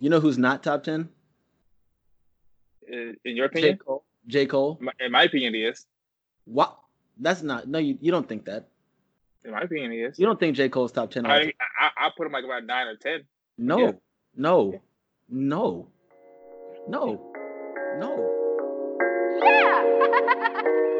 You know who's not top ten? In, in your opinion, J Cole. J Cole. My- in my opinion, he is. What? That's not. No, you, you don't think that. In my opinion, he is. You don't think J Cole's top ten? I. I I put him like about nine or ten. No, Yeah. no, no, no, no. Welcome,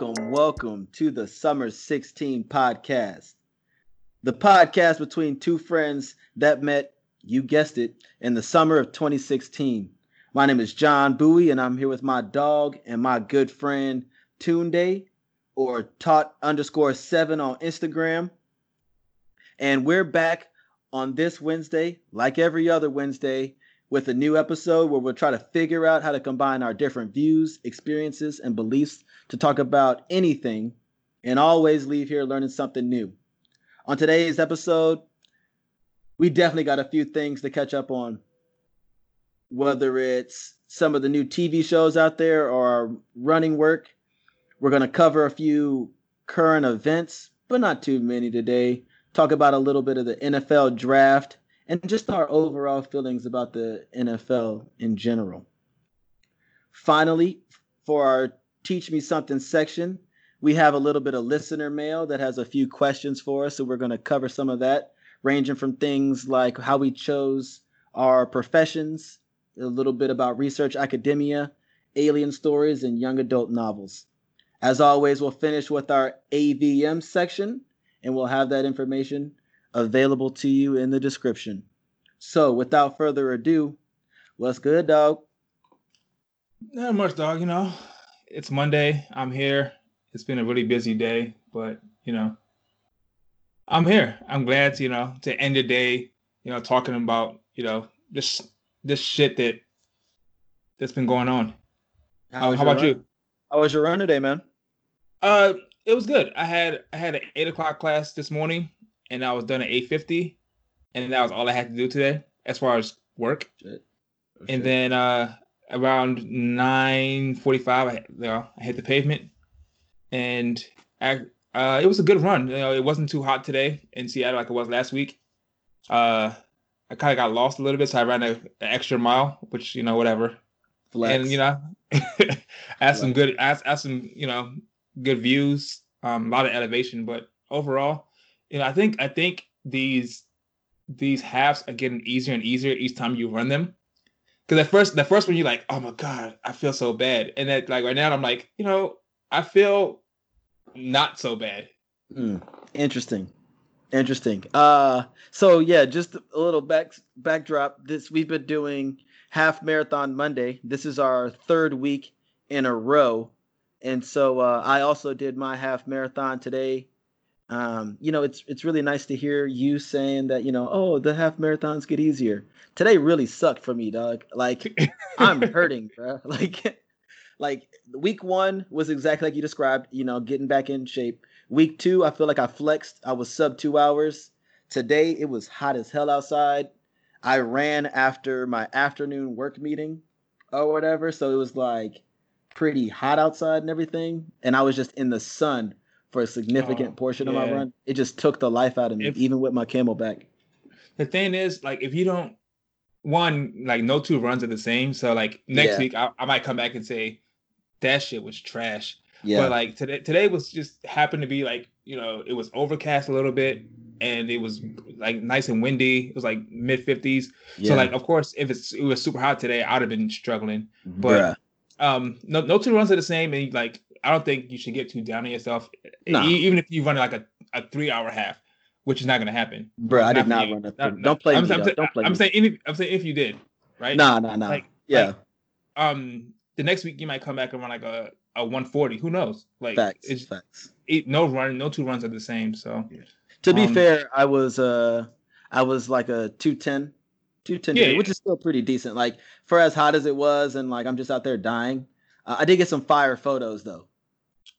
welcome, welcome to the Summer 16 podcast. The podcast between two friends that met, you guessed it, in the summer of 2016. My name is John Bowie, and I'm here with my dog and my good friend Tunde, or Taught underscore seven on Instagram. And we're back on this Wednesday, like every other Wednesday, with a new episode where we'll try to figure out how to combine our different views, experiences, and beliefs to talk about anything and always leave here learning something new. On today's episode, we definitely got a few things to catch up on, whether it's some of the new TV shows out there or our running work. We're going to cover a few current events, but not too many today. Talk about a little bit of the NFL draft and just our overall feelings about the NFL in general. Finally, for our Teach Me Something section, we have a little bit of listener mail that has a few questions for us. So we're going to cover some of that, ranging from things like how we chose our professions, a little bit about research academia, alien stories, and young adult novels. As always, we'll finish with our AVM section, and we'll have that information available to you in the description. So, without further ado, what's good, dog? Not much, dog. You know, it's Monday. I'm here. It's been a really busy day, but you know, I'm here. I'm glad to, you know, to end the day, you know, talking about, you know, this this shit that that's been going on. How, how about run? you? How was your run today, man? Uh, it was good. I had I had an eight o'clock class this morning, and I was done at eight fifty, and that was all I had to do today as far as work. Shit. Oh, And shit. then uh, around nine forty-five, I, you know, I hit the pavement, and I, uh, it was a good run. You know, it wasn't too hot today in Seattle like it was last week. Uh, I kind of got lost a little bit, so I ran a, an extra mile, which you know, whatever. Flex. And you know, I had some good, I had, I had some you know, good views, um, a lot of elevation, but overall, you know, I think I think these these halves are getting easier and easier each time you run them. Because at first, the first one you're like, oh my god, I feel so bad, and then like right now I'm like, you know, I feel not so bad. Hmm. Interesting. Interesting. Uh so yeah, just a little back backdrop. This we've been doing half marathon Monday. This is our third week in a row. And so uh I also did my half marathon today. Um, you know, it's it's really nice to hear you saying that, you know, oh, the half marathons get easier. Today really sucked for me, dog. Like I'm hurting, bro. Like, like week one was exactly like you described. You know, getting back in shape. Week two, I feel like I flexed. I was sub two hours. Today it was hot as hell outside. I ran after my afternoon work meeting or whatever, so it was like pretty hot outside and everything. And I was just in the sun for a significant Oh, portion of my run. It just took the life out of me, If- even with my camelback. the thing is, like, if you don't, one, like, no two runs are the same. So, like, next Yeah. week, I, I might come back and say, that shit was trash. Yeah. But, like, today, today was just happened to be, like, you know, it was overcast a little bit and it was, like, nice and windy. It was, like, mid 50s. yeah. So, like, of course, if it's it was super hot today, I'd have been struggling. Bruh. But, um, no, no two runs are the same. And, like, I don't think you should get too down on yourself, Nah. even if you run like a, a three hour half, which is not going to happen. Bro, I did not run a three- not- don't play I'm, me, I'm, saying- Don't play I'm saying if, I'm saying if you did, right? Nah, nah, nah. Like- yeah. like, Um, the next week you might come back and run like a, a 140. Who knows? Like facts. it's facts. it, no run, no two runs are the same. So To be Um, fair, I was uh I was like a 210 210 Yeah, yeah. which is still pretty decent. Like for as hot as it was and like I'm just out there dying. Uh, I did get some fire photos though.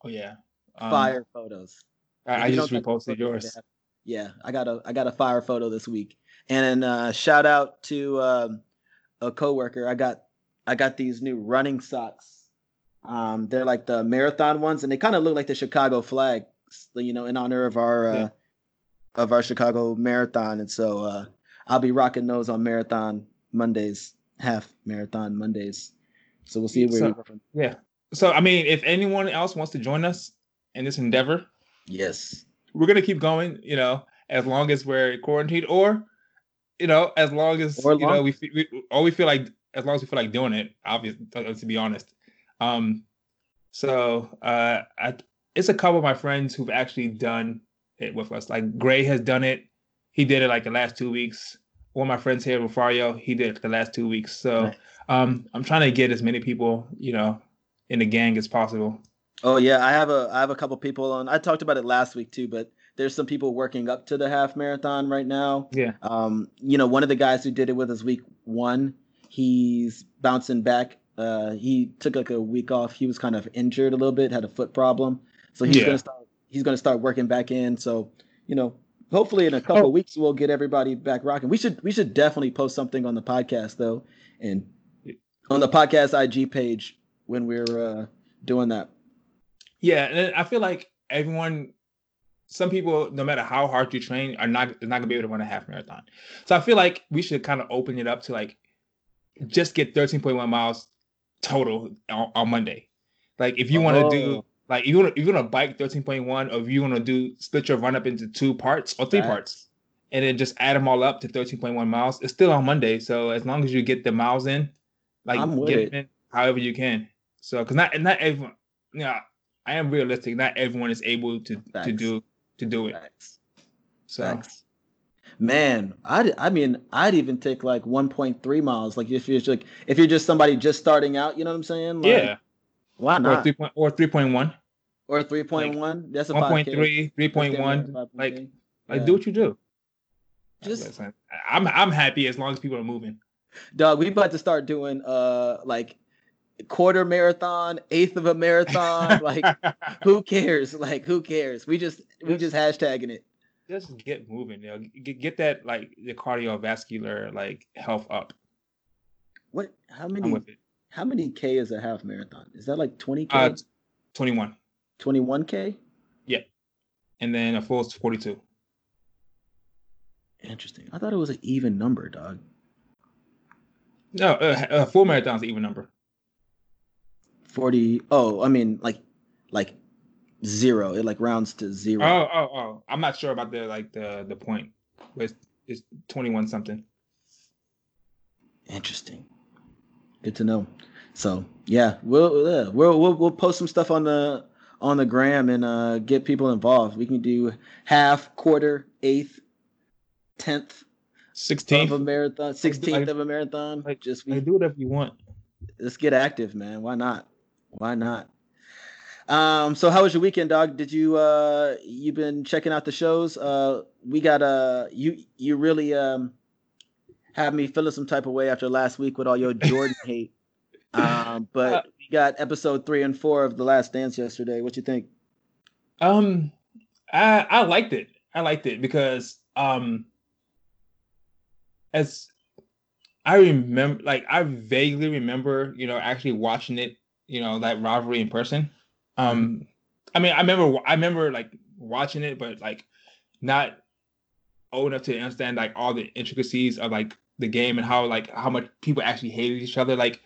Oh yeah, um, Fire photos. I, I just reposted yours. Yeah, I got a I got a fire photo this week. And uh shout out to um a coworker. I got I got these new running socks. Um, they're like the marathon ones, and they kind of look like the Chicago flag, you know, in honor of our uh, Yeah. of our Chicago marathon. And so uh, I'll be rocking those on marathon Mondays, half marathon Mondays. So we'll see where So- we go from. Yeah. So I mean, if anyone else wants to join us in this endeavor, Yes. we're gonna keep going. You know, as long as we're quarantined, or you know, as long as Or you know we, we or we feel like as long as we feel like doing it. Obviously, to be honest. Um. So uh, I, it's a couple of my friends who've actually done it with us. Like Gray has done it. He did it like the last two weeks. One of my friends here, Rafario, he did it the last two weeks. So Nice. um, I'm trying to get as many people, you know, in the gang as possible. Oh yeah, I have a I have a couple people on. I talked about it last week too, but there's some people working up to the half marathon right now. Yeah. Um, you know, one of the guys who did it with us week one, he's bouncing back. Uh, he took like a week off. He was kind of injured a little bit, had a foot problem, so he's Yeah. gonna start. He's gonna start working back in. So you know, hopefully in a couple Oh. weeks we'll get everybody back rocking. We should we should definitely post something on the podcast though, and on the podcast IG page when we're uh, doing that. Yeah, and I feel like everyone, some people, no matter how hard you train, are not are not gonna be able to run a half marathon. So I feel like we should kind of open it up to like just get 13.1 miles total on, on Monday. Like if you want to do Oh. like if you want if you want to bike 13.1 or if you want to do split your run up into two parts or three parts and then just add them all up to 13.1 miles, it's still on Monday. So as long as you get the miles in, like get it. in however you can. So because not not everyone, yeah, I am realistic. Not everyone is able to to do to do it. Facts. So Facts. Man, I I mean, I'd even take like 1.3 miles. Like if you're like if you're just somebody just starting out, you know what I'm saying? Like, yeah, Why or not? three point or three point one, or 3.1. That's a 1.3, 3.1. Like like do what you do. Just I'm I'm happy as long as people are moving. dog. We about to start doing uh like quarter marathon, eighth of a marathon. like who cares? Like who cares? We just we just hashtagging it. just get moving, you know, get, get that like the cardiovascular like health up. What? How many? How many k is a half marathon? Is that like 20k? Uh, 21, 21k? Yeah, and then a full is 42. Interesting. I thought it was an even number, dog. No, uh, a full marathon's an even number. 40 oh i mean like like zero. It like rounds to zero. Oh, oh, oh. I'm not sure about the like the the point. It's, it's 21 something. interesting. Good to know. So yeah we'll uh, we'll, we'll we'll post some stuff on the on the gram and uh get people involved. We can do half quarter eighth tenth 16th of a marathon 16th like- of a marathon. Like- just Like, we, do whatever you want. let's get active man. Why not why not? Um so how was your weekend dog? Did you uh you been checking out the shows? Uh we got uh you you really um had me feeling some type of way after last week with all your jordan hate. Um but we got episode three and four of the last dance yesterday. What you think? Um, I I liked it. I liked it because um, as I remember, like I vaguely remember, you know, actually watching it, you know, that rivalry in person. Um, I mean, I remember, I remember like watching it, but like not old enough to understand like all the intricacies of like the game and how like how much people actually hated each other. Like,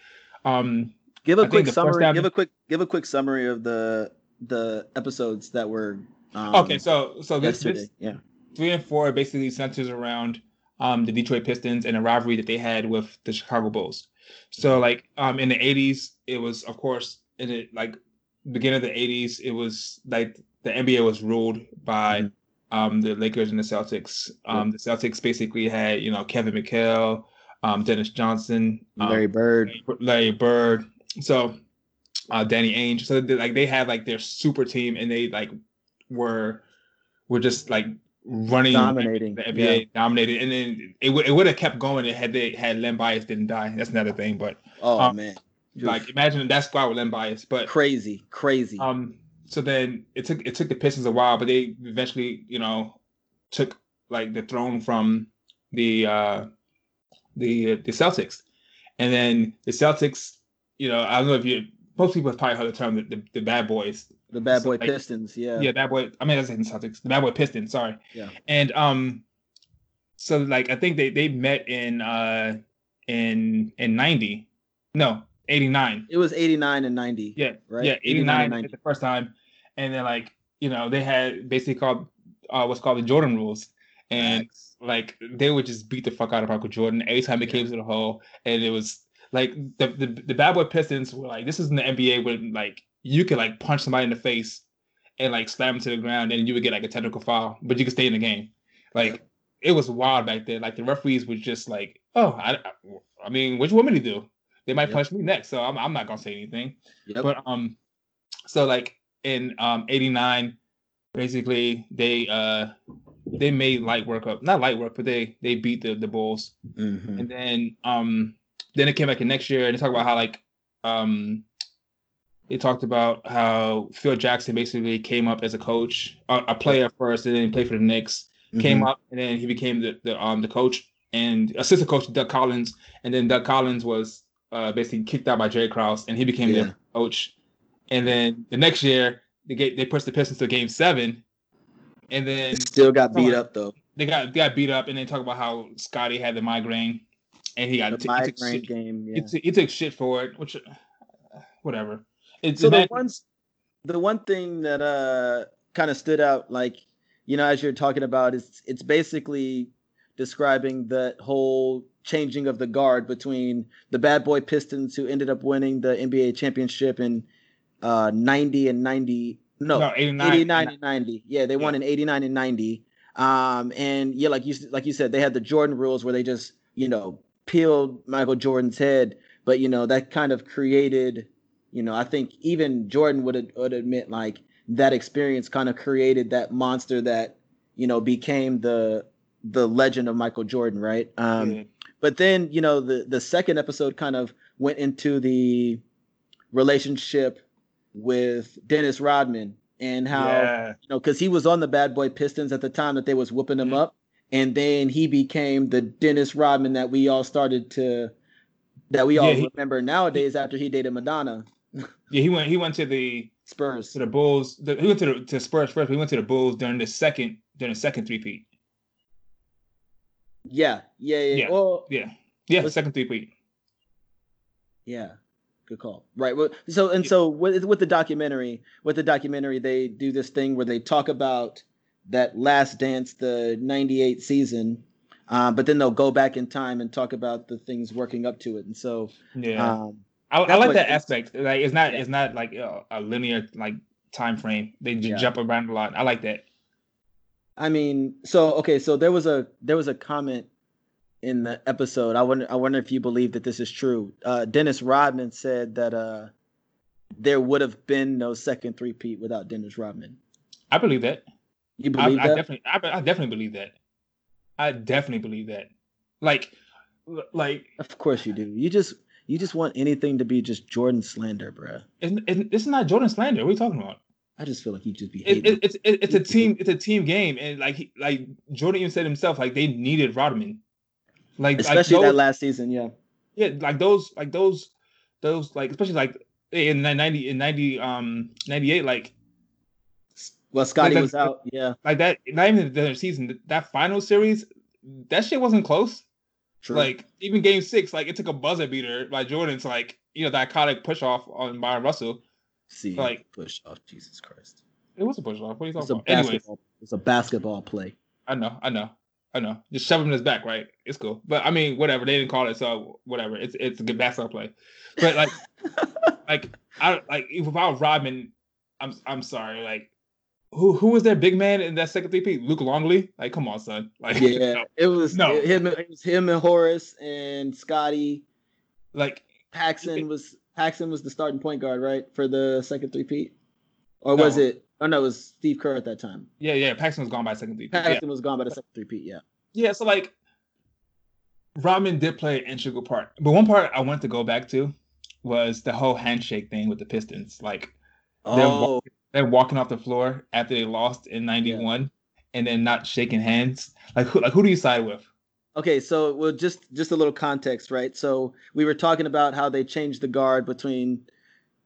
um, give a I quick summary time- give a quick give a quick summary of the the episodes that were um, okay, so so this, yesterday this yeah three and four basically centers around um, the Detroit Pistons and a rivalry that they had with the Chicago Bulls. So like um, in the '80s, it was of course in the like beginning of the '80s, it was like the NBA was ruled by um, the Lakers and the Celtics. Um, The Celtics basically had you know Kevin McHale, um, Dennis Johnson, um, larry bird Larry Bird, so uh, Danny Ainge. So they, like they had like their super team, and they like were were just like running Dominating, the NBA, yeah. dominated, and then it would it would have kept going it had they had Len Bias didn't die. That's another thing, but oh um, man like imagine that squad with Len Bias, but crazy crazy um, so then it took it took the Pistons a while, but they eventually, you know, took like the throne from the uh the the Celtics, and then the Celtics, you know, I don't know if you most people have probably heard the term the, the, the bad boys. The bad So, boy like- Pistons. Yeah. Yeah, bad boy. I mean, that's in Celtics. The bad boy Pistons. Sorry. Yeah. And um, so like I think they they met in uh in in ninety, no eighty nine. It was 89 and 90. Yeah, Right. yeah, 89 and the first time, and then like you know they had basically called uh what's called the Jordan rules, and like they would just beat the fuck out of Michael Jordan every time it came to the hole, and it was like the, the the bad boy Pistons were like this is in the NBA where like you could like punch somebody in the face and like slam them to the ground and you would get like a technical foul, but you could stay in the game. Like it was wild back then. Like the referees were just like, oh, I, I mean, what you want me to do? They might Yep. punch me next, so I'm, I'm not gonna say anything. Yep. But um, so like in um '89, basically they uh they made light work up, not light work, but they they beat the the Bulls, Mhm. and then um then it came back in next year and they talk about how like um they talked about how Phil Jackson basically came up as a coach, a, a player first, and then he played for the Knicks. Came Mhm. up and then he became the, the um the coach and assistant coach to Doug Collins, and then Doug Collins was uh basically kicked out by Jerry Krause, and he became Yeah. their coach. And then the next year they get they pushed the Pistons to Game Seven, and then Still got beat up though. they got they got beat up, and they talk about how Scottie had the migraine, and he got The t- he took migraine shit- game. he t- he took shit for it, which uh, whatever. It's so the that- ones the one thing that uh kind of stood out like you know as you're talking about is it's basically describing the whole changing of the guard between the bad boy pistons who ended up winning the nba championship in uh 90 and 90 no, no, 89, 89 and 90 yeah they won in 89 and 90 um and yeah like you like you said they had the jordan rules where they just you know peeled michael jordan's head but you know that kind of created you know i think even jordan would would admit like that experience kind of created that monster that you know became the the legend of michael jordan right um Yeah. but then you know the the second episode kind of went into the relationship with dennis rodman and how yeah. you know, because he was on the Bad Boy Pistons at the time that they was whooping him Mhm. up, and then he became the Dennis Rodman that we all started to, that we all Yeah, he- remember nowadays after he dated Madonna. Yeah, he went he went to the Spurs. to the Bulls. The, he went to the to Spurs first. But he went to the Bulls during the second during the second three peat. Yeah, yeah, yeah. Yeah. Well, Yeah, yeah, second three peat. yeah. Good call. Right. Well, so and so with with the documentary, with the documentary, they do this thing where they talk about that last dance, the '98 season. Uh, but then they'll go back in time and talk about the things working up to it, and so Yeah, um, I, I like that aspect. Like it's not Yeah. it's not like a, a linear like time frame. They just Yeah. jump around a lot. I like that. I mean, so okay, so there was a there was a comment in the episode. I wonder I wonder if you believe that this is true. Uh, Dennis Rodman said that uh, there would have been no second three-peat without Dennis Rodman. I believe that. You I, believe I that? definitely, I, I definitely believe that. I definitely believe that. Like, like Of course you do. You just you just want anything to be just Jordan slander, bruh. it's, it's, not Jordan slander. What are you talking about? I just feel like you just be It, it, it's it, it's a team it's a team game, and like he, like Jordan even said himself, like they needed Rodman. Like Especially like that last season, yeah. yeah, like those like those those like especially like in ninety in ninety um ninety eight like Well, Scottie that- was out, yeah. like that not even the season that final series that shit wasn't close. True. Like even game six, like it took a buzzer beater by Jordan to like you know the iconic push off on Bryon Russell. see, like- push off, Jesus Christ. It was a push off. What are you It's talking a about? Anyways. It's a basketball play. I know, I know, I know. Just shove him in his back, right? It's cool. But I mean, whatever. They didn't call it, so whatever. It's it's a good basketball play. But like, like I like if without Rodman, I'm I'm sorry. Like, who who was their big man in that second three peat? Luke Longley. Like, come on, son. Like, Yeah, no. it was No. him. It was him and Horace and Scottie. like Paxson was Paxson was the starting point guard, right, for the second three peat, or was it? Oh no, it was Steve Kerr at that time. yeah, yeah. Paxson was gone by second three peat. Yeah. Paxson was gone by the second three peat. Yeah. Yeah, so like Rodman did play an integral part. But one part I want to go back to was the whole handshake thing with the Pistons. Like Oh, they're walking off the floor after they lost in 91 and then not shaking hands. Like who like who do you side with? okay. So, well, just just a little context, right? So we were talking about how they changed the guard between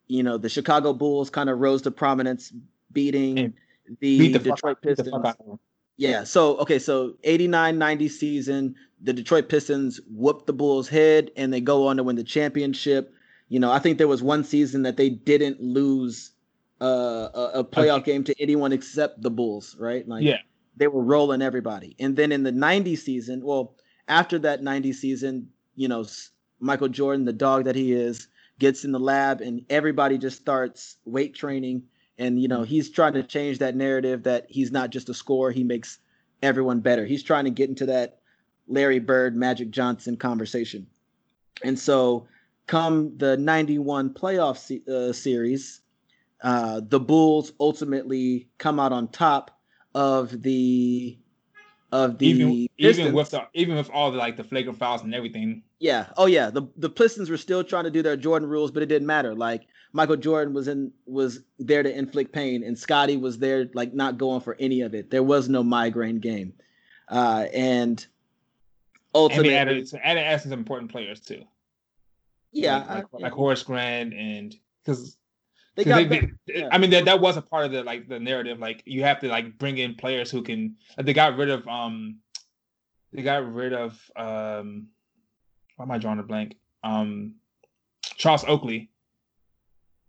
you know the Chicago Bulls kind of rose to prominence, beating And the, Beat the Detroit fuck, the Pistons. fuck out of them. Yeah. So okay. So 89-90 season, the Detroit Pistons whooped the Bulls' head, and they go on to win the championship. You know, I think there was one season that they didn't lose uh, a, a playoff game to anyone except the Bulls, right? Like, Yeah. they were rolling everybody. And then in the 90 season, well, after that 90 season, you know, Michael Jordan, the dog that he is, gets in the lab, and everybody just starts weight training and you know he's trying to change that narrative that he's not just a scorer he makes everyone better he's trying to get into that larry bird magic johnson conversation and so come the 91 playoff se- uh, series uh, the bulls ultimately come out on top of the of the Even even with the, even with all the like the flagrant fouls and everything. Yeah. Oh yeah. The the Pistons were still trying to do their Jordan rules, but it didn't matter. Like Michael Jordan was in was there to inflict pain, and Scottie was there like not going for any of it. There was no migraine game, uh, and And ultimately, they added added, added some important players too. yeah, like, like, I- like Horace Grant and because they got they, they- yeah. I mean, that, that was a part of the like the narrative. Like you have to like bring in players who can. Like, they got rid of um, they got rid of um, why am I drawing a blank? Um, Charles Oakley,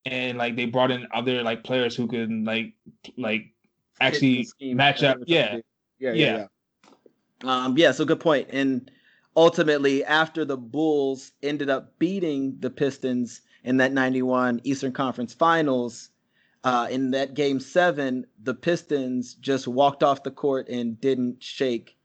and like they brought in other like players who could like like actually match up. they were trying Yeah, yeah, Yeah. yeah, yeah. Um, yeah, so good point. And ultimately, after the Bulls ended up beating the Pistons in that 91 Eastern Conference Finals, uh, in that game seven, the Pistons just walked off the court and didn't shake.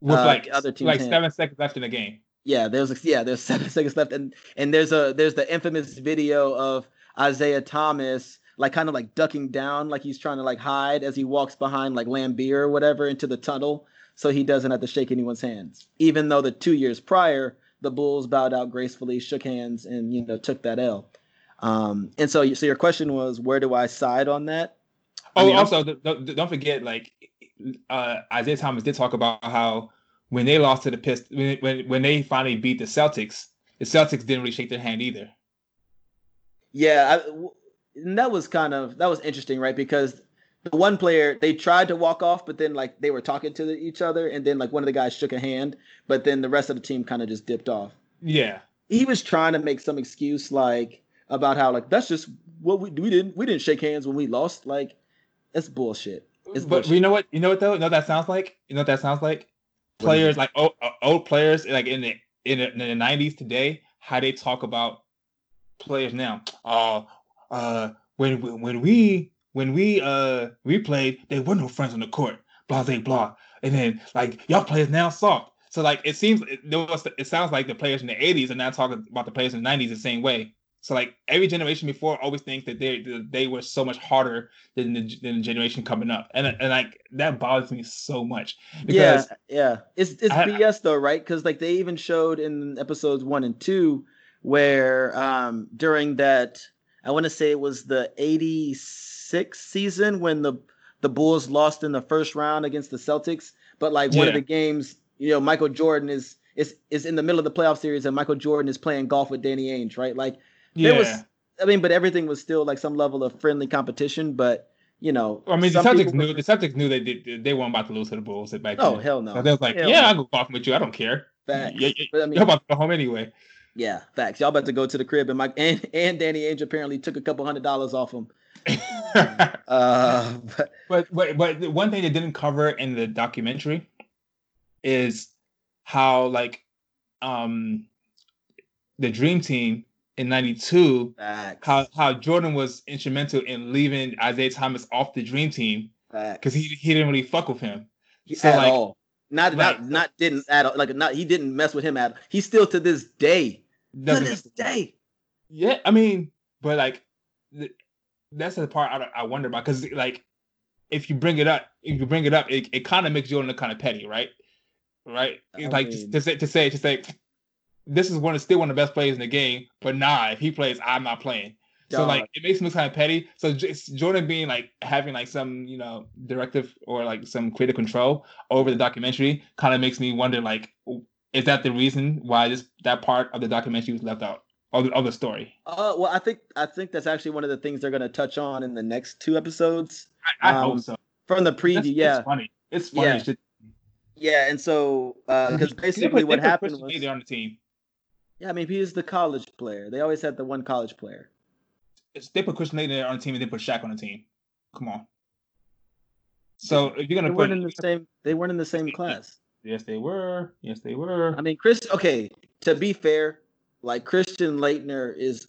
with Uh, like other team's like hand. seven seconds left in the game. Yeah, there's like, yeah, there's seven seconds left, and and there's a there's the infamous video of Isiah Thomas like kind of like ducking down, like he's trying to like hide as he walks behind like Laimbeer or whatever into the tunnel, so he doesn't have to shake anyone's hands. Even though the two years prior, the Bulls bowed out gracefully, shook hands, and you know took that L. Um, and so so your question was, where do I side on that? Oh, mean, I'm- also th- don't forget, like uh, Isiah Thomas did talk about how when they lost to the Pistons, when, when when they finally beat the Celtics, the Celtics didn't really shake their hand either. Yeah, I, and that was kind of that was interesting, right? Because the one player they tried to walk off, but then like they were talking to the, each other, and then like one of the guys shook a hand, but then the rest of the team kind of just dipped off. Yeah, He was trying to make some excuse like about how like that's just what we we didn't we didn't shake hands when we lost. Like that's bullshit. It's but bullshit. you know what? You know what though? You know what that sounds like? You know what that sounds like? Players like old, uh, old players like in the in the, in the 90s today, how they talk about players now. Oh, uh, when when when we when we uh we played, there were no friends on the court. Blah blah blah. And then like y'all players now soft. So like it seems it, there was it sounds like the players in the 80s are now talking about the players in the 90s the same way. So like every generation before always thinks that they they were so much harder than the, than the generation coming up, and and like that bothers me so much because yeah, yeah. It's it's I- BS though, right? Because like they even showed in episodes one and two where um during that I want to say it was the '86 season when the the Bulls lost in the first round against the Celtics, but like one of the games, you know, Michael Jordan is is is in the middle of the playoff series and Michael Jordan is playing golf with Danny Ainge, right? Like yeah. there was, I mean, but everything was still like some level of friendly competition, but you know, I mean, the Celtics knew the Celtics knew they did, they weren't about to lose to the Bulls back Oh then. hell no! So they was like, Hell yeah, no. I'll go golfing with you. I don't care. Facts. Yeah, yeah, But I mean, You're about to go home anyway. Yeah, facts. Y'all about to go to the crib, and Mike and, and Danny Ainge apparently took a couple hundred dollars off him. Uh, but but but but one thing they didn't cover in the documentary is how like um the dream team in 92 facts. how how jordan was instrumental in leaving isiah thomas off the dream team because he, he didn't really fuck with him so, at like- all. Not Right. not not didn't at all. Like not he didn't mess with him at. all. He still to this day. To Doesn't- this day. yeah i mean but like that's the part i, I wonder about because like if you bring it up if you bring it up it, it kind of makes jordan look kind of petty right right I like mean- to say to say to say this is one of still one of the best players in the game but nah if he plays i'm not playing So like it makes me kind of petty. So Jordan being like having like some you know directive or like some creative control over the documentary kind of makes me wonder like is that the reason why this that part of the documentary was left out? Of the, of the story. Uh, well, I think I think that's actually one of the things they're going to touch on in the next two episodes I, I Um, hope so. from the That's- preview. yeah, it's funny. It's funny. Yeah. yeah, and so because They put- basically they what put happened was, Laettner on the team. yeah, I mean he's the college player. They always had the one college player. It's, they put Christian Laettner on the team and they put Shaq on the team. Come on. So if you're gonna put, weren't in the same. They weren't in the same class. yes, they were. Yes, they were. I mean, Chris. Okay, to be fair, like Christian Laettner is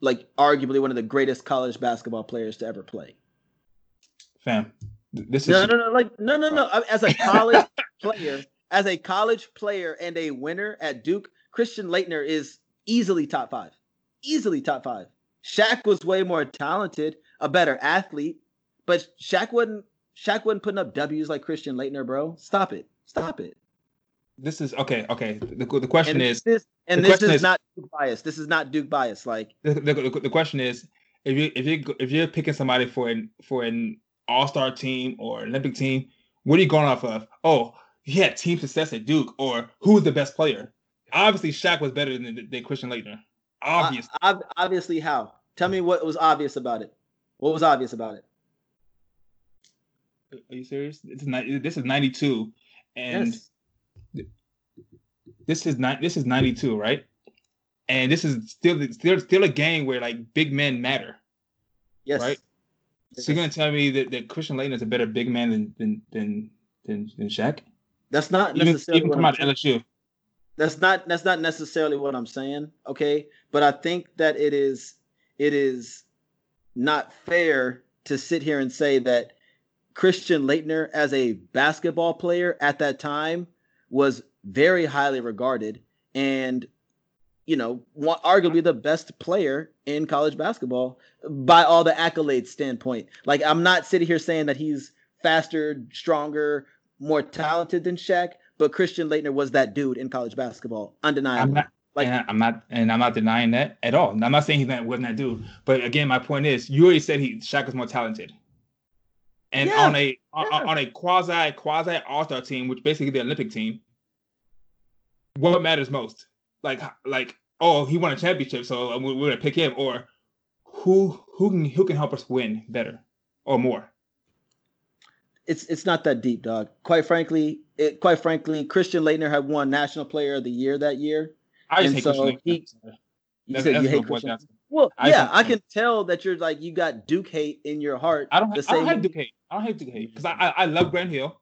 like arguably one of the greatest college basketball players to ever play. Fam, this is No, no, no, like no, no, no. Uh. As a college player, as a college player and a winner at Duke, Christian Laettner is easily top five. Easily top five. Shaq was way more talented, a better athlete, but Shaq wasn't. Shaq wasn't putting up W's like Christian Laettner, bro. Stop it. Stop it. This is okay. Okay. The, the question and is this and this is, is- not Duke bias. This is not Duke bias. Like the, the, the, the question is if you if you if you're picking somebody for an for an all star team or Olympic team, what are you going off of? Oh, he had team success at Duke, or who's the best player? Obviously, Shaq was better than, than Christian Laettner. Obviously, uh, ob- obviously, how? Tell me what was obvious about it. What was obvious about it? are you serious? This is this is ninety two, and yes. This is not this is ninety two, right? And this is still still still a game where like big men matter. Yes. right? So you're gonna tell me that, that Christian Laettner is a better big man than than than than, than Shaq? That's not necessarily even what come out of. LSU. That's not that's not necessarily what I'm saying. Okay, but I think that it is it is not fair to sit here and say that Christian Laettner as a basketball player at that time was very highly regarded and you know one, arguably the best player in college basketball by all the accolades standpoint. Like I'm not sitting here saying that he's faster, stronger, more talented than Shaq, but Christian Laettner was that dude in college basketball, undeniably. I'm not Like- and I'm not and I'm not denying that at all. And I'm not saying he wasn't that dude. But again, my point is you already said he Shaq was more talented. And Yeah, on a yeah. on a quasi quasi all-star team, which basically the Olympic team, what matters most? Like like oh he won a championship, so uh, we're, we're gonna pick him, or who who can who can help us win better or more? it's it's not that deep, dog. Quite frankly, it quite frankly, Christian Laettner had won National Player of the Year that year. I just And hate so Christian he-. You That's- said that's you hate Christian. Well, I yeah, I can tell that you're like you got Duke hate in your heart. I don't. the I don't hate Duke hate. I don't hate Duke hate because I, I I love Grant Hill.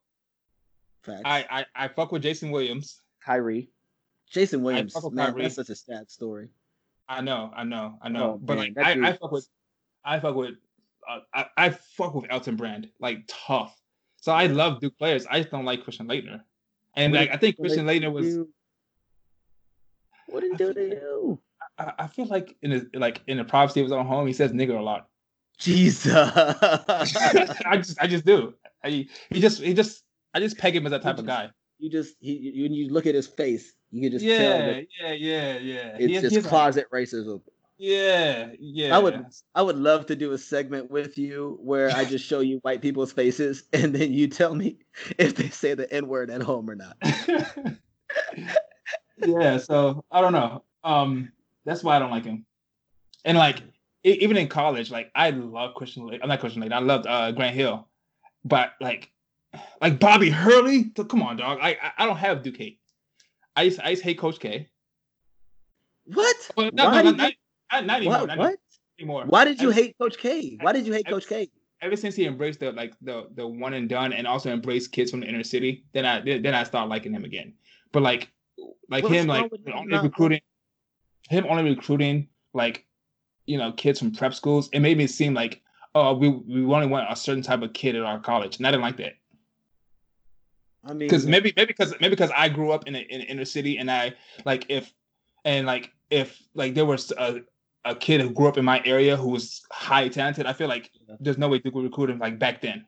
Facts. I, I I fuck with Jason Williams. Kyrie, Jason Williams, man, Kyrie. that's such a sad story. I know, I know, I know. Oh, but man, like I, I fuck with I fuck with uh, I, I fuck with Elton Brand like tough. So I love Duke players. I just don't like Christian Laettner. And What like I think Christian Laettner was do? What did he do to you? I, I feel like in his like in the privacy of his own home, he says nigger a lot. Jesus. I just I just do. I, he just he just I just peg him as that type of guy. you just he you, when you look at his face, you can just tell Yeah, yeah, yeah, yeah. it's He just has a- closet racism. Yeah, yeah. I would I would love to do a segment with you where I just show you white people's faces and then you tell me if they say the N word at home or not. yeah, so I don't know. Um, that's why I don't like him. And like e- even in college, like I love Christian. I'm not Christian Lake. I loved uh, Grant Hill, but like like Bobby Hurley. Come on, dog. I I, I don't have Duke hate. I used hate Coach K. What? Well, no, Why no, not, not, not anymore. What? Not what? anymore. Why did you Ever- hate Coach K? Why did you hate ever- Coach K? Ever since he embraced the like the the one and done, and also embraced kids from the inner city, then I then I started liking him again. But like like What's him like only not- recruiting him only recruiting like you know kids from prep schools. It made me seem like oh we we only want a certain type of kid at our college, and I didn't like that. I mean, because maybe maybe because maybe because I grew up in a, in inner city and I like if and like if like there was a, a kid who grew up in my area who was high talented, I feel like there's no way to recruit him like back then.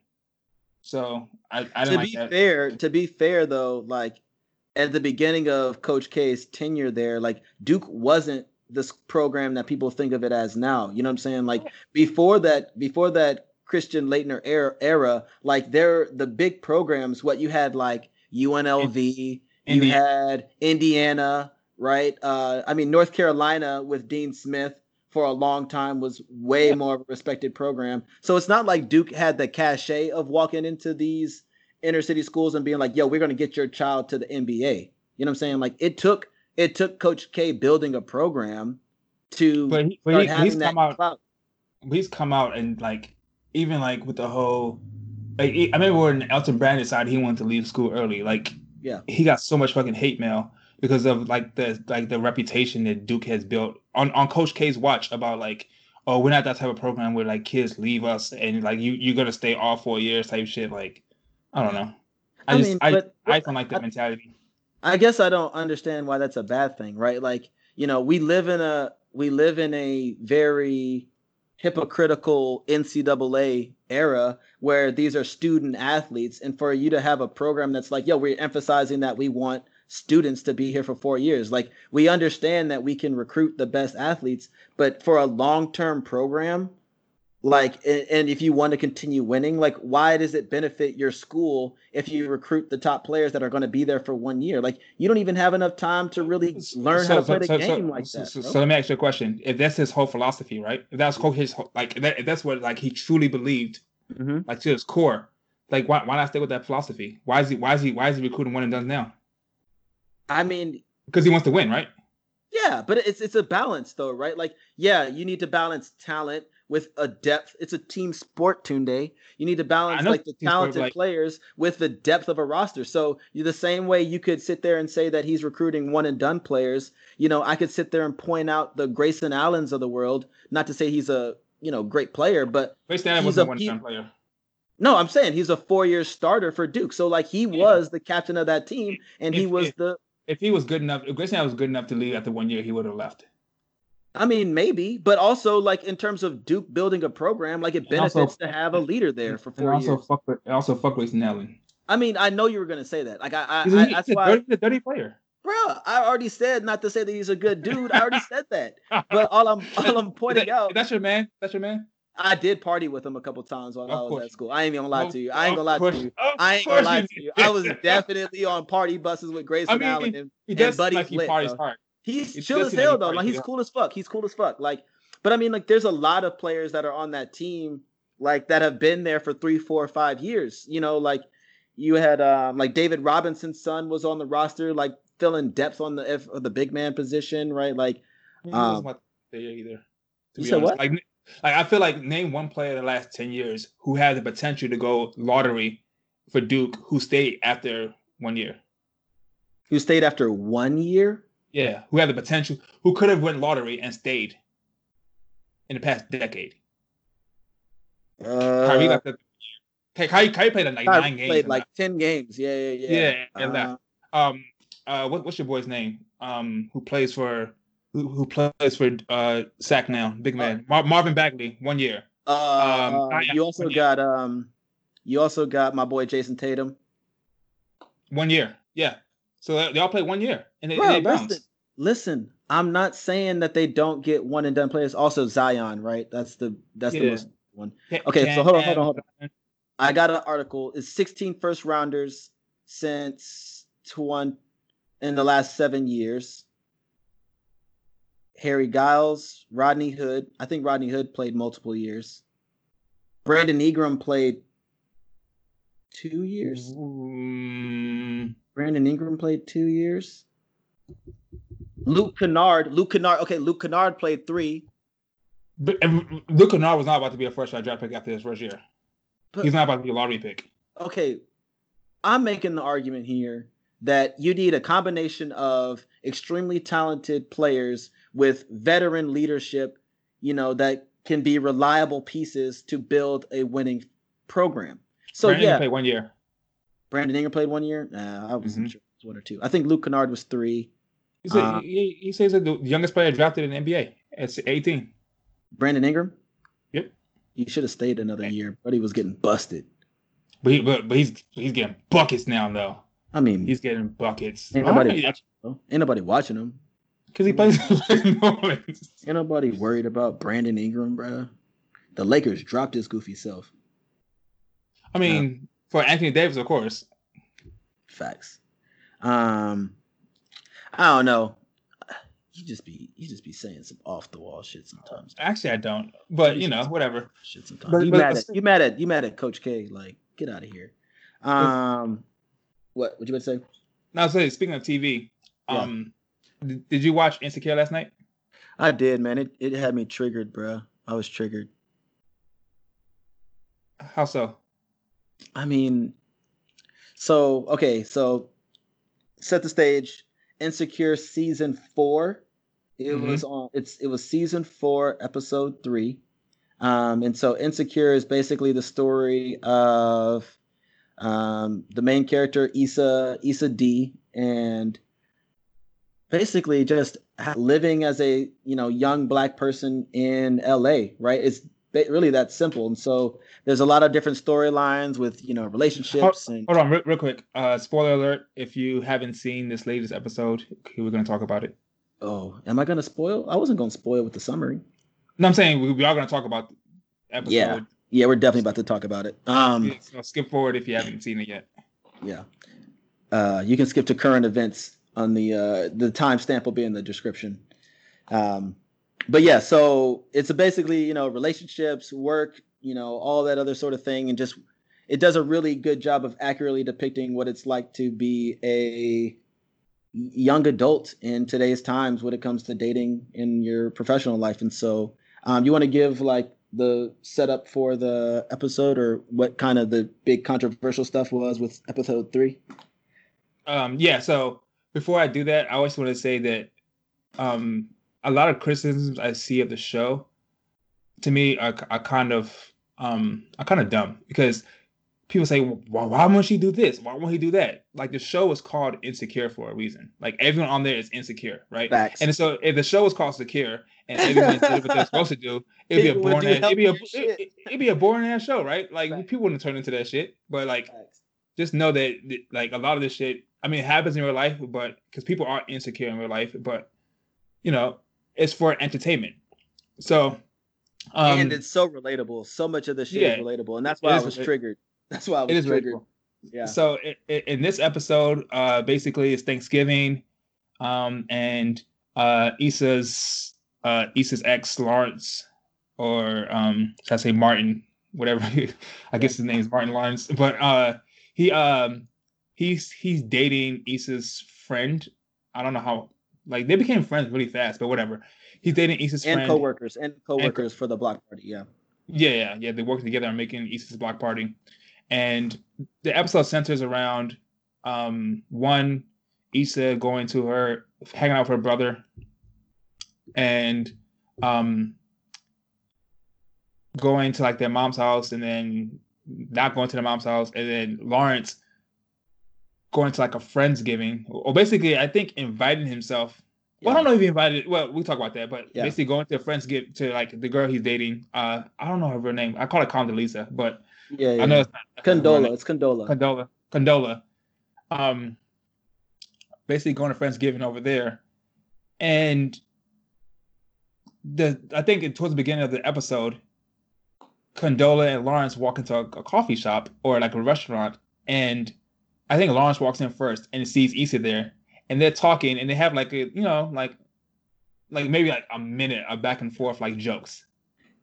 So I, I to like be that. fair, to be fair though, like at the beginning of Coach K's tenure there, like Duke wasn't this program that people think of it as now. You know what I'm saying? Like before that, before that Christian Laettner era, era like there the big programs, what you had like UNLV, you had Indiana, right? Uh, I mean, North Carolina with Dean Smith for a long time was way Yeah. more of a respected program. So it's not like Duke had the cachet of walking into these inner city schools and being like, "Yo, we're going to get your child to the NBA." You know what I'm saying? Like it took it took Coach K building a program to But, he, but start he, having he's that come out. clout. He's come out and like even like with the whole. Like, I remember when Elton Brand decided he wanted to leave school early. Like Yeah. he got so much fucking hate mail because of like the like the reputation that Duke has built on on Coach K's watch about like oh we're not that type of program where like kids leave us and like you you're gonna stay all four years type shit like I don't know I, I just mean, I but- I don't like that I- mentality I guess I don't understand why that's a bad thing, right? Like, you know, we live in a we live in a very hypocritical NCAA era where these are student athletes, and for you to have a program that's like, yo, we're emphasizing that we want students to be here for four years. Like, we understand that we can recruit the best athletes, but for a long term program, like and if you want to continue winning like why does it benefit your school if you recruit the top players that are going to be there for one year? Like you don't even have enough time to really learn how to play the game like so, that so, so let me ask you a question. If that's his whole philosophy right? If that's his whole- like if, that, if that's what like he truly believed Mhm. like to his core like why, why not stay with that philosophy? Why is he why is he why is he recruiting one and done now? I mean because he wants to win right? yeah but it's it's a balance though right? Like yeah you need to balance talent with a depth it's a team sport Tunde. you need to balance like the team sport, talented like- players with the depth of a roster so you the same way you could sit there and say that he's recruiting one and done players you know i could sit there and point out the grayson allens of the world not to say he's a you know great player but Grayson Allen was a one and done player No, I'm saying he's a four-year starter for Duke. So like he Yeah. was the captain of that team, and he was if- the. if he was good enough if Grayson Allen was good enough to leave after one year he would have left I mean, maybe, but also like in terms of Duke building a program, like it And also- benefits to have a leader there for and four also years. fuck with also fuck Grayson Allen I mean, I know you were gonna say that. Like I, I, he's, I that's a why, dirty, he's a dirty player bro. I already said not to say that he's a good dude. I already said that. But all I'm, all I'm pointing that- out, that's your man that's your man I did party with him a couple times while Of I was course at school. I ain't even gonna lie to you. I ain't gonna lie to you. I ain't gonna lie to you. I was definitely on party buses with Grayson mean, Allen and he And does Buddy's like he lit, parties bro. hard He's It chill as hell though. Like he's cool as fuck. He's cool as fuck. Like, but I mean, like, there's a lot of players that are on that team, like that have been there for three, four, five years. You know, like you had, um, like David Robinson's son was on the roster, like filling depth on the F, of the big man position, right? Like, Um, wasn't either. To you be said honest. what? Like, like I feel like name one player in the last ten years who had the potential to go lottery for Duke who stayed after one year. who stayed after one year? Yeah, who had the potential, who could have went lottery and stayed in the past decade. Kyrie Uh, got the. Ky- Kyrie, Kyrie played like Kyrie nine games. played like ten games. Yeah, yeah, yeah. yeah, and Uh, left. Um, uh, what, what's your boy's name? Um, who plays for who, who plays for uh Sac now? Big man, Mar- Marvin Bagley, one year. Uh, Um, uh, you also got um, you also got my boy Jayson Tatum. One year, yeah. So they all played one year, and they, Bro, they listen, listen. I'm not saying that they don't get one and done players. Also Zion, right? That's the that's the most one. Okay, so hold on, hold on, hold on. I got an article. It's 16 first rounders since one in the last seven years. Harry Giles, Rodney Hood. I think Rodney Hood played multiple years. Brandon Ingram played two years. Mm, Brandon Ingram played two years. Luke Kennard. Luke Kennard. Okay, Luke Kennard played three. but Luke Kennard was not about to be a first round draft pick after his first year. But- He's not about to be a lottery pick. okay, I'm making the argument here that you need a combination of extremely talented players with veteran leadership, you know, that can be reliable pieces to build a winning program. So Brandon yeah, played one year. Brandon Ingram played one year. Nah, I wasn't Mhm. sure it was one or two. I think Luke Kennard was three. He, said, Uh, he, he says that the youngest player drafted in the NBA at 18. Brandon Ingram. Yep. He should have stayed another year, but he was getting busted. But, he, but but he's he's getting buckets now though. I mean, He's getting buckets. ain't nobody watching him. Ain't nobody watching him. Because he plays Ain't nobody worried about Brandon Ingram, bro. The Lakers dropped his goofy self. I mean, for Anthony Davis, of course. Facts. Um, I don't know. you just be you just be saying some off the wall shit sometimes. Actually, I don't. But you know, whatever. Shit sometimes. But- you but- mad at you mad at you mad at Coach K? Like, get out of here. Um, what would you about to say? Now, say speaking of TV, Yeah. um, d- did you watch Insecure last night? I did, man. It it had me triggered, bro. I was triggered. How so? I mean, so okay, so set the stage. Insecure season four. It Mhm. was on. It's it was season four, episode three. Um, and so Insecure is basically the story of um, the main character Issa Issa Dee and basically just living as a you know young black person in LA. Right? It's really that simple. And so there's a lot of different storylines with you know relationships and Hold on, real, real quick. Uh, spoiler alert: if you haven't seen this latest episode, we're gonna talk about it. oh, am I gonna spoil? I wasn't gonna spoil with the summary. No, I'm saying we, we are gonna talk about the episode. Yeah. Yeah, we're definitely about to talk about it. Um, so skip forward if you haven't seen it yet. yeah, uh, you can skip to current events on the uh, the timestamp will be in the description. Um, but yeah, so it's basically you know relationships, work, you know all that other sort of thing, and just it does a really good job of accurately depicting what it's like to be a young adult in today's times when it comes to dating in your professional life. And so, um, you want to give like the setup for the episode or what kind of the big controversial stuff was with episode three? Um, yeah. So before I do that, I always want to say that um, a lot of criticisms I see of the show, to me, are, are kind of um, are kind of dumb because people say, "Why, why won't she do this? Why won't he do that?" Like the show was called Insecure for a reason. Like everyone on there is insecure, right? Facts. And so if the show was called Secure and everyone did what they're supposed to do, it'd be a boring, ass, it'd be a it, it'd be a boring ass show, right? Like Facts. people wouldn't turn into that shit. But like Facts. just know that that, like a lot of this shit i mean it happens in real life but because people are insecure in real life but you know it's for entertainment so um and it's so relatable. So much of the shit yeah, is relatable, and that's it why I was relatable. triggered. That's why I was it is triggered. relatable. Yeah. so i i in this episode uh basically it's thanksgiving um and uh issa's uh issa's ex lawrence or um should i say martin whatever i guess his name is martin lawrence but uh he um he's he's dating issa's friend i don't know how like they became friends really fast but whatever he's dating issa's and friend coworkers and coworkers for the block party. Yeah. yeah, yeah, yeah. They work together on making Issa's block party, and the episode centers around um one Issa going to her hanging out with her brother, and um going to like their mom's house, and then not going to their mom's house, and then Lawrence going to like a friendsgiving, or basically I think inviting himself well, I don't know if he invited. Well, we'll talk about that. But Yeah. basically, going to a friend's give to like the girl he's dating. Uh, I don't know her real name. I call it Condoleezza, but Yeah. yeah. I know it's not Condola. It's Condola. Condola. Condola. Um, basically going to Friendsgiving over there, and the I think towards the beginning of the episode, Condola and Lawrence walk into a, a coffee shop or like a restaurant, and I think Lawrence walks in first and sees Issa there, and they're talking, and they have like a you know like like maybe like a minute of back and forth like jokes.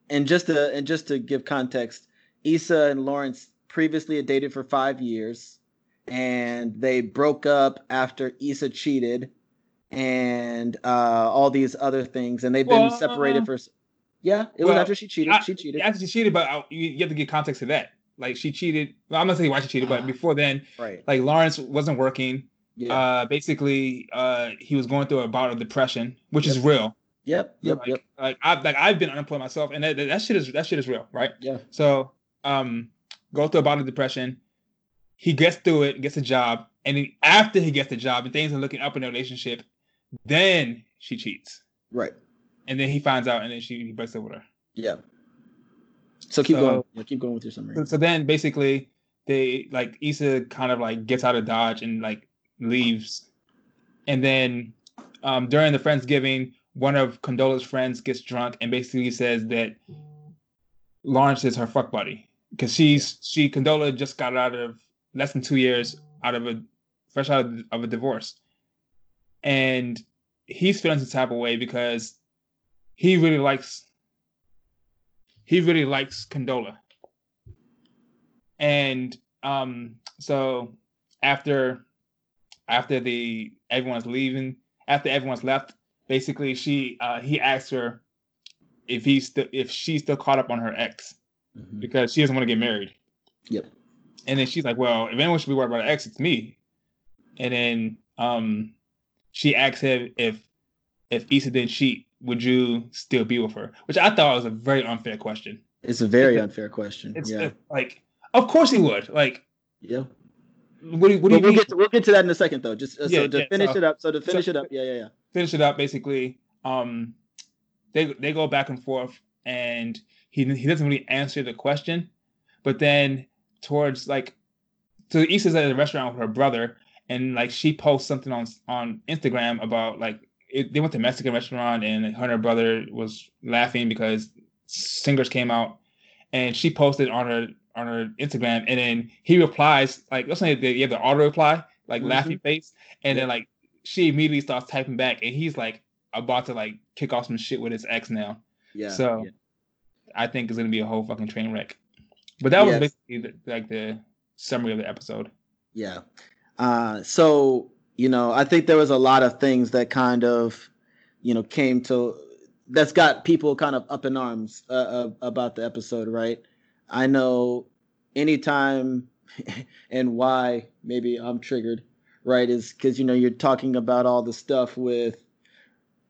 and just to and just to give context, Issa and Lawrence previously had dated for five years, and they broke up after Issa cheated, and uh, all these other things, and they've been Well, separated for. Yeah, it was after she cheated. I- she cheated. After she cheated, but I, you, you have to give context to that. Like she cheated. Well, I'm not saying why she cheated, but before then, right. like Lawrence wasn't working. Yeah. Uh, basically, uh, he was going through a bout of depression, which is real. yep. Yep. like, Yep. like I've like I've been unemployed myself, and that, that shit is that shit is real, right? Yeah. So, um, go through a bout of depression. He gets through it, gets a job, and then after he gets the job and things are looking up in the relationship, then she cheats, Right. and then he finds out, and then she he breaks up with her. Yeah. So keep So- going. Yeah, keep going with your summary. So, so then basically they like Issa kind of like gets out of Dodge and like leaves. And then um during the Friendsgiving, one of Condola's friends gets drunk and basically says that Lawrence is her fuck buddy. Because she's she Condola just got out of less than two years out of a fresh out of, of a divorce. And he's feeling some type of way because he really likes he really likes Condola. And um so after after the everyone's leaving, after everyone's left, basically she uh he asks her if he's still if she's still caught up on her ex Mhm. because she doesn't want to get married. Yep. And then she's like, Well, if anyone should be worried about her ex, it's me. And then um she asks him if if Issa didn't cheat, would you still be with her? Which I thought was a very unfair question. It's a very unfair question. It's yeah. like, of course he would. Like, yeah. what do what do you we'll get to, we'll get to that in a second though. Just uh, so to yeah, finish so- it up. So to finish so- it up. Yeah, yeah, yeah. finish it up basically um they they go back and forth and he he doesn't really answer the question but then towards like so Issa's at a restaurant with her brother and like she posts something on on Instagram about like it, they went to Mexican restaurant and Hunter brother was laughing because singers came out and she posted on her on her Instagram and then he replies like let's say you have the auto reply like Mhm. laughy face and then like she immediately starts typing back and he's like about to like kick off some shit with his ex now. Yeah. So- yeah. I think it's gonna be a whole fucking train wreck. But that was Yes. basically the, like the summary of the episode. Yeah. Uh, so, you know, I think there was a lot of things that kind of, you know, came to that's got people kind of up in arms uh, uh, about the episode, right? I know anytime and why maybe I'm triggered, right? Is because, you know, you're talking about all the stuff with,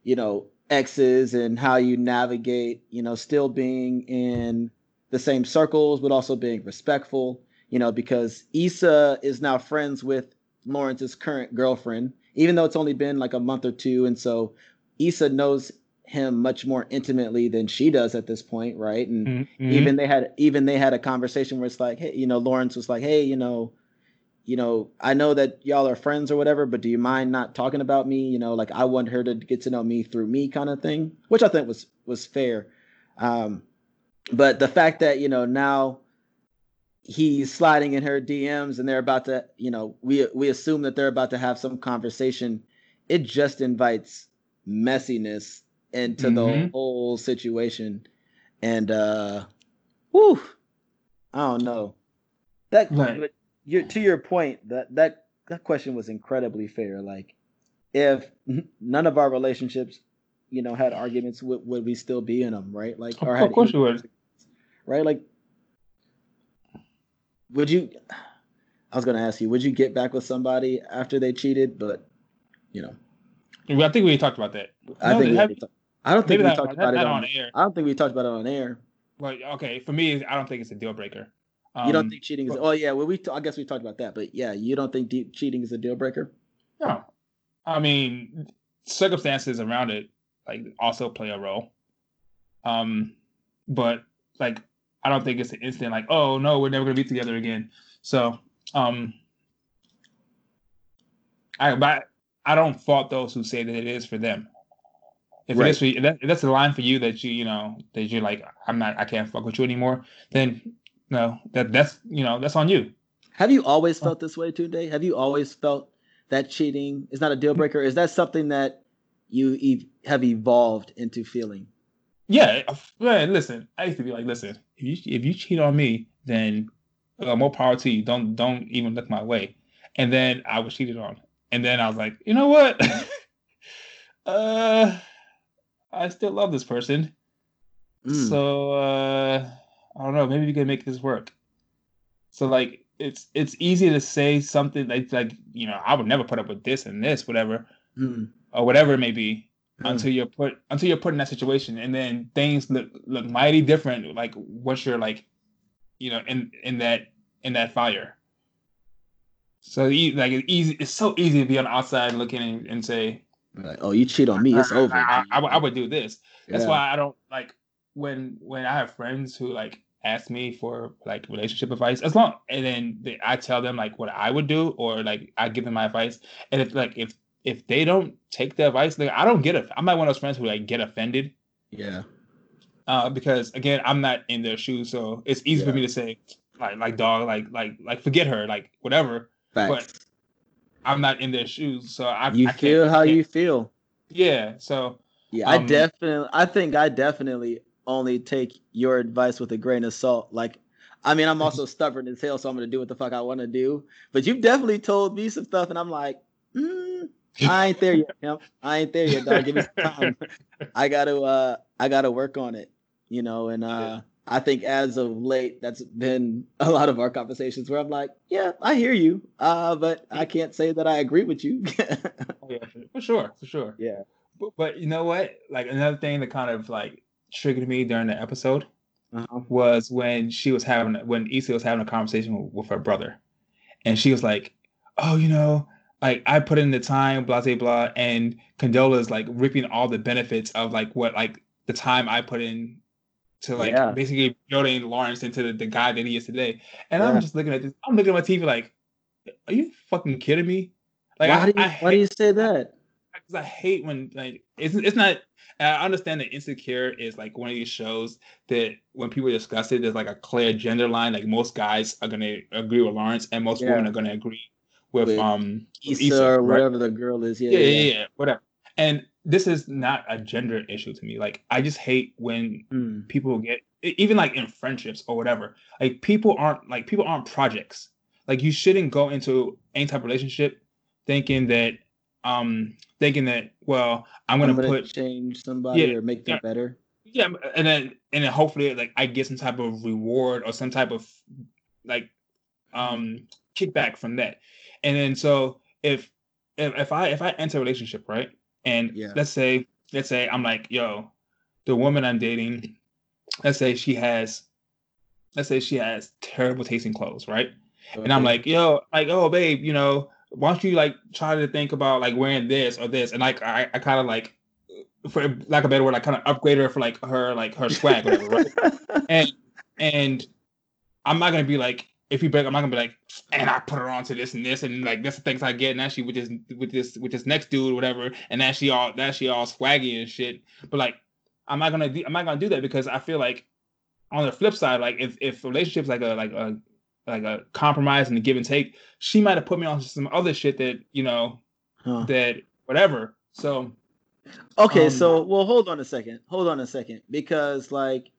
you know, exes and how you navigate, you know, still being in the same circles, but also being respectful you know, because Issa is now friends with Lawrence's current girlfriend, even though it's only been like a month or two. And so Issa knows him much more intimately than she does at this point, right? And Mm-hmm. even they had even they had a conversation where it's like, hey, you know, Lawrence was like, hey, you know, you know, I know that y'all are friends or whatever, but do you mind not talking about me? You know, like I want her to get to know me through me, kind of thing, which I think was was fair. Um, but the fact that you know now he's sliding in her DMs and they're about to, you know, we we assume that they're about to have some conversation. It just invites messiness into the Mhm. whole situation. And uh whew, I don't know. That Right. but you to your point, that that that question was incredibly fair. Like if none of our relationships, you know, had arguments, would, would we still be in them, right? Like Of, or of course you would. right? Like, would you? I was gonna ask you, would you get back with somebody after they cheated? But you know, I think we talked about that. I No, think we have- talked- I don't think we talked about it on. on air. I don't think we talked about it on air. But okay, for me, I don't think it's a deal breaker. Um, you don't think cheating is? but- Oh yeah, well we. T- I guess we talked about that, but yeah, you don't think deep cheating is a deal breaker? No, I mean circumstances around it like also play a role. Um, but like I don't think it's an instant like oh no we're never gonna be together again. So um, I but I don't fault those who say that it is for them. If Right. it is for you, if that, if that's a line for you that you you know that you're like I'm not I can't fuck with you anymore, then no that that's you know that's on you. Have you always felt this way, Tunde? Have you always felt that cheating is not a deal breaker? Is that something that you ev- have evolved into feeling? Yeah, man. Listen, I used to be like, listen, if you if you cheat on me, then uh, more power to you. Don't don't even look my way. And then I was cheated on, and then I was like, you know what? uh, I still love this person, Mm. so uh, I don't know. Maybe we can make this work. So like, it's it's easy to say something like like you know I would never put up with this and this whatever Mm. or whatever it may be Mm. until you're put until you're put in that situation and then things look look mighty different like once you're like you know in in that in that fire so like it's easy it's so easy to be on the outside looking and, and say Like, oh, you cheat on me, it's over. I, I, I would do this that's Yeah. why i don't like when when i have friends who like ask me for like relationship advice as long and then they, i tell them like what i would do or like i give them my advice and if like if if they don't take the advice like i don't get it i'm not one of those friends who like get offended Yeah. uh, because again, I'm not in their shoes, so it's easy for me to say, like, like dog, like, like, like, forget her, like, whatever. Facts. I'm not in their shoes, so I. you I feel how you feel. Yeah. So Yeah, I Um, definitely I think I definitely only take your advice with a grain of salt. Like I mean, I'm also stubborn as hell, so I'm gonna do what the fuck I want to do. But you've definitely told me some stuff, and I'm like, mm, I ain't there yet. I ain't there yet, dog. Give me some time. I gotta, uh, I gotta work on it. You know, and uh, I think as of late, that's been a lot of our conversations where I'm like, yeah, I hear you, uh, but I can't say that I agree with you. oh, yeah, for sure, for sure. yeah. But, but you know what? Like another thing that kind of like triggered me during the episode Uh-huh. was when she was having when Issa was having a conversation with, with her brother, and she was like, "Oh, you know, like I put in the time, blah blah blah," and Condola's like ripping all the benefits of like what like the time I put in to like Yeah. basically building Lawrence into the, the guy that he is today. And Yeah. I'm just looking at this. I'm looking at my TV like, "Are you fucking kidding me?" Like why I, do you, I why do you say that? because I hate when like it's it's not. I understand that Insecure is like one of these shows that when people discuss it, there's like a clear gender line. Like most guys are gonna agree with Lawrence, and most Yeah. women are gonna agree with, With um Issa, Issa, or right? whatever the girl is. Yeah, Yeah, yeah, yeah, whatever. And this is not a gender issue to me. Like I just hate when Mm. people get even like in friendships or whatever. Like people aren't like people aren't projects. Like you shouldn't go into any type of relationship thinking that um thinking that well I'm gonna, I'm gonna put change somebody Yeah, or make them yeah. better. yeah and then and then hopefully like I get some type of reward or some type of like um kickback from that. And then so if if, if I if I enter a relationship right and Yeah. let's say let's say I'm like yo the woman I'm dating let's say she has let's say she has terrible tasting clothes right and I'm like, yo, like, oh, babe, you know, why don't you like try to think about like wearing this or this? And like, I, I kind of like, for lack of a better word, I kind of upgrade her for like her, like her swag, whatever, right? And, and I'm not gonna be like, if you break, I'm not gonna be like, and I put her on to this and this and like this the things I get, and now she with this with this with this next dude, whatever, and now she all now she all swaggy and shit. But like, I'm not gonna do, I'm not gonna do that because I feel like on the flip side, like if if relationships like a like a like a compromise and a give and take, she might have put me on some other shit that you know Huh. that whatever. So Okay, Um, so well, hold on a second. Hold on a second, because like,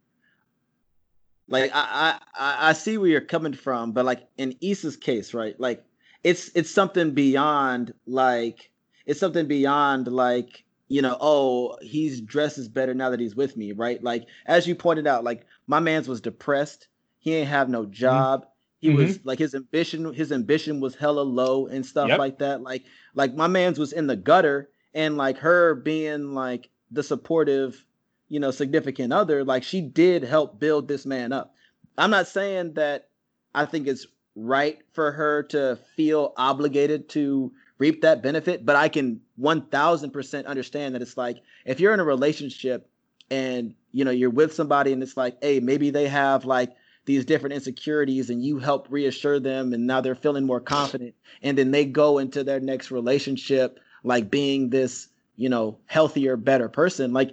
like I I I- see where you're coming from, but like in Issa's case, right? Like, it's it's something beyond like it's something beyond like you know oh he's dresses better now that he's with me, right? Like as you pointed out, like my man's was depressed. He ain't have no mm-hmm. job. He mm-hmm. was like his ambition. His ambition was hella low and stuff Yep. like that. Like like my man's was in the gutter and like her being like the supportive you know significant other like she did help build this man up. I'm not saying that i think it's right for her to feel obligated to reap that benefit but i can 1000% understand that it's like if you're in a relationship and you know you're with somebody and it's like hey maybe they have like these different insecurities and you help reassure them and now they're feeling more confident and then they go into their next relationship like being this you know healthier better person like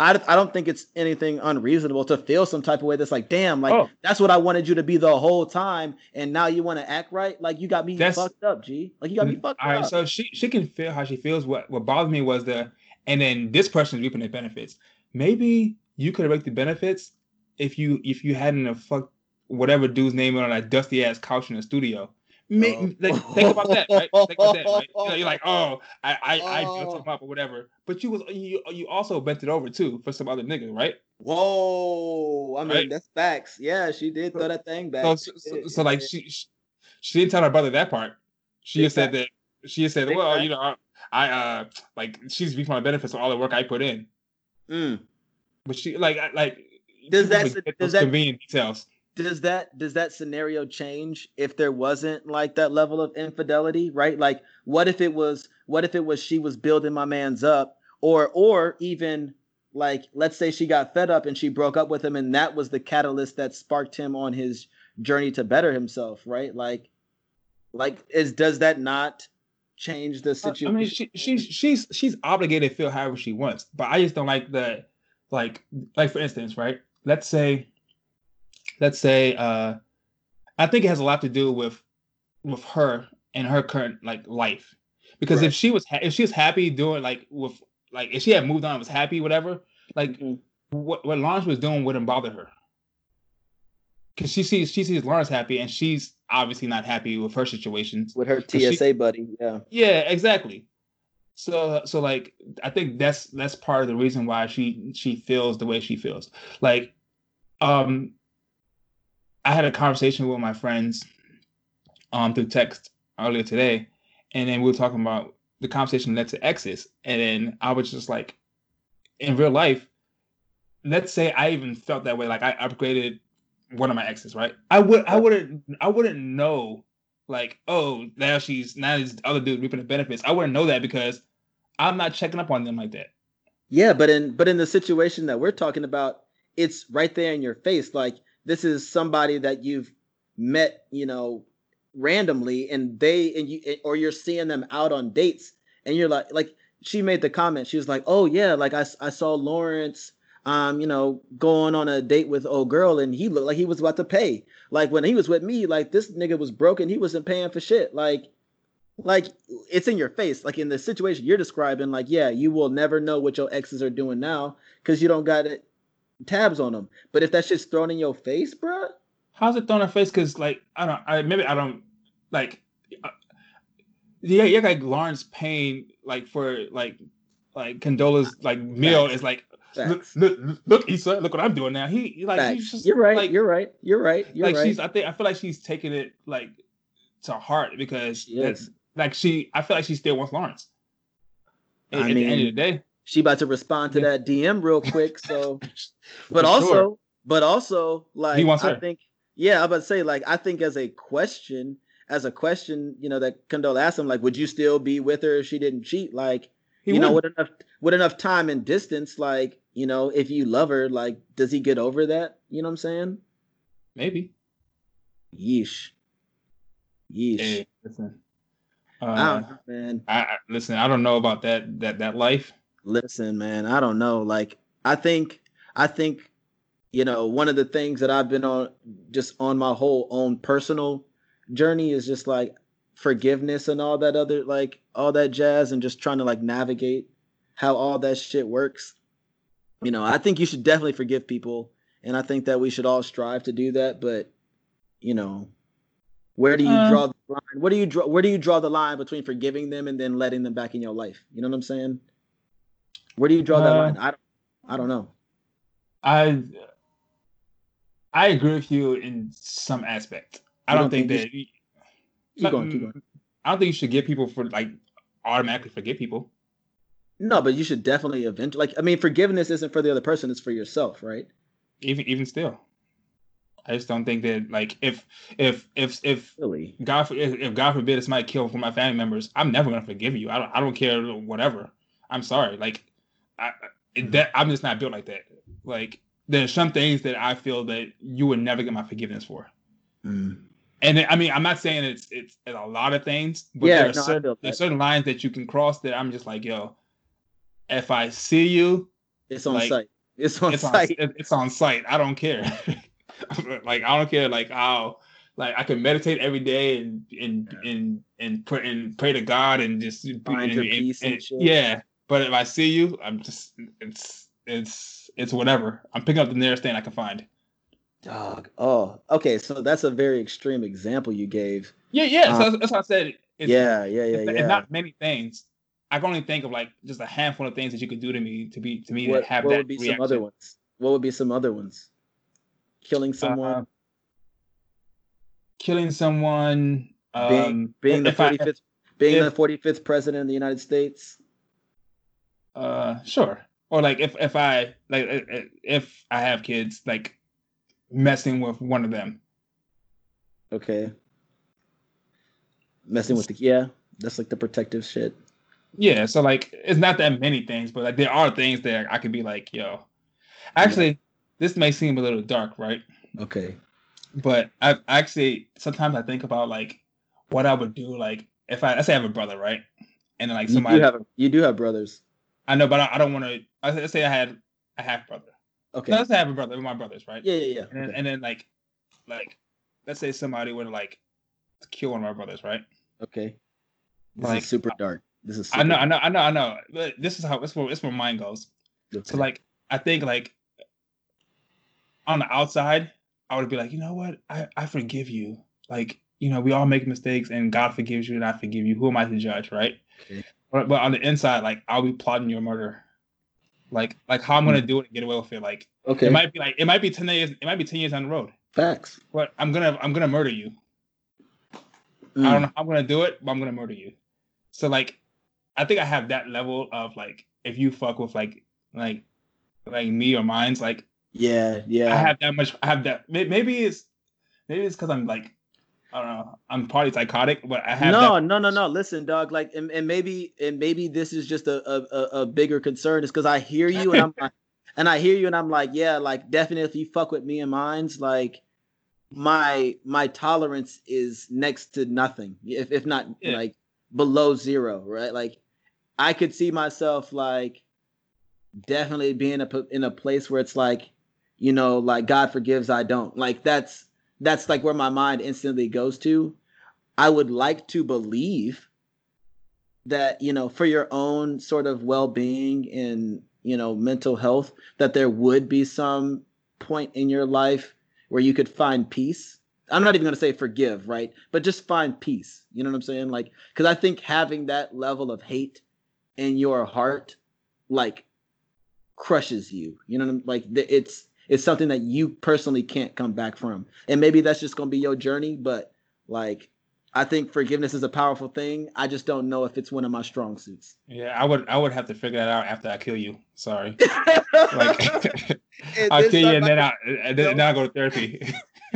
I, I don't think it's anything unreasonable to feel some type of way that's like damn like Oh. that's what i wanted you to be the whole time and now you want to act right like you got me That's- fucked up g like you got me mm, fucked all up All right, so she she can feel how she feels. What what bothered me was the and then this person is reaping the benefits. Maybe you could have reaped the benefits if you if you hadn't have fucked whatever dude's name on that dusty ass couch in the studio. Oh. like, think about that, right? Think about that, right? You know, you're like, oh, I I, I built Oh. him up or whatever, but you was you you also bent it over too for some other nigga, right? whoa i mean Right? that's facts yeah she did throw that thing back So She so, so like she, she she didn't tell her brother that part. She just said that she just said, well, you know, I, I uh like she's reaping my benefits for all the work I put in. Mm. But she like like Does that- does that- convenient details? Does that does that scenario change if there wasn't like that level of infidelity right? Like what if it was what if it was she was building my man's up or or even like let's say she got fed up and she broke up with him and that was the catalyst that sparked him on his journey to better himself right? Like like is does that not change the situation I mean, she, she's she's she's obligated to feel however she wants, but I just don't like the like like for instance, right? Let's say, let's say, uh, I think it has a lot to do with with her and her current like life, because Right. if she was ha- if she was happy doing like with like if she had moved on, and was happy, whatever. Like Mhm. what what Lawrence was doing wouldn't bother her, because she sees she sees Lawrence happy, and she's obviously not happy with her situations. with her she- TSA buddy. Yeah. Yeah, exactly. So so like I think that's that's part of the reason why she she feels the way she feels. Like um I had a conversation with my friends um through text earlier today and then we were talking about the conversation led to exes and then I was just like in real life let's say I even felt that way like I upgraded one of my exes, right? I would I wouldn't I wouldn't know like, oh, now she's now this other dude reaping the benefits. I wouldn't know that because I'm not checking up on them like that. Yeah, but in but in the situation that we're talking about, it's right there in your face. Like this is somebody that you've met, you know, randomly, and they and you or you're seeing them out on dates, and you're like, like she made the comment. She was like, "Oh yeah, like I I saw Lawrence, um, you know, going on a date with old girl, and he looked like he was about to pay. Like when he was with me, like this nigga was broken. He wasn't paying for shit. Like." like it's in your face like in the situation you're describing like yeah you will never know what your exes are doing now because you don't got it tabs on them but if that shit's thrown in your face bruh How's it thrown in her face? Because like I don't, I maybe I don't like. Uh, yeah, yeah, like Lawrence Payne, like for like like Condola's like meal Facts. is like look, Facts. look, look, Issa, look what I'm doing now. He he, like Facts. he's just you're right like, you're right you're right you're like right she's I think I feel like she's taking it like to heart because She that's is. like she I feel like she still wants Lawrence. At, I at the end of the day, she about to respond to Yeah. that dm real quick so but For also sure. but also like wants i her. think yeah i'm about to say like i think as a question as a question you know that condola asked him like would you still be with her if she didn't cheat like he you know with enough with enough time and distance like you know if you love her like does he get over that you know what i'm saying maybe. yeesh yeesh Hey, listen. I Uh, don't know, man I, I listen. I don't know about that that that life. Listen man i don't know like i think i think you know one of the things that i've been on just on my whole own personal journey is just like forgiveness and all that other like all that jazz and just trying to like navigate how all that shit works. You know i think you should definitely forgive people and i think that we should all strive to do that but you know where do you Uh. draw the line? Where do you draw where do you draw the line between forgiving them and then letting them back in your life? You know what i'm saying where do you draw that Uh. line i don't i don't know I I agree with you in some aspect. I don't, don't think, think that keep going keep going I don't think you should give people for like automatically forgive people. no but you should definitely eventually like i mean forgiveness isn't for the other person it's for yourself right Even even still, I just don't think that like if if if if really God if, if God forbid it's might kill for my family members, I'm never gonna forgive you. I don't I don't care whatever. I'm sorry. Like I I- that I'm just not built like that. Like there's some things that I feel that you would never get my forgiveness for. Mm. And I mean, I'm not saying it's it's, it's a lot of things, but Yeah, there are no, certain feel there's certain lines that you can cross that I'm just like, yo, if I see you, it's on Like, site it's on it's site it- it's on site. I don't care. like I don't care. Like how like I can meditate every day and and and and pray and pray to God and just Find your and- peace and and- shit. yeah. But if I see you, I'm just it's it's it's whatever. I'm picking up the nearest thing I can find. dog oh okay so that's a very extreme example you gave Yeah, yeah. Uh, so that's, that's what I said. It's, yeah yeah yeah it's, yeah it's not many things. I can only think of like just a handful of things that you could do to me to be to me what, to have what that would be reaction. some other ones what would be some other ones killing someone Uh, killing someone. Um, being being the 45th being if- the 45th president of the united states uh, sure. Or like if if I like if I have kids, like messing with one of them. okay messing with the yeah that's like the protective shit Yeah, so like it's not that many things, but like there are things that I could be like, yo. Actually, this may seem a little dark, right? okay But I actually sometimes I think about like what I would do, like if I let's say I have a brother, right? And like you somebody do have you do have brothers I know, but I, I don't want to. Let's say I had a half brother. okay No, let's say I have a brother, my brothers, right? yeah yeah yeah And then, okay. and then like, like, let's say somebody would like kill one of my brothers, right? okay this Like, is super dark This is I know, I know, I know, I know. But this is how this where this where mine goes. So like I think like on the outside, I would be like, you know what? I, I forgive you. Like, you know, we all make mistakes and God forgives you and I forgive you. Who am I to judge, right? Okay. But, but on the inside, like I'll be plotting your murder. Like like how I'm gonna do it and get away with it. Like okay, it might be like it might be 10 years, it might be 10 years down the road. facts. But I'm gonna I'm gonna murder you. Mm. I don't know how I'm gonna do it, but I'm gonna murder you. So like, I think I have that level of like, if you fuck with like, like, like me or mine's, like Yeah, yeah. I have that much. I have that. Maybe it's maybe it's because I'm like, I don't know. I'm probably psychotic, but I have no, that. no, no, no. Listen, dog. Like, and, and maybe, and maybe this is just a a, a- bigger concern, is because I hear you and I'm like, and I hear you and I'm like, yeah, like definitely if you fuck with me and mine's, like my my tolerance is next to nothing, if if not Yeah. like below zero, right? Like, I could see myself like definitely being a, in a place where it's like, you know, like God forgives, I don't. Like that's that's like where my mind instantly goes to. I would like to believe that, you know, for your own sort of well-being and, you know, mental health, that there would be some point in your life where you could find peace. I'm not even going to say forgive, right? But just find peace. You know what I'm saying? Like cuz I think having that level of hate in your heart like crushes you. You know what I'm like it's it's something that you personally can't come back from. And maybe that's just going to be your journey, but like I think forgiveness is a powerful thing. I just don't know if it's one of my strong suits. Yeah, I would. I would have to figure that out after I kill you. Sorry. like, I'll kill you, and then I and then, then I go to therapy.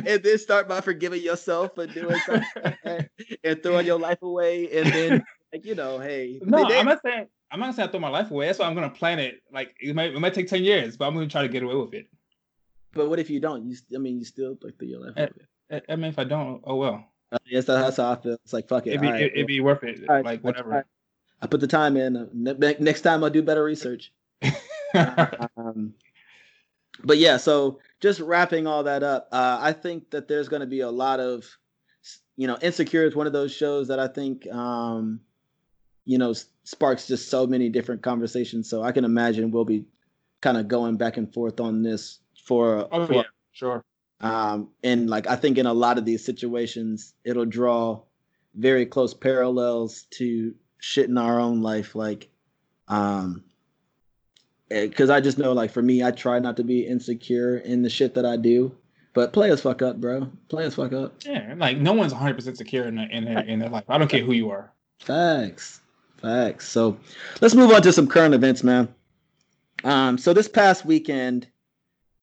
and then start by forgiving yourself for doing something like and throwing your life away, and then like you know, hey, no, they- I'm not saying. I'm not saying I throw my life away. That's why I'm gonna plan it. Like it might it might take ten years, but I'm gonna try to get away with it. But what if you don't? You, I mean, you still like throw your life. I, I mean, if I don't, oh well. Yes, that- that's how I feel. It's like fuck it. It'd be right, it, would be worth it. all like right, whatever. right. I put the time in. Ne- ne- next time I'll do better research. um, but yeah, so just wrapping all that up, uh, I think that there's going to be a lot of, you know, Insecure is one of those shows that I think, um, you know, sparks just so many different conversations. So I can imagine we'll be kind of going back and forth on this for, oh for yeah, sure. um, and like I think in a lot of these situations, it'll draw very close parallels to shit in our own life. Like, um, because I just know, like for me, I try not to be insecure in the shit that I do. But play players fuck up, bro. Play Players fuck up. Yeah, like no one's 100 percent secure in their, in their in their life. I don't care who you are. Facts. Facts. So let's move on to some current events, man. Um, so this past weekend,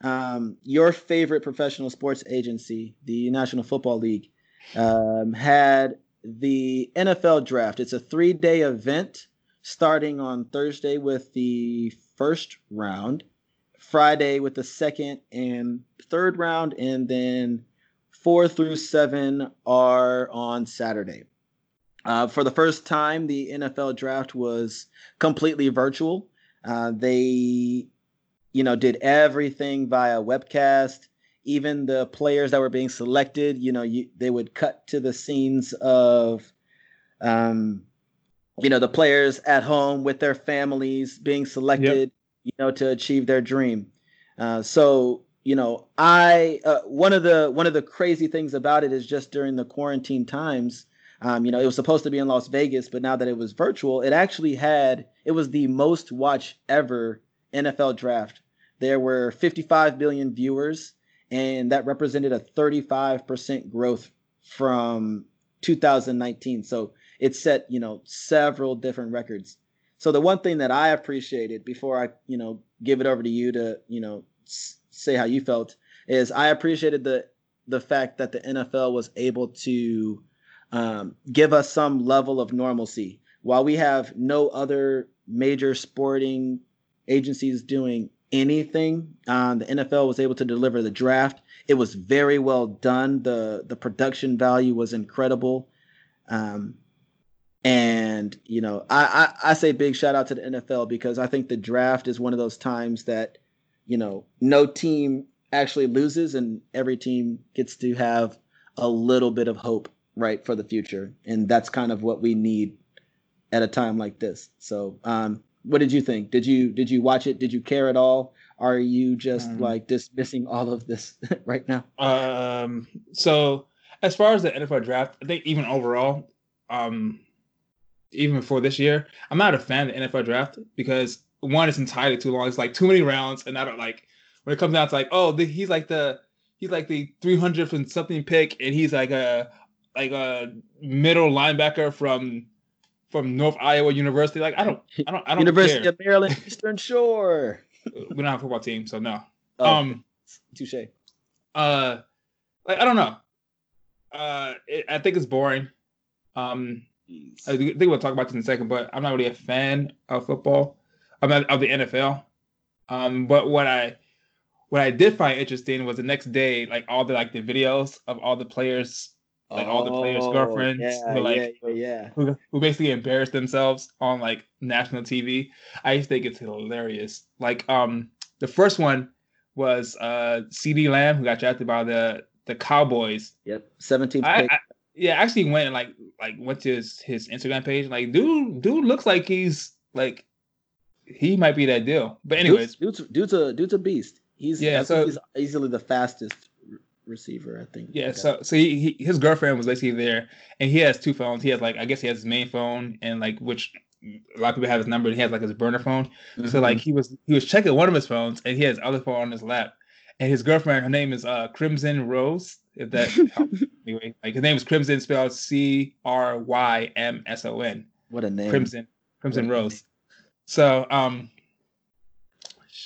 um, your favorite professional sports agency, the National Football League, um, had the NFL draft. It's a three day event starting on Thursday with the first round, Friday with the second and third round, and then four through seven are on Saturday. Uh, for the first time, the NFL draft was completely virtual. Uh, they, you know, did everything via webcast. Even the players that were being selected, you know, you, they would cut to the scenes of, um, you know, the players at home with their families being selected, you know, to achieve their dream. Uh, so, you know, I uh, one of the one of the crazy things about it is just during the quarantine times. Um, you know, it was supposed to be in Las Vegas, but now that it was virtual, it actually had it was the most watched ever NFL draft. There were 55 billion viewers, and that represented a 35% growth from 2019. So it set, you know, several different records. So the one thing that I appreciated before I, you know, give it over to you to, you know, s- say how you felt is I appreciated the the fact that the NFL was able to um, give us some level of normalcy. While we have no other major sporting agencies doing anything, um, the NFL was able to deliver the draft. It was very well done. the The production value was incredible, um, and you know, I, I I say big shout out to the NFL because I think the draft is one of those times that you know no team actually loses, and every team gets to have a little bit of hope right for the future and that's kind of what we need at a time like this. So, um, what did you think? Did you did you watch it? Did you care at all? Are you just Um, like dismissing all of this right now? Um, so as far as the NFL draft, I think even overall, um, even for this year, I'm not a fan of the NFL draft because one, it's entirely too long. It's like too many rounds, and I don't like when it comes down to like, oh, the, he's like the he's like the 300th and something pick, and he's like a like a middle linebacker from from North Iowa University. Like I don't, I don't, I don't University care. of Maryland Eastern Shore. we don't have a football team, so no. Oh, Um, touche. uh like i don't know uh it, i think it's boring um Jeez. i think we'll talk about this in a second but i'm not really a fan of football i'm not of the nfl um but what i what i did find interesting was the next day like all the like the videos of all the players like all the players' Oh, girlfriends Yeah, were like- yeah, yeah, who, who basically embarrassed themselves on like national tv i just think it's hilarious like um the first one was uh ceedee lamb who got drafted by the the cowboys Yep. 17th I, pick. I yeah, I actually went and like like went to his his Instagram page. Like, dude, dude looks like he's like he might be that deal. But anyways, dude's, dude's, dude's a dude's a beast. He's Yeah, so- he's easily the fastest receiver. I think. yeah. So so he, he his girlfriend was basically there, and he has two phones. He has like I guess he has his main phone and like which a lot of people have his number. And he has like his burner phone. So Mhm. like he was he was checking one of his phones, and he has other phone on his lap. And his girlfriend, her name is uh Crimson Rose. If that anyway, like his name is Crimson, spelled C R Y M S O N. what a name. Crimson, Crimson What Rose. So um,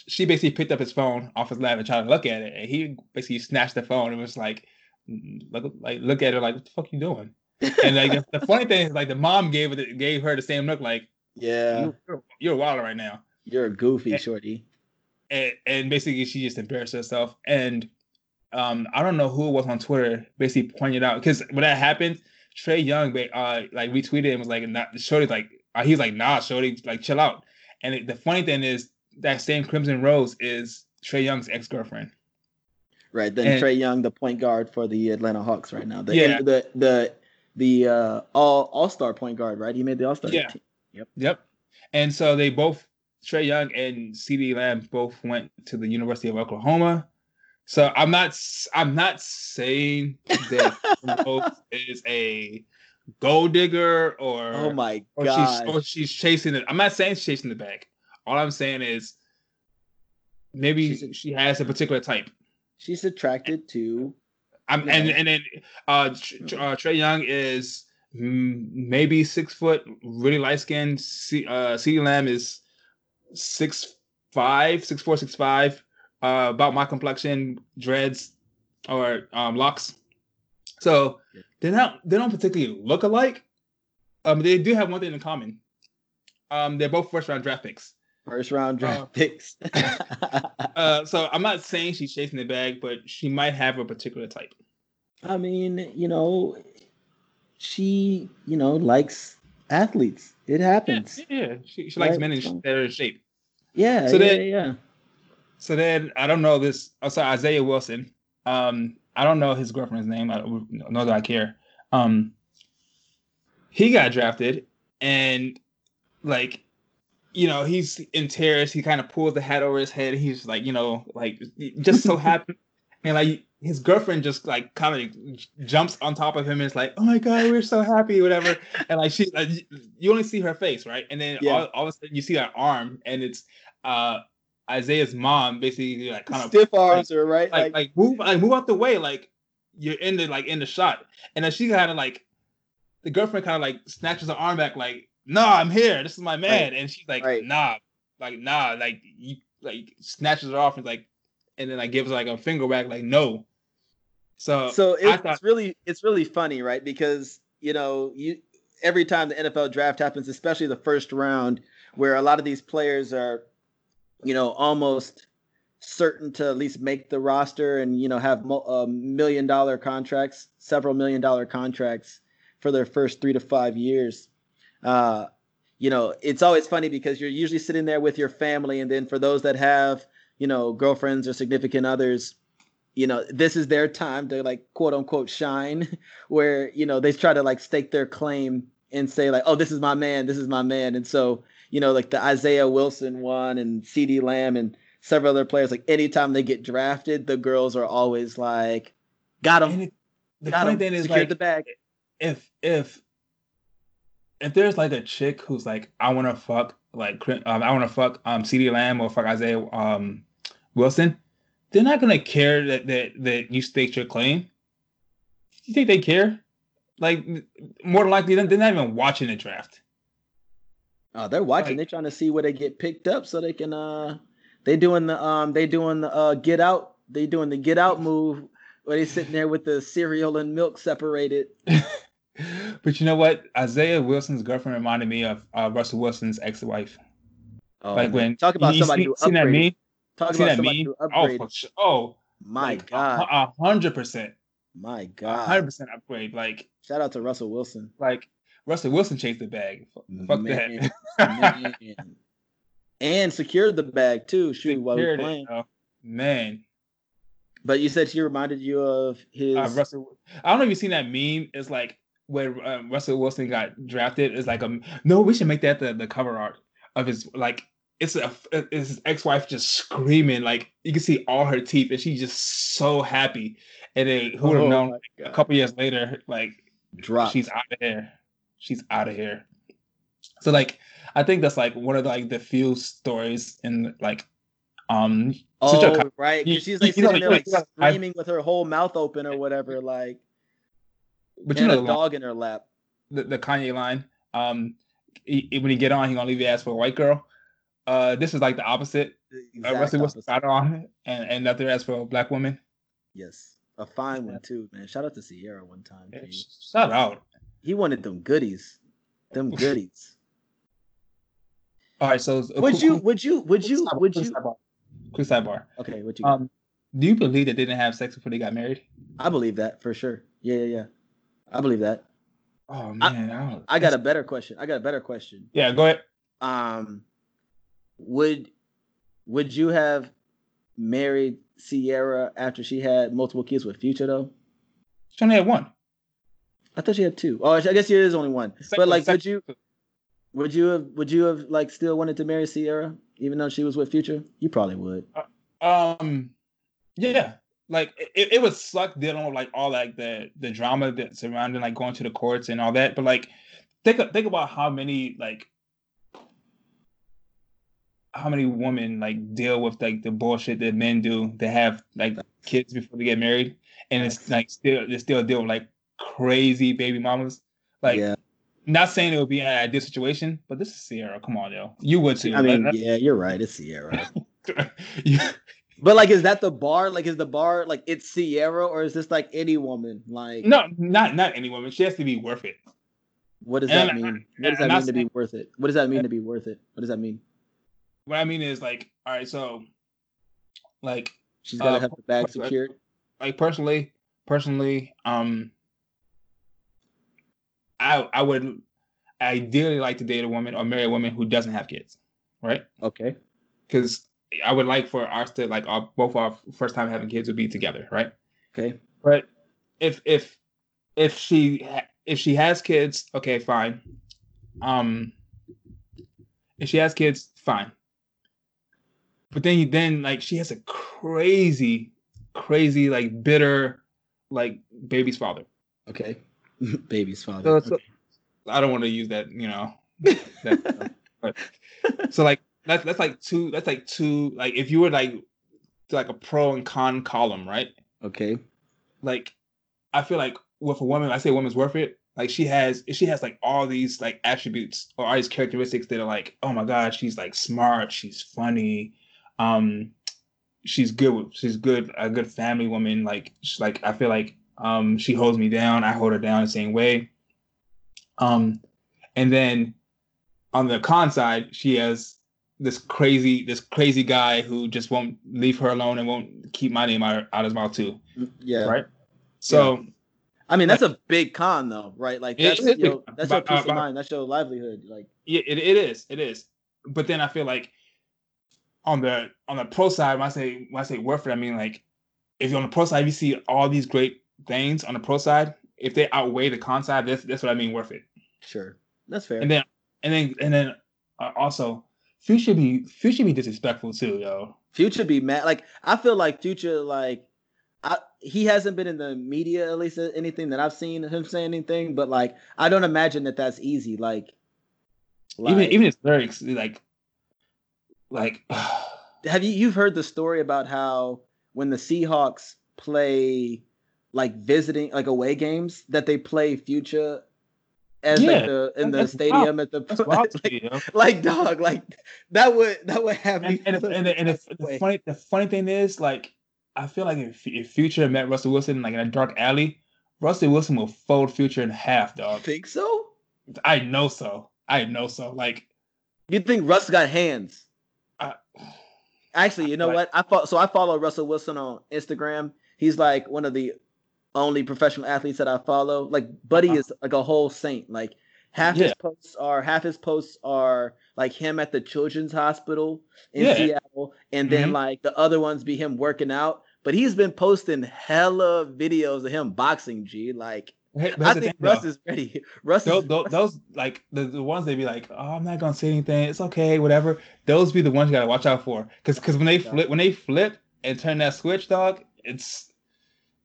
she basically picked up his phone off his lap and tried to look at it, and he basically snatched the phone and was like, mm, look, like look at her like, what the fuck you doing? And like the, the funny thing is, like the mom gave it gave her the same look, like Yeah, you're, you're, wild right now, you're a goofy Eh, shorty. and, and basically she just embarrassed herself. And um, I don't know who it was on Twitter basically pointed out because when that happened, Trae Young uh like retweeted and was like, not Shorty like uh, he was like, nah, Shorty, like chill out. And it, the funny thing is that same Crimson Rose is Trae Young's ex girlfriend. Right. Then and- Trae Young, the point guard for the Atlanta Hawks right now. The, Yeah. The the the uh, all all star point guard. Right. He made the all star Yeah. team. Yep. And so they both Trae Young and CeeDee Lamb both went to the University of Oklahoma. So I'm not I'm not saying that is a gold digger or Oh my or god. she's or she's chasing it. I'm not saying she's chasing the bag. All I'm saying is maybe She's she has a particular type. She's attracted to. I'm Yeah. and and then uh, uh Trae Young is mm, maybe six foot, really light skinned. C uh CeeDee Lamb is six five, six four, six five, uh about my complexion, dreads or um locks. So they don't they don't particularly look alike. Um they do have one thing in common. Um they're both first round draft picks. First round draft Uh, picks. Uh so I'm not saying she's chasing the bag, but she might have a particular type. I mean, you know, she, you know, likes athletes. It happens. yeah. She, she likes Right, men in, that are in shape. Yeah, So yeah, then- yeah. So then I don't know this. Oh, sorry, Isaiah Wilson. Um, I don't know his girlfriend's name. I don't know that I care. Um, he got drafted, and like, you know, he's in tears. He kind of pulls the hat over his head. He's like, you know, like just so happy, and like his girlfriend just like kind of jumps on top of him and is like, "Oh my god, we're so happy," whatever. And like she, like, you only see her face, right? And then Yeah. all, all of a sudden you see her arm, and it's uh Isaiah's mom basically like kind of Stiff arms are right. like like move like move out the way like you're in the like in the shot and then she kind of like the girlfriend kind of like snatches her arm back like nah i'm here this is my man and she's like Right. nah like nah like you like snatches her off and like and then like gives her like a finger back like no so so it's thought- really it's really funny, right? Because you know, you every time the NFL draft happens, especially the first round, where a lot of these players are, you know, almost certain to at least make the roster and you know have mo- uh, million dollar contracts, several million dollar contracts for their first three to five years. Uh, you know, it's always funny because you're usually sitting there with your family, and then for those that have, you know, girlfriends or significant others, you know, this is their time to like quote unquote shine, where you know they try to like stake their claim and say like, "Oh, this is my man, this is my man," and so you know, like the Isaiah Wilson one and C.D. Lamb and several other players, like anytime they get drafted, the girls are always like, "Got him, it, the got funny him, thing is like the bag." if if if there's like a chick who's like I want to fuck like um, I want to fuck um CeeDee Lamb or fuck Isaiah um Wilson, they're not gonna care that that that you staked your claim. You think they care? Like more than likely, they're they're not even watching the draft. Oh, they're watching. Like- they're trying to see where they get picked up so they can. uh They doing the um. They doing the uh get out. They doing the get out move where they sitting there with the cereal and milk separated. but you know what? Isaiah Wilson's girlfriend reminded me of uh, Russell Wilson's ex-wife. Oh, like man. when talk about you somebody see, who seen that meme? Talk about somebody meme? who Oh, upgraded. for sure. oh, My like, God, a hundred percent, my God! hundred percent upgrade. Like, Shout out to Russell Wilson. like Russell Wilson chased the bag. Fuck Man, that. man. and secured the bag too. Shoot, while we Secured it, playing. Man, But you said she reminded you of his. uh, Russell. I don't know if you've seen that meme. It's like when um, Russell Wilson got drafted. is like um no, we should make that the, the cover art of his like. It's a it's his ex-wife just screaming like you can see all her teeth and she's just so happy. And then who would have Oh known my a couple years later like drop. she's out of here. She's out of here. So like I think that's like one of the, like the few stories in like um such a Oh, right. you- she's like you know, there like you know, I- screaming with her whole mouth open or whatever, like but you know a the, dog in her lap. the, the Kanye line um he, when he get on he gonna leave your ass for a white girl. Uh this is like the opposite. Uh, Exact Russell Wilson opposite. got on and and left their ass for a black woman. Yes. A fine one too, man. Shout out to Ciara one time. Yeah, Shout out. He wanted them goodies. Them goodies. All right, so uh, Would quick- you quick- would you would you would you sidebar. quick sidebar. Okay, what you Um do you believe that they didn't have sex before they got married? I believe that for sure. Yeah, yeah, yeah. I believe that. Oh man, I, don't- I got a better question. I got a better question. yeah. Go ahead. Um would would you have married Ciara after she had multiple kids with Future though? She only had one. I thought she had two. Oh, I guess there is only one. Second- But like, would you would you have would you have like still wanted to marry Ciara even though she was with Future? You probably would. Um, yeah, like it, it would suck dealing with like all like the the drama that surrounding like going to the courts and all that. But like, think think about how many like how many women like deal with like the bullshit that men do to have like kids before they get married, and it's like still they still deal with like crazy baby mamas. Like, yeah, not saying it would be an ideal situation, but this is Ciara. Come on, yo, you would too. I mean, Like, yeah, you're right. It's Ciara. you- but like, is that the bar? Like, is the bar like it's Ciara or is this like any woman? Like, no, not not any woman. She has to be worth it. what does and that I- mean? What does that mean to be worth it? What does that mean to be worth it? What does that mean? What I mean is like, all right, so like She's got to Uh, have the bag secured. like personally, personally, um I I would ideally like to date a woman or marry a woman who doesn't have kids, right? Okay. Because I would like for us to like our both our first time having kids would be together, right? Okay. But if if if she if she has kids, okay, fine. Um, if she has kids, fine. But then you then like she has a crazy, crazy like bitter, like baby's father. Okay. Baby's father. So, so I don't want to use that, you know. That, but so like that's that's like two that's like two like if you were like like a pro and con column, right? okay. like I feel like with a woman, I say a woman's worth it. Like she has, she has like all these like attributes or all these characteristics that are like, oh my god, she's like smart, she's funny, um, she's good, she's good, a good family woman. Like, she's like I feel like um she holds me down, I hold her down the same way. Um, and then on the con side, she has this crazy, this crazy guy who just won't leave her alone and won't keep my name out, out his mouth too Yeah. right? So I mean, that's a big con, though, right? Like that's big, your, that's your but, peace uh, of mind. That's your livelihood. Like, yeah, it, it is, it is. But then I feel like on the on the pro side, when I say when I say worth it, I mean like if you're on the pro side, you see all these great things on the pro side. If they outweigh the con side, that's that's what I mean worth it. Sure, that's fair. And then and then and then uh, also Future be Future be disrespectful too, yo. Future be mad. Like I feel like Future like I, he hasn't been in the media at least uh, anything that I've seen him say anything, but like I don't imagine that that's easy. Like, even like- even his lyrics, like like have you you've heard the story about how when the Seahawks play like visiting like away games that they play Future as Yeah, like the in the stadium at the wild like, me, like dog like that would that would have me And and, if, and, the, and if, the funny the funny thing is like I feel like if, if Future met Russell Wilson like in a dark alley, Russell Wilson will fold Future in half, dog. think so. I know so. I know so. Like You think Russ got hands? I, Actually, you know Like- what? I follow, so I follow Russell Wilson on Instagram. He's like one of the only professional athletes that I follow. Like Buddy Uh-huh. is like a whole saint. Like half his posts are half his posts are like him at the children's hospital in Yeah. Seattle, and then Mhm. like the other ones be him working out. But he's been posting hella videos of him boxing. G like Hey, I think thing, Russ though. is ready. Russ those, is those, those like the, the ones they be like, oh, I'm not gonna say anything. It's okay, whatever. Those be the ones you gotta watch out for, because because when they flip when they flip and turn that switch, dog, it's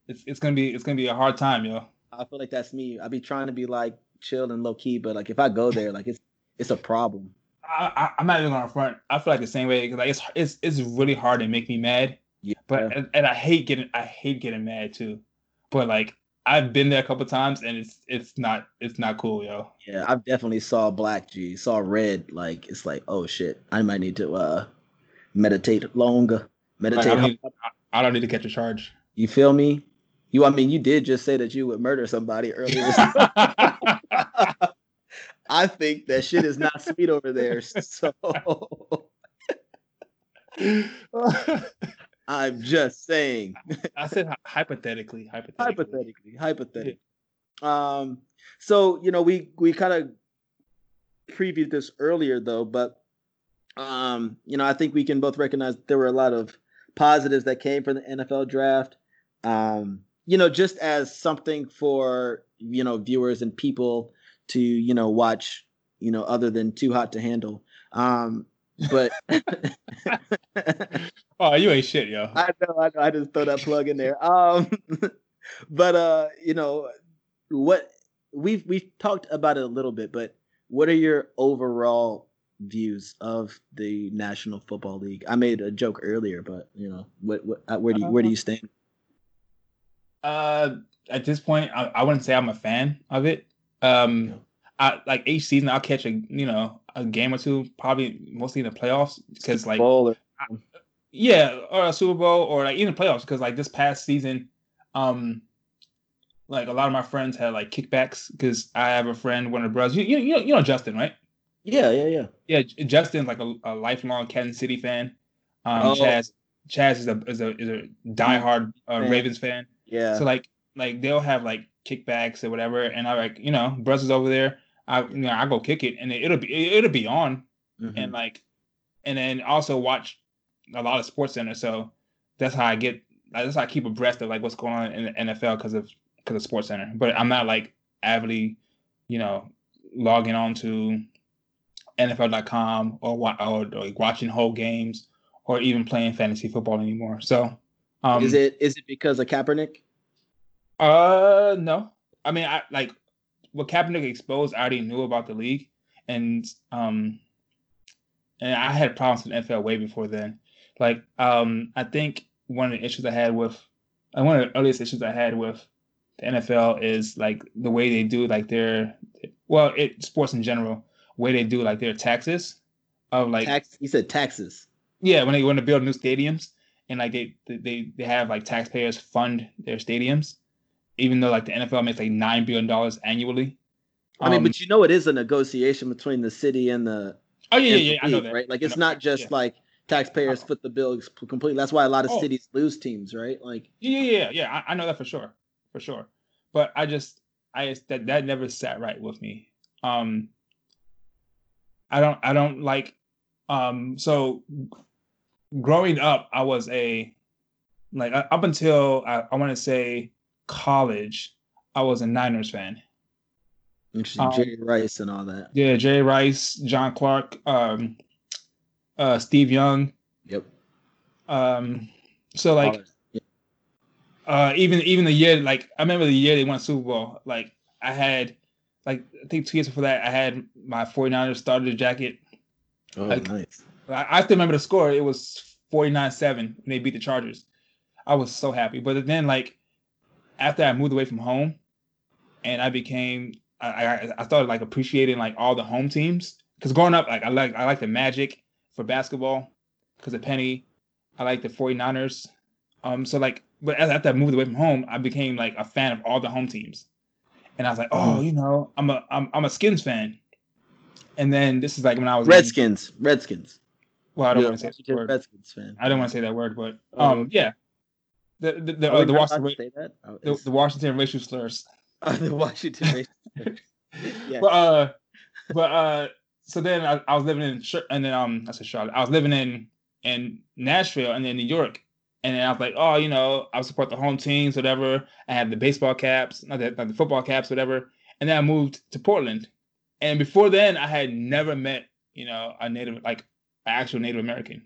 it's it's gonna be it's gonna be a hard time, yo. I feel like that's me. I be trying to be like chill and low key, but like if I go there, like it's it's a problem. I, I I'm not even gonna front. I feel like the same way because like it's it's it's really hard to make me mad, Yeah. but and, and I hate getting I hate getting mad too, but like I've been there a couple times and it's it's not it's not cool, yo. Yeah, I've definitely saw black G, saw red. Like it's like, oh shit, I might need to uh meditate longer. Like, Meditate. I, don't need. I don't need to catch a charge. You feel me? You, I mean, you did just say that you would murder somebody earlier. I think that shit is not sweet over there. So I'm just saying. I said hy- hypothetically, hypothetically. hypothetically hypothetically um so you know we we kind of previewed this earlier though but um you know i think we can both recognize there were a lot of positives that came from the nfl draft um you know just as something for you know viewers and people to you know watch you know other than too hot to handle um but Oh, you ain't shit, yo. I know, I know. I just throw that plug in there. Um, but uh, you know, what we've we've talked about it a little bit, but what are your overall views of the National Football League? I made a joke earlier, but you know, what, what uh, where do you, where do you stand? Uh, at this point, I, I wouldn't say I'm a fan of it. Um, I like each season I'll catch a you know a game or two, probably mostly in the playoffs because like or- yeah, or a Super Bowl or like even playoffs because like this past season, um, like a lot of my friends had like kickbacks because I have a friend, one of the brothers. You you you know, you know Justin, right? yeah, yeah, yeah. Yeah, Justin's like a, a lifelong Kansas City fan. Um, Oh. Chaz Chaz is a is a is a diehard uh. Ravens fan. Yeah. So like like they'll have like kickbacks or whatever, and I like you know brothers over there. I you know I go kick it, and it, it'll be it'll be on, Mhm. and like, and then also watch a lot of Sports Center. So that's how I get. That's how I keep abreast of like what's going on in the NFL because of because of Sports Center. But I'm not like avidly, you know, logging on to NFL.com or or, or like watching whole games or even playing fantasy football anymore. So. Um, is it is it because of Kaepernick? Uh, no. I mean, I like what Kaepernick exposed. I already knew about the league, and um, and I had problems with NFL way before then. Like, um, I think one of the issues I had with, uh, one of the earliest issues I had with the NFL is like the way they do like their, well, it sports in general, way they do like their taxes, of like Tax. You said taxes. yeah, when they want to build new stadiums and like they they they have like taxpayers fund their stadiums, even though like the NFL makes like nine billion dollars annually. I mean, Um, but you know, it is a negotiation between the city and the oh yeah, yeah, yeah, I know that. right? Like it's not just yeah. like taxpayers foot the bill completely. That's why a lot of Oh. cities lose teams, right? Like Yeah, yeah, yeah, yeah. I, I know that for sure, for sure. But I just, I just that that never sat right with me. Um, I don't, I don't like. Um, so growing up, I was a like uh, up until I, I want to say college, I was a Niners fan. Interesting. Um, Jerry Rice and all that. Yeah, Jerry Rice, John Clark, um, uh, Steve Young. Yep. Um, so like Yeah. uh even even the year like I remember the year they won Super Bowl, like I had like I think two years before that I had my 49ers starter jacket. Oh, like- nice. I, I still remember the score. It was 49-7 and they beat the Chargers. I was so happy. But then like after I moved away from home and I became I I, I started like appreciating like all the home teams. Because growing up, like I like I like the Magic for basketball because of Penny. I like the 49ers. Um, so like, but after I moved away from home, I became like a fan of all the home teams, and I was like, oh, you know, I'm a I'm I'm a Skins fan. And then this is like when I was in- Redskins. Redskins. well, I don't You're want to say that word. Redskins fan. I don't want to say that word, but Oh, um, yeah, the the the, uh, the Washington? Oh, the, the Washington racial slurs. the Washington. Redskins. yeah. But uh, but uh, so then I, I was living in and then um, I said Charlotte. I was living in in Nashville and then New York, and then I was like, oh, you know, I support the home teams, whatever. I had the baseball caps, not the, not the football caps, whatever. And then I moved to Portland, and before then, I had never met you know a native like an actual Native American,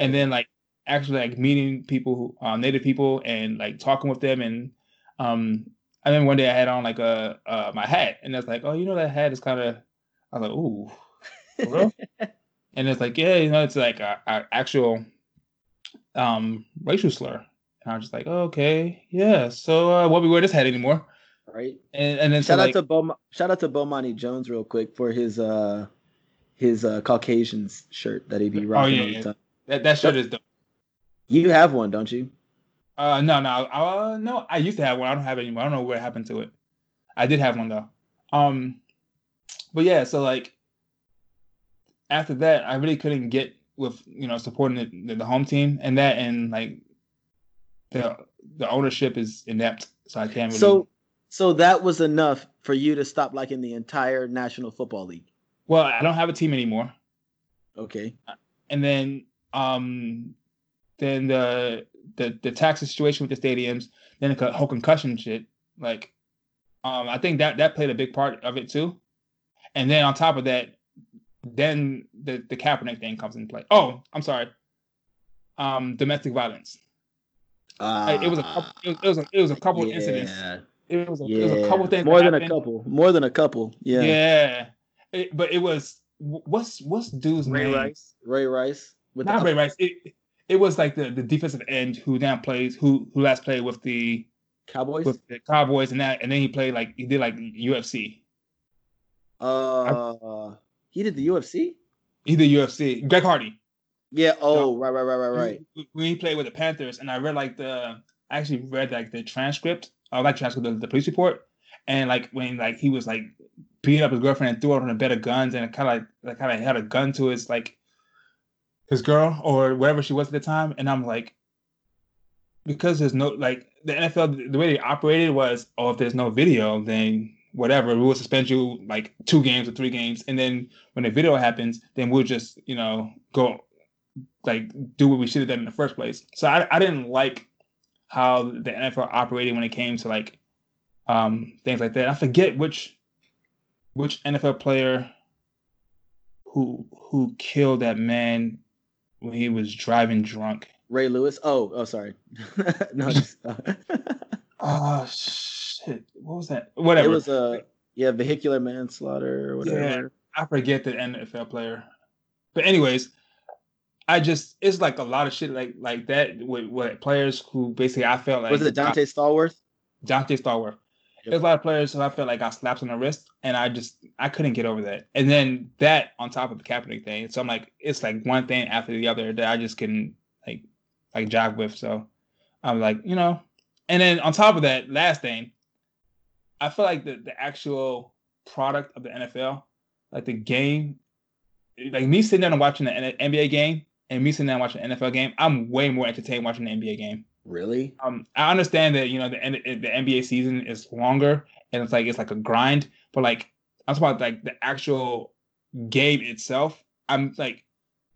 and then like actually like meeting people, who, uh, Native people, and like talking with them, and um, and then one day I had on like a uh, my hat, and it's like, oh, you know that hat is kind of. I was like, ooh, and it's like, yeah, you know, it's like a, a actual um racial slur. And I was just like, oh, okay, yeah. So uh, won't be wear this hat anymore. right. And and then so Shout out like, to Bomani, shout out to Bomani Jones real quick for his uh his uh Caucasians shirt that he be rocking Oh, yeah, all the yeah. time. that that shirt is dope. You have one, don't you? Uh, no, no, uh, no. I used to have one. I don't have it anymore. I don't know what happened to it. I did have one though. Um, but yeah, so like after that, I really couldn't get with you know supporting the, the home team and that and like the the ownership is inept, so I can't really. So so that was enough for you to stop liking the entire National Football League. well, I don't have a team anymore, Okay. and then um, then the the the tax situation with the stadiums, then the whole concussion shit, like um, I think that that played a big part of it too. And then on top of that, then the the Kaepernick thing comes into play. Oh, I'm sorry. Um, domestic violence. Uh, it was a couple. It was, it was a, it was a couple of incidents. It was a, Yeah. it was a couple things. More that than a couple. More than a couple. Yeah. Yeah. It- but it was what's what's dude's Ray name? Rice. Ray Rice. With Not the, Ray Rice. It it was like the the defensive end who now plays who who last played with the Cowboys. with the Cowboys and that and then he played like he did like UFC. uh, he did the UFC. He did UFC. Greg Hardy. Yeah. Oh, right, right, right, right, right. When he played with the Panthers, and I read like the I actually read like the transcript. I like transcript the, the police report, and like when like he was like beating up his girlfriend and threw her on a bed of guns, and kind of like like kind of had a gun to his like his girl or whatever she was at the time, and I'm like, because there's no like the NFL the way they operated was oh if there's no video then whatever we will suspend you like two games or three games, and then when the video happens then we'll just you know go like do what we should have done in the first place. So I, I didn't like how the NFL operated when it came to like um things like that. I forget which which NFL player who who killed that man when he was driving drunk. Ray Lewis. Oh, oh, sorry. no, just, uh, Oh shit! What was that? Whatever. it was a yeah vehicular manslaughter or whatever. Yeah. I forget the NFL player. But anyways, I just it's like a lot of shit like like that with, with players who basically I felt like Was it Donté Stallworth? Donté Stallworth. There's a lot of players who I felt like got slaps on the wrist, and I just I couldn't get over that. And then that on top of the Kaepernick thing, so I'm like, it's like one thing after the other that I just couldn't like like jog with. So I'm like, you know. And then on top of that, last thing, I feel like the the actual product of the NFL, like the game, like me sitting down and watching the N- NBA game and me sitting down and watching the NFL game, I'm way more entertained watching the NBA game Really? um, I understand that you know the the NBA season is longer and it's like it's like a grind, but like I'm talking about like the actual game itself. I'm like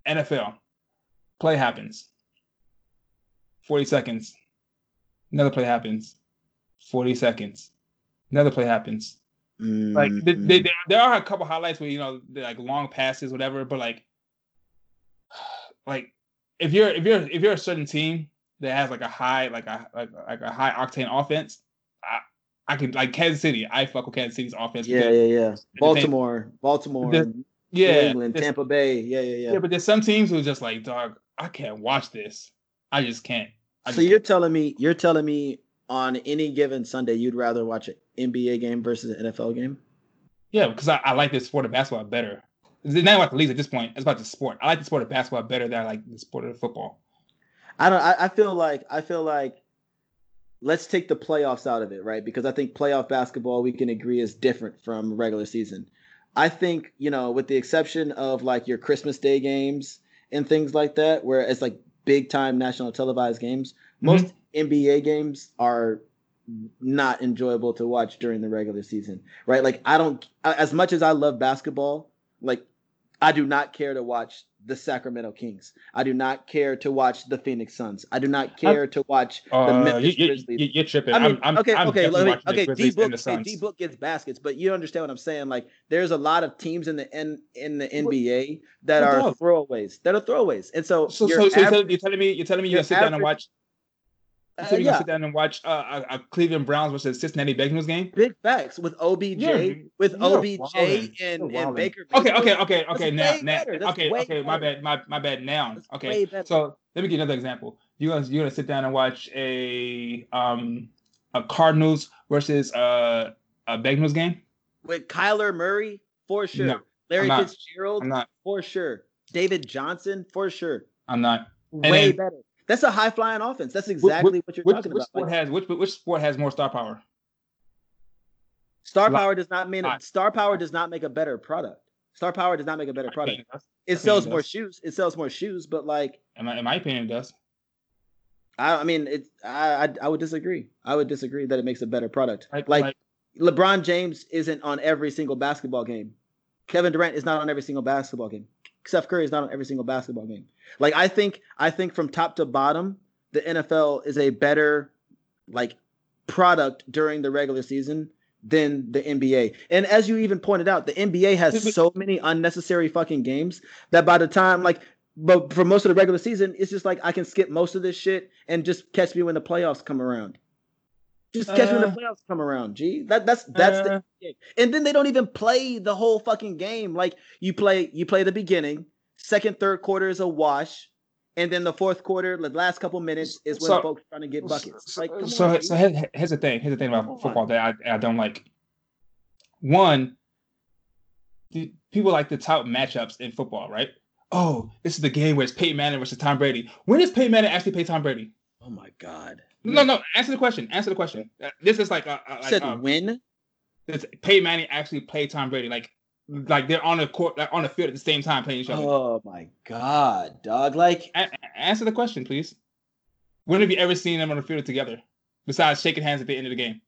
NFL play happens, forty seconds, another play happens, forty seconds, another play happens, Like they, Mm, they, there- there are a couple highlights where you know they're like long passes, whatever. But like, like if you're if you're if you're a certain team that has like a high like a like, like a high octane offense, I I could like Kansas City. I fuck with Kansas City's offense. yeah, yeah, yeah. Baltimore, Baltimore, The- New yeah, England, Tampa Bay. Yeah, yeah, yeah. yeah. But there's some teams who are just like, dog, I can't watch this. I just can't. I so just you're telling me you're telling me on any given Sunday you'd rather watch an NBA game versus an NFL game? Yeah, because I, I like the sport of basketball better. It's not about the leagues at this point. It's about the sport. I like the sport of basketball better than I like the sport of football. I don't. I, I feel like I feel like let's take the playoffs out of it, right? Because I think playoff basketball we can agree is different from regular season. I think you know, with the exception of like your Christmas Day games and things like that, where it's like big time national televised games, mm-hmm. most NBA games are not enjoyable to watch during the regular season, right? Like I don't as much as I love basketball, like I do not care to watch the Sacramento Kings. I do not care to watch the Phoenix Suns. I do not care to watch the Uh, Memphis you, Grizzlies. you, you're tripping. I mean, I'm, I'm, okay, I'm okay, let me, okay. D book, the Suns. D book gets baskets, but you understand what I'm saying. Like, there's a lot of teams in the N in the NBA that are throwaways. That are throwaways, and so, So, so, so you're, average- telling, you're telling me you're telling me you're gonna sit down and average- watch you're uh, yeah, sit down and watch uh, a, a Cleveland Browns versus Cincinnati Bengals game? big facts with OBJ, You're- with OBJ and, and. Baker. Okay, okay, okay, okay. Now, now, better. Okay, okay. My bad, my my bad. Now, That's okay. So let me give you another example. You guys, you're gonna sit down and watch a um a Cardinals versus uh, a Bengals game? with Kyler Murray for sure. No, Larry. Fitzgerald I'm not. for sure. David Johnson for sure. I'm not. Way then- better. That's a high flying offense. That's exactly what you're Which, talking which about. sport Like, has which which sport has more star power? star power does not mean Li- star power does not make a better product. Star power does not make a better product. opinion, it does. It opinion, sells more does. shoes. It sells more shoes, but like In my, in my opinion, it does. I, I mean, it. I, I I would disagree. I would disagree that it makes a better product. Like, like LeBron James isn't on every single basketball game. Kevin Durant is not on every single basketball game. Steph Curry is not on every single basketball game. Like I think I think from top to bottom, the NFL is a better like product during the regular season than the NBA. And as you even pointed out, the NBA has so many unnecessary fucking games that by the time like but for most of the regular season, it's just like I can skip most of this shit and just catch me when the playoffs come around. Just catch me when Uh, the playoffs come around. G. That that's that's the uh, NBA. and then they don't even play the whole fucking game. Like you play you play the beginning, second, third quarter is a wash, and then the fourth quarter, the last couple minutes is when So- folks trying to get buckets. Like come so on, so here- here's the thing. Here's the thing Come about on. football that I, I don't like. One, the, people like to tout matchups in football, right? Oh, this is the game where it's Peyton Manning versus Tom Brady. When does Peyton Manning actually play Tom Brady? Oh my god. No, no. Answer the question. Answer the question. Uh, This is like, uh, uh, like said uh, when? does Peyton Manning actually play Tom Brady? Like, like they're on the court, like on the field at the same time playing each other. Oh my god, dog. Like A- answer the question, please. When have you ever seen them on the field together, besides shaking hands at the end of the game?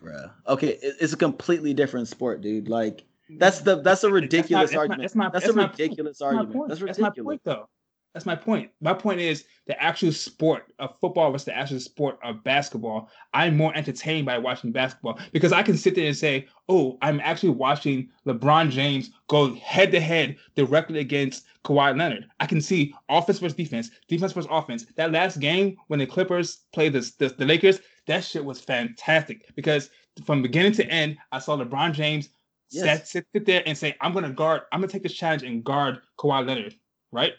bruh. Okay, it's a completely different sport, dude. Like that's the that's a ridiculous that's argument. that's my- That's, that's a point. ridiculous That's argument. That's That's ridiculous. my point, though. That's my point. My point is the actual sport of football versus the actual sport of basketball. I'm more entertained by watching basketball because I can sit there and say, "Oh, I'm actually watching LeBron James go head to head directly against Kawhi Leonard." I can see offense versus defense, defense versus offense. That last game when the Clippers played the the, the Lakers, that shit was fantastic because from beginning to end, I saw LeBron James Yes. sit, sit there and say, "I'm gonna guard. I'm gonna take this challenge and guard Kawhi Leonard." Right?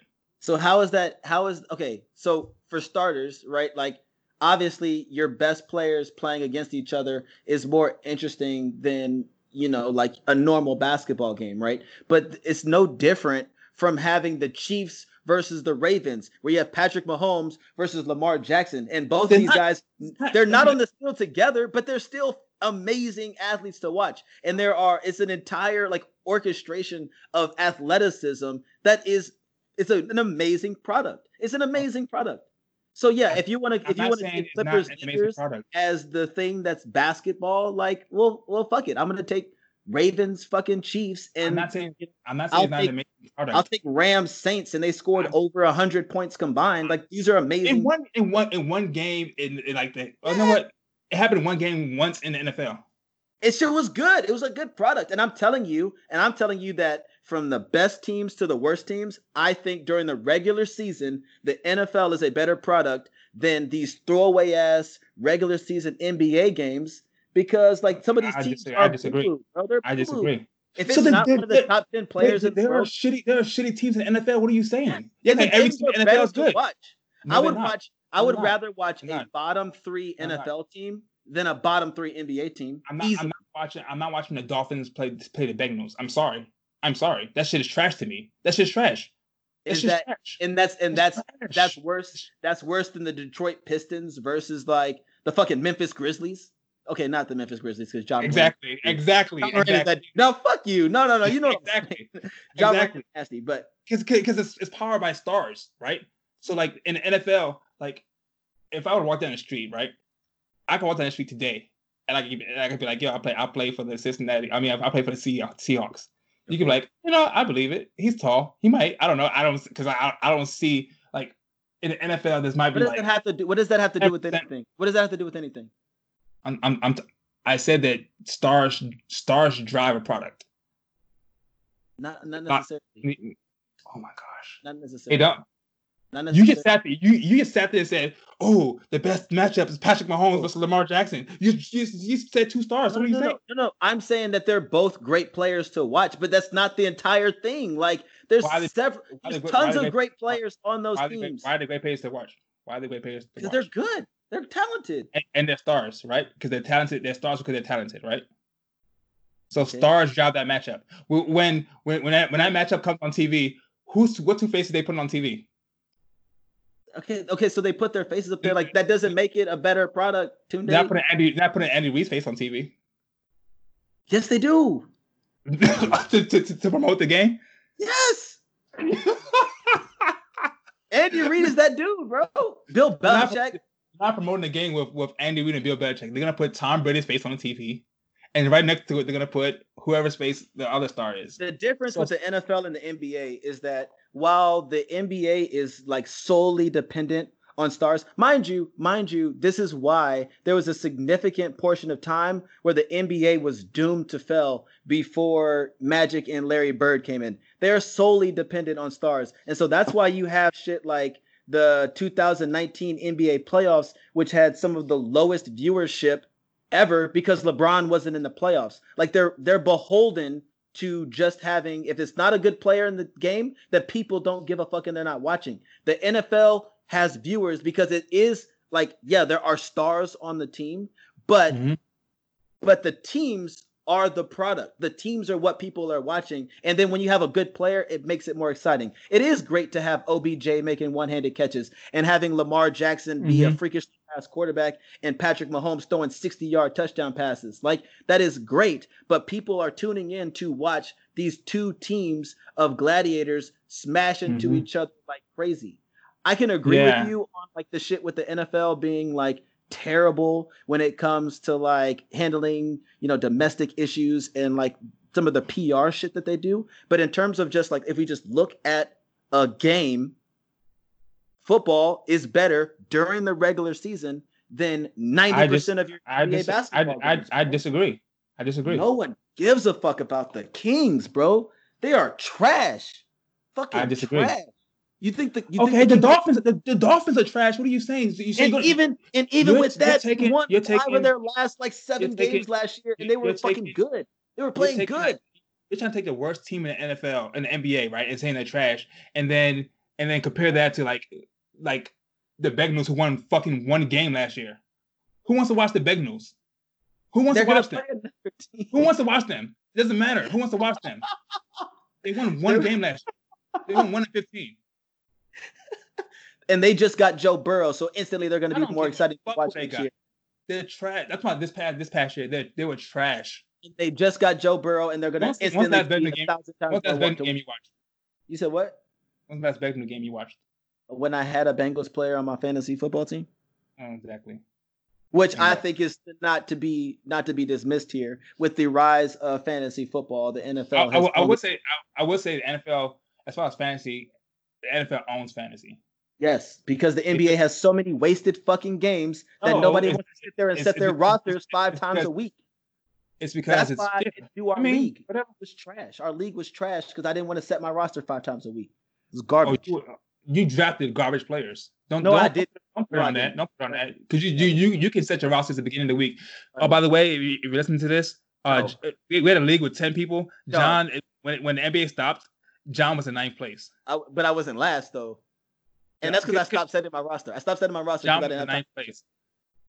So how is that? How is okay? So for starters, right? Like obviously your best players playing against each other is more interesting than you know like a normal basketball game, right? But it's no different from having the Chiefs versus the Ravens, where you have Patrick Mahomes versus Lamar Jackson, and both They're of these not- guys they're not on the field together, but they're still amazing athletes to watch. And there are it's an entire like orchestration of athleticism that is it's a, an amazing product. It's an amazing product. So yeah, if you want to if you want to take Clippers Lakers as the thing that's basketball, like well well fuck it. I'm gonna take Ravens fucking Chiefs and I'm not saying I'm not I'll saying it's not take- an amazing product. I'll take Rams Saints and they scored I'm- over a hundred points combined. Like these are amazing. in one in one in one game in, in like the oh, you know what? It happened in one game once in the NFL. It sure was good. It was a good product. And I'm telling you, and I'm telling you that from the best teams to the worst teams, I think during the regular season, the NFL is a better product than these throwaway ass regular season NBA games because like some of these I teams disagree- are I disagree. poo-poo, bro. I disagree. If So it's then- not one of the top ten players there, in the there are world, shitty. There are shitty teams in the NFL. What are you saying? yeah, I think every team in the NFL is good. watch. No, I would watch. I would rather watch They're a not. bottom three They're not. NFL team than a bottom three NBA team. I'm not. I'm not watching. I'm not watching the Dolphins play play the Bengals. I'm sorry. I'm sorry. That shit is trash to me. That shit's trash. That Is shit's that trash. and that's and That's that's that's worse. That's worse than the Detroit Pistons versus like the fucking Memphis Grizzlies. Okay, not the Memphis Grizzlies because Ja Morant- exactly. Exactly. John Exactly. that- no, fuck you. No, no, no. You know exactly. John Exactly. is nasty, but because because it's, it's powered by stars, right? So like in the NFL, like if I would walk down the street, right, I could walk down the street today, and I could and I could be like, yo, I play I play for the Cincinnati. I mean, I, I play for the Seahawks. You could be like, you know, I believe it. He's tall. He might. I don't know. I don't because I I don't see like in the NFL. This might what be does like that have to do? What does that have to do with anything? What does that have to do with anything? I'm I'm, I'm t- I said that stars stars drive a product. Not not Not- necessarily. Oh my gosh. Not necessarily. They don't. You just sat there. You you just sat there and said, "Oh, the best matchup is Patrick Mahomes versus Lamar Jackson." You you, you said two stars. No, what are you no, saying? no, no. I'm saying that they're both great players to watch, but that's not the entire thing. Like there's they- several, there's they- tons of great- great players on those Why are, they teams why are they great players to watch? Why are they great players because they're good. They're talented. And, and they're stars, right? Because they're talented. They're stars because they're talented, right? So Okay. stars drive that matchup. When when when that when that matchup comes on TV, who's what two faces they put on TV? Okay, okay. So they put their faces up there. Like that doesn't make it a better product. They're not putting Andy. Not putting Andy Reid's face on TV Yes, they do. to, to, to, promote the game. Yes. Andy Reid is that dude, bro. Bill They're not- Belichick. not promoting the game with, with Andy Reid and Bill Belichick. They're gonna put Tom Brady's face on the TV, and right next to it, they're gonna put whoever's face the other star is. The difference So- with the NFL and the NBA is that while the NBA is like solely dependent on stars, mind you, mind you, this is why there was a significant portion of time where the NBA was doomed to fail before Magic and Larry Bird came in. They're solely dependent on stars. And so that's why you have shit like the 2019 NBA playoffs, which had some of the lowest viewership ever because LeBron wasn't in the playoffs. Like they're they're beholden to just having if it's not a good player in the game that people don't give a fuck and they're not watching. The NFL has viewers because it is like yeah, there are stars on the team, but Mhm. but the teams are the product. The teams are what people are watching. And then when you have a good player, it makes it more exciting. It is great to have OBJ making one-handed catches and having Lamar Jackson be a Mhm. freakish pass quarterback and Patrick Mahomes throwing 60-yard touchdown passes. Like that is great, but people are tuning in to watch these two teams of gladiators smash into Mhm. each other like crazy. I can agree Yeah. with you on like the shit with the NFL being like terrible when it comes to like handling, you know, domestic issues and like some of the PR shit that they do. But in terms of just like if we just look at a game, football is better during the regular season than 90% of your I, NBA dis- basketball I, games, I bro. disagree. I disagree. No one gives a fuck about the Kings, bro. They are trash. Fucking I disagree. trash. You think the you okay, think the Kings- Dolphins. The, the Dolphins are trash. What are you saying? You and even and even You're- with you're that, taking- won you're five of their last like 7 taking- games last year, and they were fucking taking- good. They were you're playing taking, good. you're trying to take the worst team in the NFL in the NBA, right, and saying they're trash, and then and then compare that to like like the Bengals who won fucking one game last year. Who wants to watch the Bengals? Who wants They're to watch them? play another team. Who wants to watch them? It doesn't matter. Who wants to watch them? They won one game last year. They won one in fifteen. and they just got Joe Burrow, so instantly they're going to be more excited to watch what they next got. year. They're trash. That's why this past this past year they they were trash. They just got Joe Burrow, and they're going to Once- once instantly that's better be game- thousand What's that more Bengals want to- game you watched? You said what? What's the last Bengals game you watched? When I had a Bengals player on my fantasy football team, Oh, exactly. which I think is not to be not to be dismissed here with the rise of fantasy football. The NFL. I, would- I would say I, I would say the NFL as far as fantasy, the NFL owns fantasy. Yes, because the NBA has so many wasted fucking games that No, nobody wants to sit there and set their rosters five times a week. It's because That's it's why I yeah, do our I mean, league. whatever. Was trash. Our league was trash because I didn't want to set my roster five times a week. It was Oh, garbage. you, you drafted garbage players. Don't no, don't, I did. Don't put No, I on that. Don't put on that because you, you you you can set your rosters at the beginning of the week. Oh, by the way, if you, if you listen to this, uh, Oh. We had a league with ten people. No. John, when when the NBA stopped, John was in ninth place. I, but I wasn't last though, and Yeah, that's because I stopped setting my roster. I stopped setting my roster John I was in didn't have time. ninth place.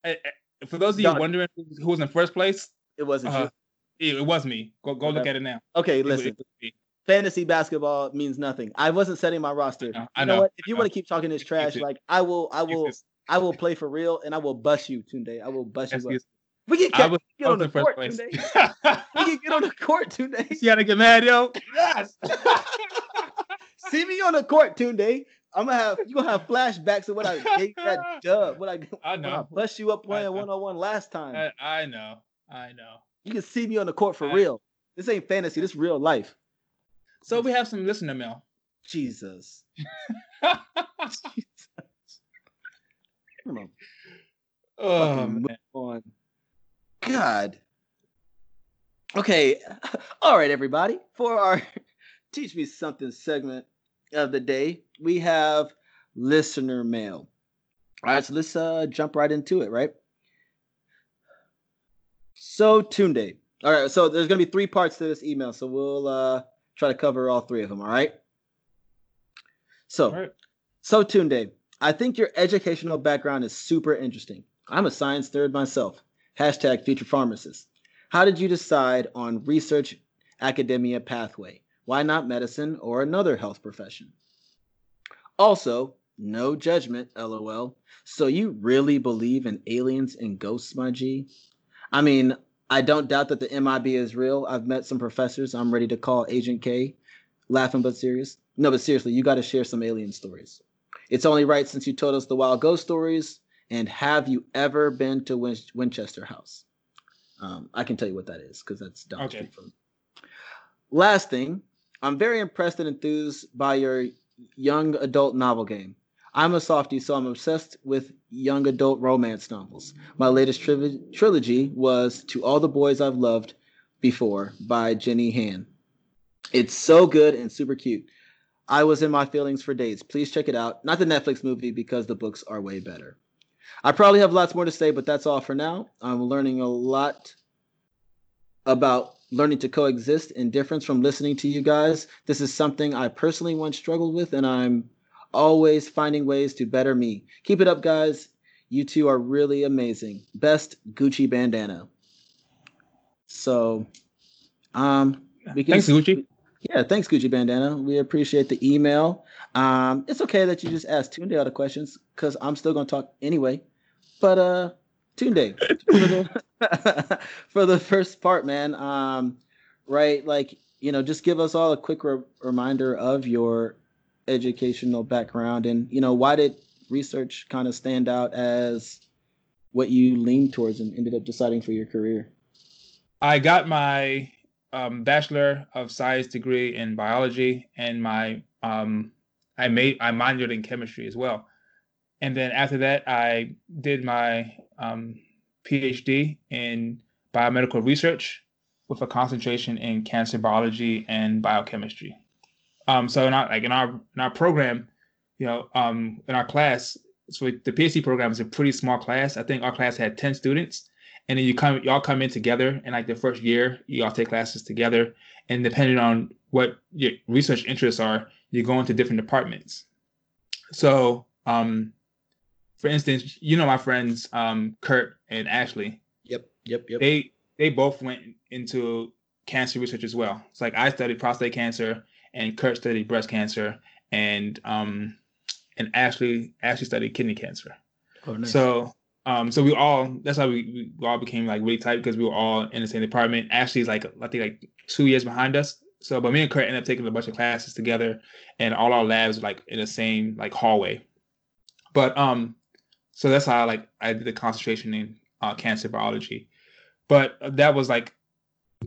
Eh, eh, For those of you John. wondering who was in first place, It wasn't uh, it, it was me. Go go look at it now. you. Okay, It was- listen. it was me. Fantasy basketball means nothing. I wasn't setting my roster. know, I know, know, what? If I you want to keep talking this trash, like I will, I will. I will play for real, and I will bust you, Tunde. I will bust you. Up. We can get, was, get on the court, first Tunde. We can get on the court, Tunde. you gotta get mad, yo. Yes. See me on the court, Tunde. I'm gonna have you gonna have flashbacks of what I gave that dub. What I I know. I bust you up playing one on one last time. I, I know. I know. you can see me on the court for I- real. This ain't fantasy. This real life. So we have some listener mail. Jesus. Come on. oh man. on. God. Okay. All right, everybody. For our Teach Me Something segment of the day, we have listener mail. All right, so let's uh, jump right into it, right? So, Tunde. All right, so there's going to be three parts to this email, so we'll uh, try to cover all three of them, all right? So, All right. so Tunde, I think your educational background is super interesting. I'm a science nerd myself. Hashtag future pharmacist. How did you decide on research academia pathway? Why not medicine or another health profession? Also, no judgment, lol. So you really believe in aliens and ghosts, my G? I mean, I don't doubt that the MIB is real. I've met some professors I'm ready to call Agent K. Laughing but serious. No, but seriously, you got to share some alien stories. It's only right since you told us the wild ghost stories. And have you ever been to Win- Winchester House? Um, I can tell you what that is because that's down Okay. from. Last thing, I'm very impressed and enthused by your young adult novel game. I'm a softie, so I'm obsessed with young adult romance novels. My latest triv- trilogy was To All the Boys I've Loved Before by Jenny Han. It's so good and super cute. I was in my feelings for days. Please check it out. Not the Netflix movie because the books are way better. I probably have lots more to say, but that's all for now. I'm learning a lot about learning to coexist in difference from listening to you guys. This is something I personally once struggled with, and I'm always finding ways to better me. Keep it up, guys. You two are really amazing. Best Gucci bandana. So, um, we can Thanks, Gucci. yeah, thanks, Gucci Bandana. We appreciate the email. Um, it's okay that you just asked Tunde all the questions because I'm still gonna talk anyway. But uh, Tunde, for the for the first part, man. Um, right, like you know, just give us all a quick re- reminder of your educational background and you know why did research kind of stand out as what you leaned towards and ended up deciding for your career. I got my um, bachelor of science degree in biology, and my um, I made I minored in chemistry as well. And then after that, I did my um, PhD in biomedical research with a concentration in cancer biology and biochemistry. Um, so in our like in our in our program, you know, um, in our class, so the PhD program is a pretty small class. I think our class had ten students, and then you come y'all come in together and like the first year you all take classes together and depending on what your research interests are you go into different departments so um for instance you know my friends um kurt and ashley Yep, yep, yep. they they both went into cancer research as well it's like i studied prostate cancer and kurt studied breast cancer and um and ashley ashley studied kidney cancer Oh, nice. so um so we all that's how we, we all became like really tight because we were all in the same department. Ashley's like I think like two years behind us. So but me and Kurt ended up taking a bunch of classes together and all our labs were, like in the same like hallway. But um so that's how like I did the concentration in uh, cancer biology. But that was like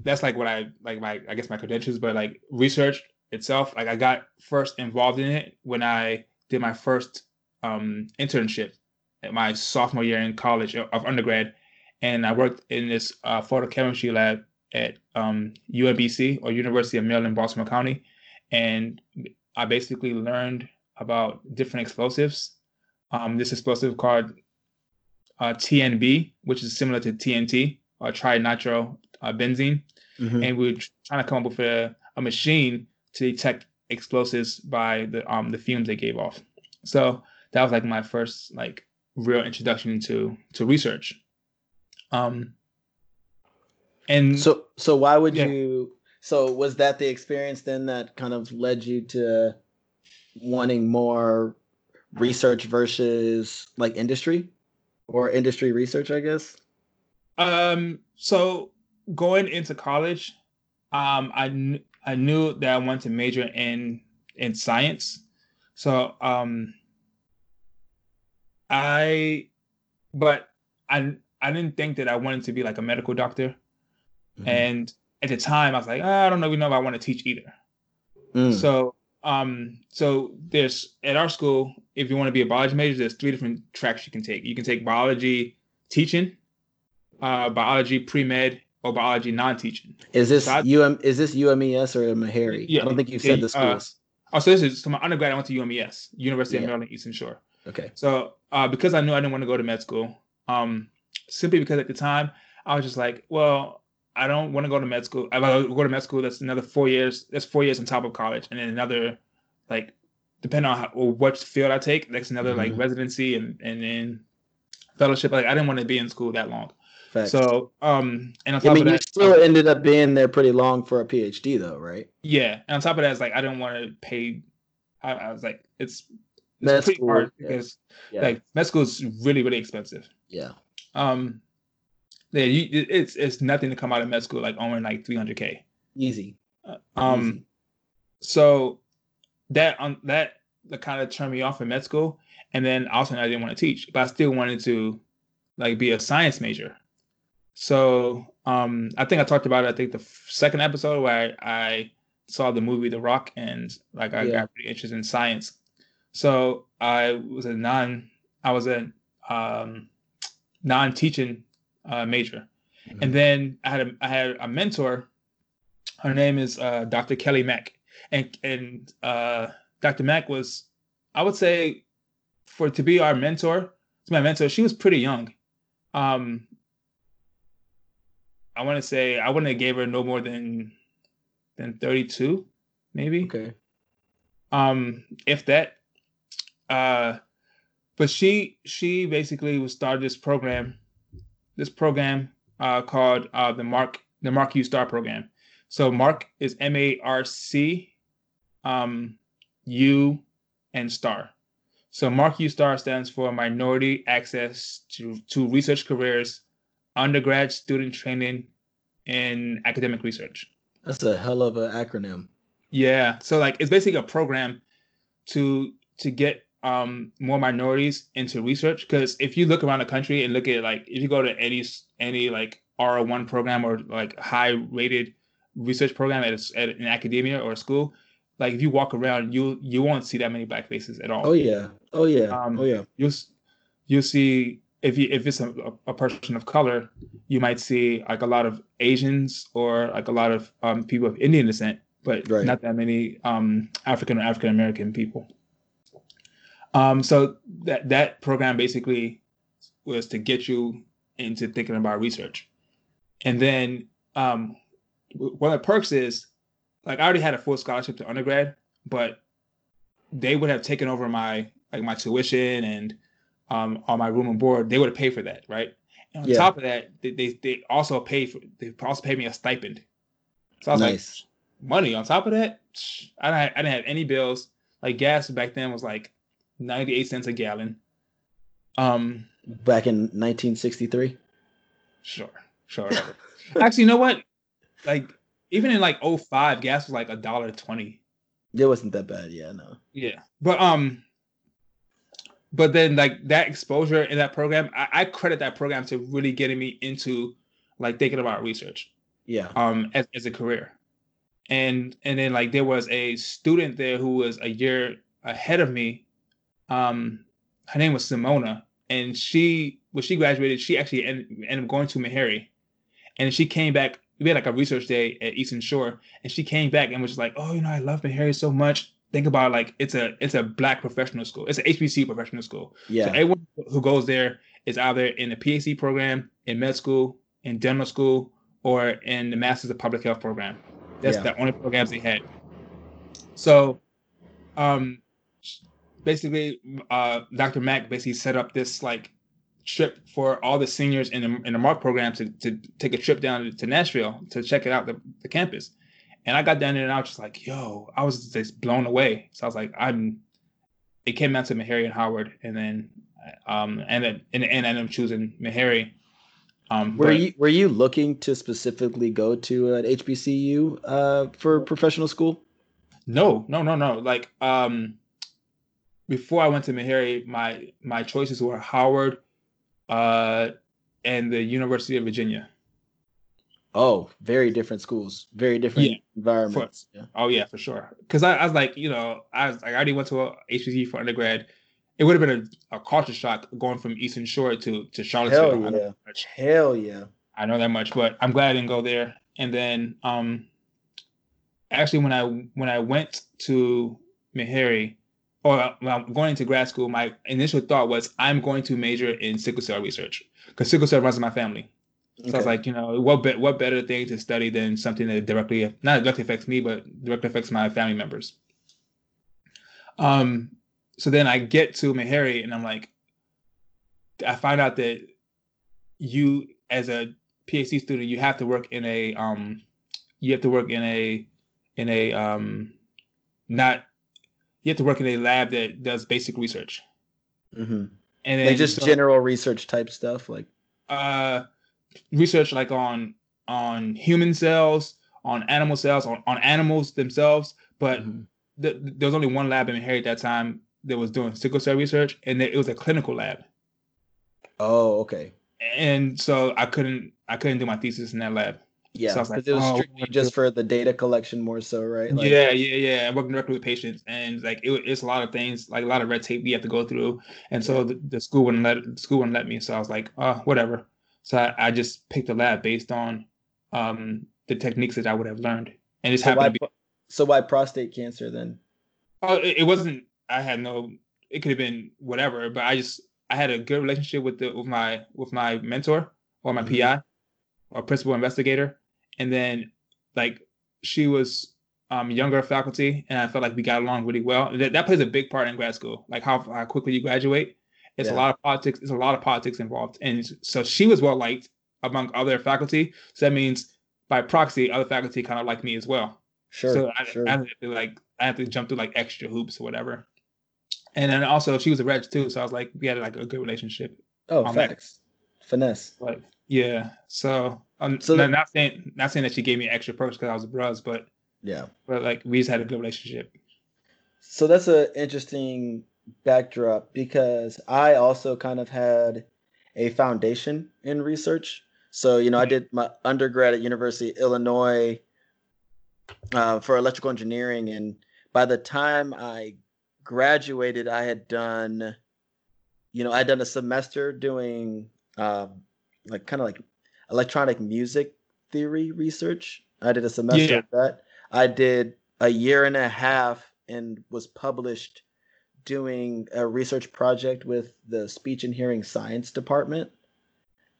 that's like what I like my I guess my credentials, but like research itself, like I got first involved in it when I did my first um internship at my sophomore year in college of undergrad, and I worked in this uh, photochemistry lab at um, UMBC or University of Maryland, Baltimore County, and I basically learned about different explosives. Um, this explosive called uh, TNB, which is similar to TNT or trinitro uh, benzene, Mhm. and we were trying to come up with a, a machine to detect explosives by the um the fumes they gave off. So that was like my first like real introduction to to research. Um, and So so why would Yeah. you so was that the experience then that kind of led you to wanting more research versus like industry or industry research, I guess? Um, so going into college, um, I I knew that I wanted to major in in science. So um, I, but I I didn't think that I wanted to be like a medical doctor. Mhm. And at the time, I was like, "Ah, I don't know, we know if I want to teach either. Mm. So um, so there's at our school, if you want to be a biology major, there's three different tracks you can take. You can take biology teaching, uh, biology pre-med, or biology non-teaching. Is this so I- UM is this UMES or Meharry? Yeah, I don't think you yeah, said the uh, schools. Oh, so this is so my undergrad. I went to UMES, University Yeah. of Maryland Eastern Shore. okay. So uh, because I knew I didn't want to go to med school, um, simply because at the time I was just like, well, I don't want to go to med school. If I go to med school, that's another four years. That's four years on top of college, and then another, like, depending on how, or what field I take, that's another like Mhm. residency and and then fellowship. Like I didn't want to be in school that long. Facts. So um, and on I top mean, of you that, still ended up being there pretty long for a PhD, though, right? yeah, and on top of that, it's like I didn't want to pay. I, I was like, it's it's pretty school, hard yeah. because Yeah. like med school is really really expensive. yeah. Um, yeah, you, it- it's it's nothing to come out of med school like owning like 300k. Easy. Um, Easy. so that on that that kind of turned me off in med school, and then also I didn't want to teach, but I still wanted to like be a science major. So um, I think I talked about it. I think the f- second episode where I, I saw the movie The Rock, and like I Yeah. got pretty interested in science. So I was a non, I was a um, non-teaching uh, major, Mhm. and then I had a I had a mentor. Her name is uh, Dr. Kelly Mack, and and uh, Dr. Mack was, I would say, for to be our mentor, to my mentor, she was pretty young. Um, I want to say I wouldn't have gave her no more than than 32, maybe. Okay. um if that uh but she she basically was started this program this program uh called uh the mark the MARC U-STAR program. So mark is m-a-r-c um u and star. So MARC U-STAR stands for minority access to to research careers undergrad student training and academic research That's a hell of an acronym. yeah. So like it's basically a program to to get um more minorities into research because if you look around the country and look at like if you go to any any like R1 program or like high rated research program at, a, at an academia or a school, like if you walk around you you won't see that many black faces at all. Oh yeah. Oh yeah. Um, oh yeah. You'll you'll see if you if it's a, a person of color, you might see like a lot of Asians or like a lot of um, people of Indian descent, but Right. not that many um, African or African American people. Um, so that that program basically was to get you into thinking about research, and then um, one of the perks is like I already had a full scholarship to undergrad, but they would have taken over my like my tuition and um, on my room and board. They would have paid for that, right? And on Yeah. top of that, they, they they also pay for they also pay me a stipend. So I was like, money on top of that. I didn't, I didn't have any bills. Like gas back then was like ninety eight cents a gallon. Um, Back in 1963. sure, sure. Actually, you know what? Like even in like 05, gas was like a dollar twenty. It wasn't that bad. Yeah. No. Yeah, but um, but then like that exposure in that program, I, I credit that program to really getting me into like thinking about research Yeah. um as, as a career, and and then like there was a student there who was a year ahead of me, um, her name was Simona, and she when she graduated, she actually ended, ended up going to Meharry, and she came back we had like a research day at Eastern Shore, and she came back and was like, "Oh, you know, I love Meharry so much. Think about like it's a it's a black professional school. It's an HBC professional school. Yeah. So everyone who goes there is either in the PhD program, in med school, in dental school, or in the Masters of Public Health program. That's Yeah. the only programs they had. So, um, basically, uh, Dr. Mack basically set up this like trip for all the seniors in the in the MARC program to, to take a trip down to Nashville to check it out the, the campus. And I got down there and I was just like, yo, I was just blown away. So I was like, I'm. It came down to Meharry and Howard, and then, um, and then in the end, I ended up choosing Meharry. Um, Were but- you were you looking to specifically go to an HBCU uh, for professional school? No, no, no, no. Like um before I went to Meharry, my my choices were Howard uh and the University of Virginia. Oh, very different schools, very different Yeah. environments. Yeah. Oh yeah, for sure. Cuz I, I was like, you know, I was like I already went to a HBC for undergrad. It would have been a, a culture shock going from Eastern Shore to to Charlottesville. Hell yeah. Hell yeah. I know that much, but I'm glad I didn't go there. And then um actually when I when I went to Meharry or when I'm going into grad school, my initial thought was I'm going to major in sickle cell research because sickle cell runs in my family. So I was like, you know, what be- what better thing to study than something that directly not directly affects me, but directly affects my family members. Um, so then I get to Meharry and I'm like, I find out that you as a PhD student, you have to work in a um, you have to work in a in a um, not you have to work in a lab that does basic research. hmm And then Like just so- general research type stuff. Like uh research like on on human cells on animal cells on, on animals themselves but Mhm. th- there was only one lab in Harry at that time that was doing sickle cell research and it was a clinical lab oh, okay. and so i couldn't i couldn't do my thesis in that lab Yeah, So I was like, it was oh, strictly just for the data collection more so, right? Like, yeah yeah yeah i'm working directly with patients and like it, it's a lot of things like a lot of red tape you have to go through and so the, the school wouldn't let the school wouldn't let me so i was like uh whatever so i, I just picked a lab based on um the techniques that i would have learned and it So why, happened to be so why prostate cancer then? Oh, it, it wasn't. I had no. It could have been whatever, but I just I had a good relationship with the with my with my mentor or my Mhm. PI or principal investigator, and then like she was um younger faculty, and I felt like we got along really well. That that plays a big part in grad school, like how how quickly you graduate. It's Yeah. a lot of politics. It's a lot of politics involved, and so she was well liked among other faculty. So that means by proxy, other faculty kind of like me as well. Sure, So I, sure. I have to like I have to jump through like extra hoops or whatever. And then also she was a reg too, so I was like we had like a good relationship. oh, on that. Finesse. Like yeah, so um, So the- not saying not saying that she gave me extra perks because I was a bruz, but Yeah. but like we just had a good relationship. So that's an interesting backdrop because I also kind of had a foundation in research. So, you know, I did my undergrad at University of Illinois uh, for electrical engineering. And by the time I graduated, I had done, you know, I had done a semester doing um, like kind of like electronic music theory research. I did a semester Yeah. of that. I did a year and a half and was published doing a research project with the speech and hearing science department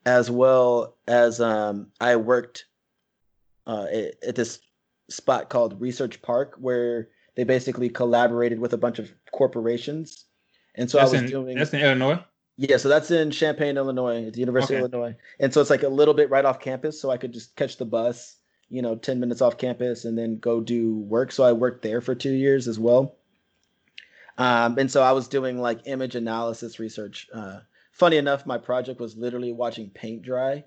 as well as um, i worked uh, at, this spot called research park where they basically collaborated with a bunch of corporations and so that's i was in doing that's in Illinois. yeah, so that's in Champaign, Illinois, at the University of Illinois. And so it's like a little bit right off campus, so I could just catch the bus, you know, 10 minutes off campus and then go do work. So I worked there for two years as well. Um, and so I was doing like image analysis research. Uh, funny enough, my project was literally watching paint dry.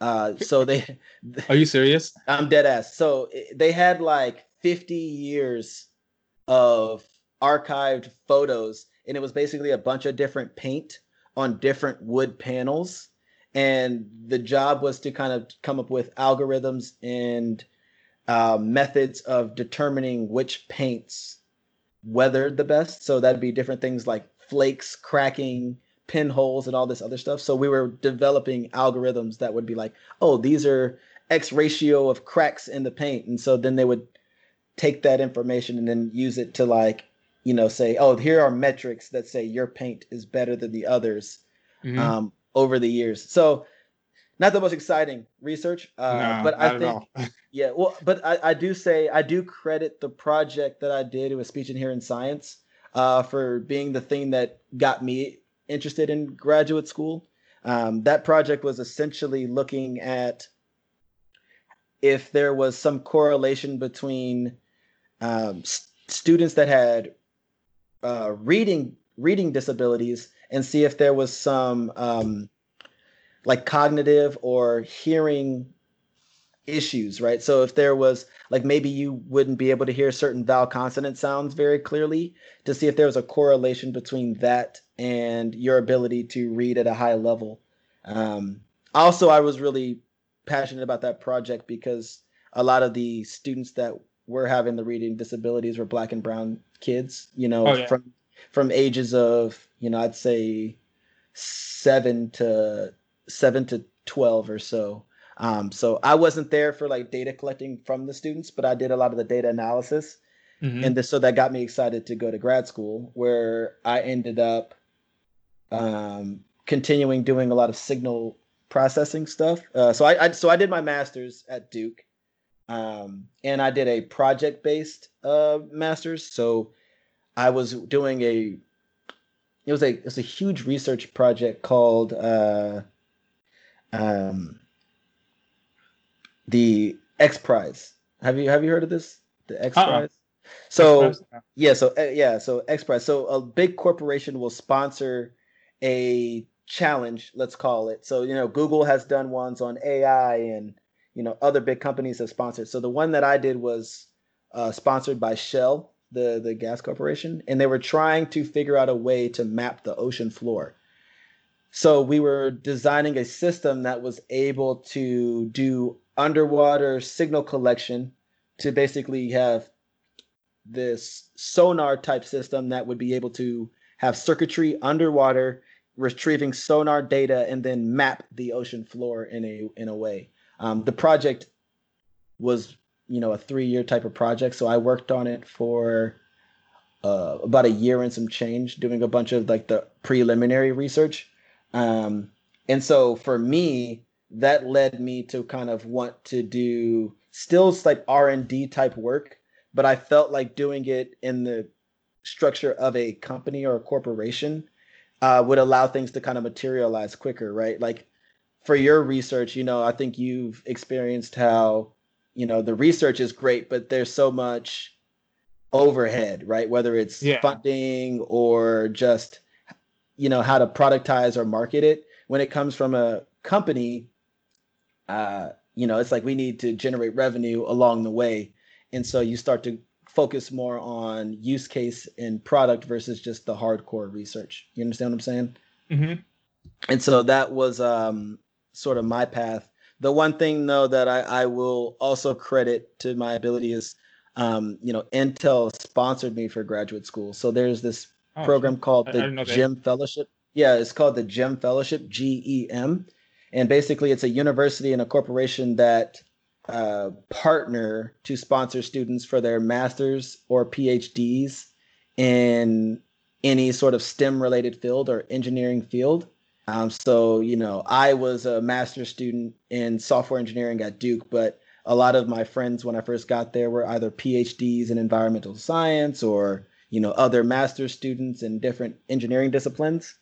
Uh, so they, Are you serious? I'm dead ass. So they had like 50 years of archived photos, and it was basically a bunch of different paint on different wood panels. And the job was to kind of come up with algorithms and uh, methods of determining which paints weathered the best. So that'd be different things like flakes, cracking, pinholes, and all this other stuff. So we were developing algorithms that would be like, oh, these are X ratio of cracks in the paint, and so then they would take that information and then use it to like you know say oh here are metrics that say your paint is better than the others Mhm. um, over the years. So not the most exciting research, uh, Nah, but I think yeah, well, but I, I do say I do credit the project that I did with Speech and Hearing Science uh, for being the thing that got me interested in graduate school. Um, that project was essentially looking at if there was some correlation between um, s- students that had uh, reading reading disabilities and see if there was some um, like cognitive or hearing issues, right? So if there was like maybe you wouldn't be able to hear certain vowel consonant sounds very clearly to see if there was a correlation between that and your ability to read at a high level. Um, also, I was really passionate about that project because a lot of the students that were having the reading disabilities were black and brown kids, you know, Oh, yeah. from from ages of, you know, I'd say seven to seven to 12 or so. Um, so I wasn't there for like data collecting from the students, but I did a lot of the data analysis. Mhm. And this, so that got me excited to go to grad school where I ended up um, continuing doing a lot of signal processing stuff. Uh, so I, I, so I did my master's at Duke um, and I did a project based uh, master's. So I was doing a, it was a, it was a huge research project called, uh, um, the X Prize. Have you have you heard of this? The X Uh-uh. Prize. So That's- yeah, so uh, yeah, so X Prize. So a big corporation will sponsor a challenge, let's call it. So you know, Google has done ones on AI, and you know, other big companies have sponsored. So the one that I did was uh, sponsored by Shell, the the gas corporation, and they were trying to figure out a way to map the ocean floor. So we were designing a system that was able to do underwater signal collection to basically have this sonar type system that would be able to have circuitry underwater retrieving sonar data and then map the ocean floor in a in a way. Um, the project was you know a three year type of project so i worked on it for uh, about a year and some change doing a bunch of like the preliminary research um, and so for me that led me to kind of want to do still like r&d type work but I felt like doing it in the structure of a company or a corporation uh, would allow things to kind of materialize quicker, right? Like for your research, you know, I think you've experienced how, you know, the research is great, but there's so much overhead, right? Whether it's Yeah. funding or just, you know, how to productize or market it. When it comes from a company, uh, you know, it's like we need to generate revenue along the way. And so you start to focus more on use case and product versus just the hardcore research. You understand what i'm saying? Mm-hmm. and so that was um, sort of my path. The one thing though that I, I will also credit to my ability is um, you know intel sponsored me for graduate school. So there's this Oh, program called I- I the that. gem fellowship. Yeah it's called the gem fellowship g-e-m and basically it's a university and a corporation that uh, partner to sponsor students for their masters or phds in any sort of stem related field or engineering field. Um, so you know i was a master's student in software engineering at duke but a lot of my friends when i first got there were either phds in environmental science or you know other master's students in different engineering disciplines.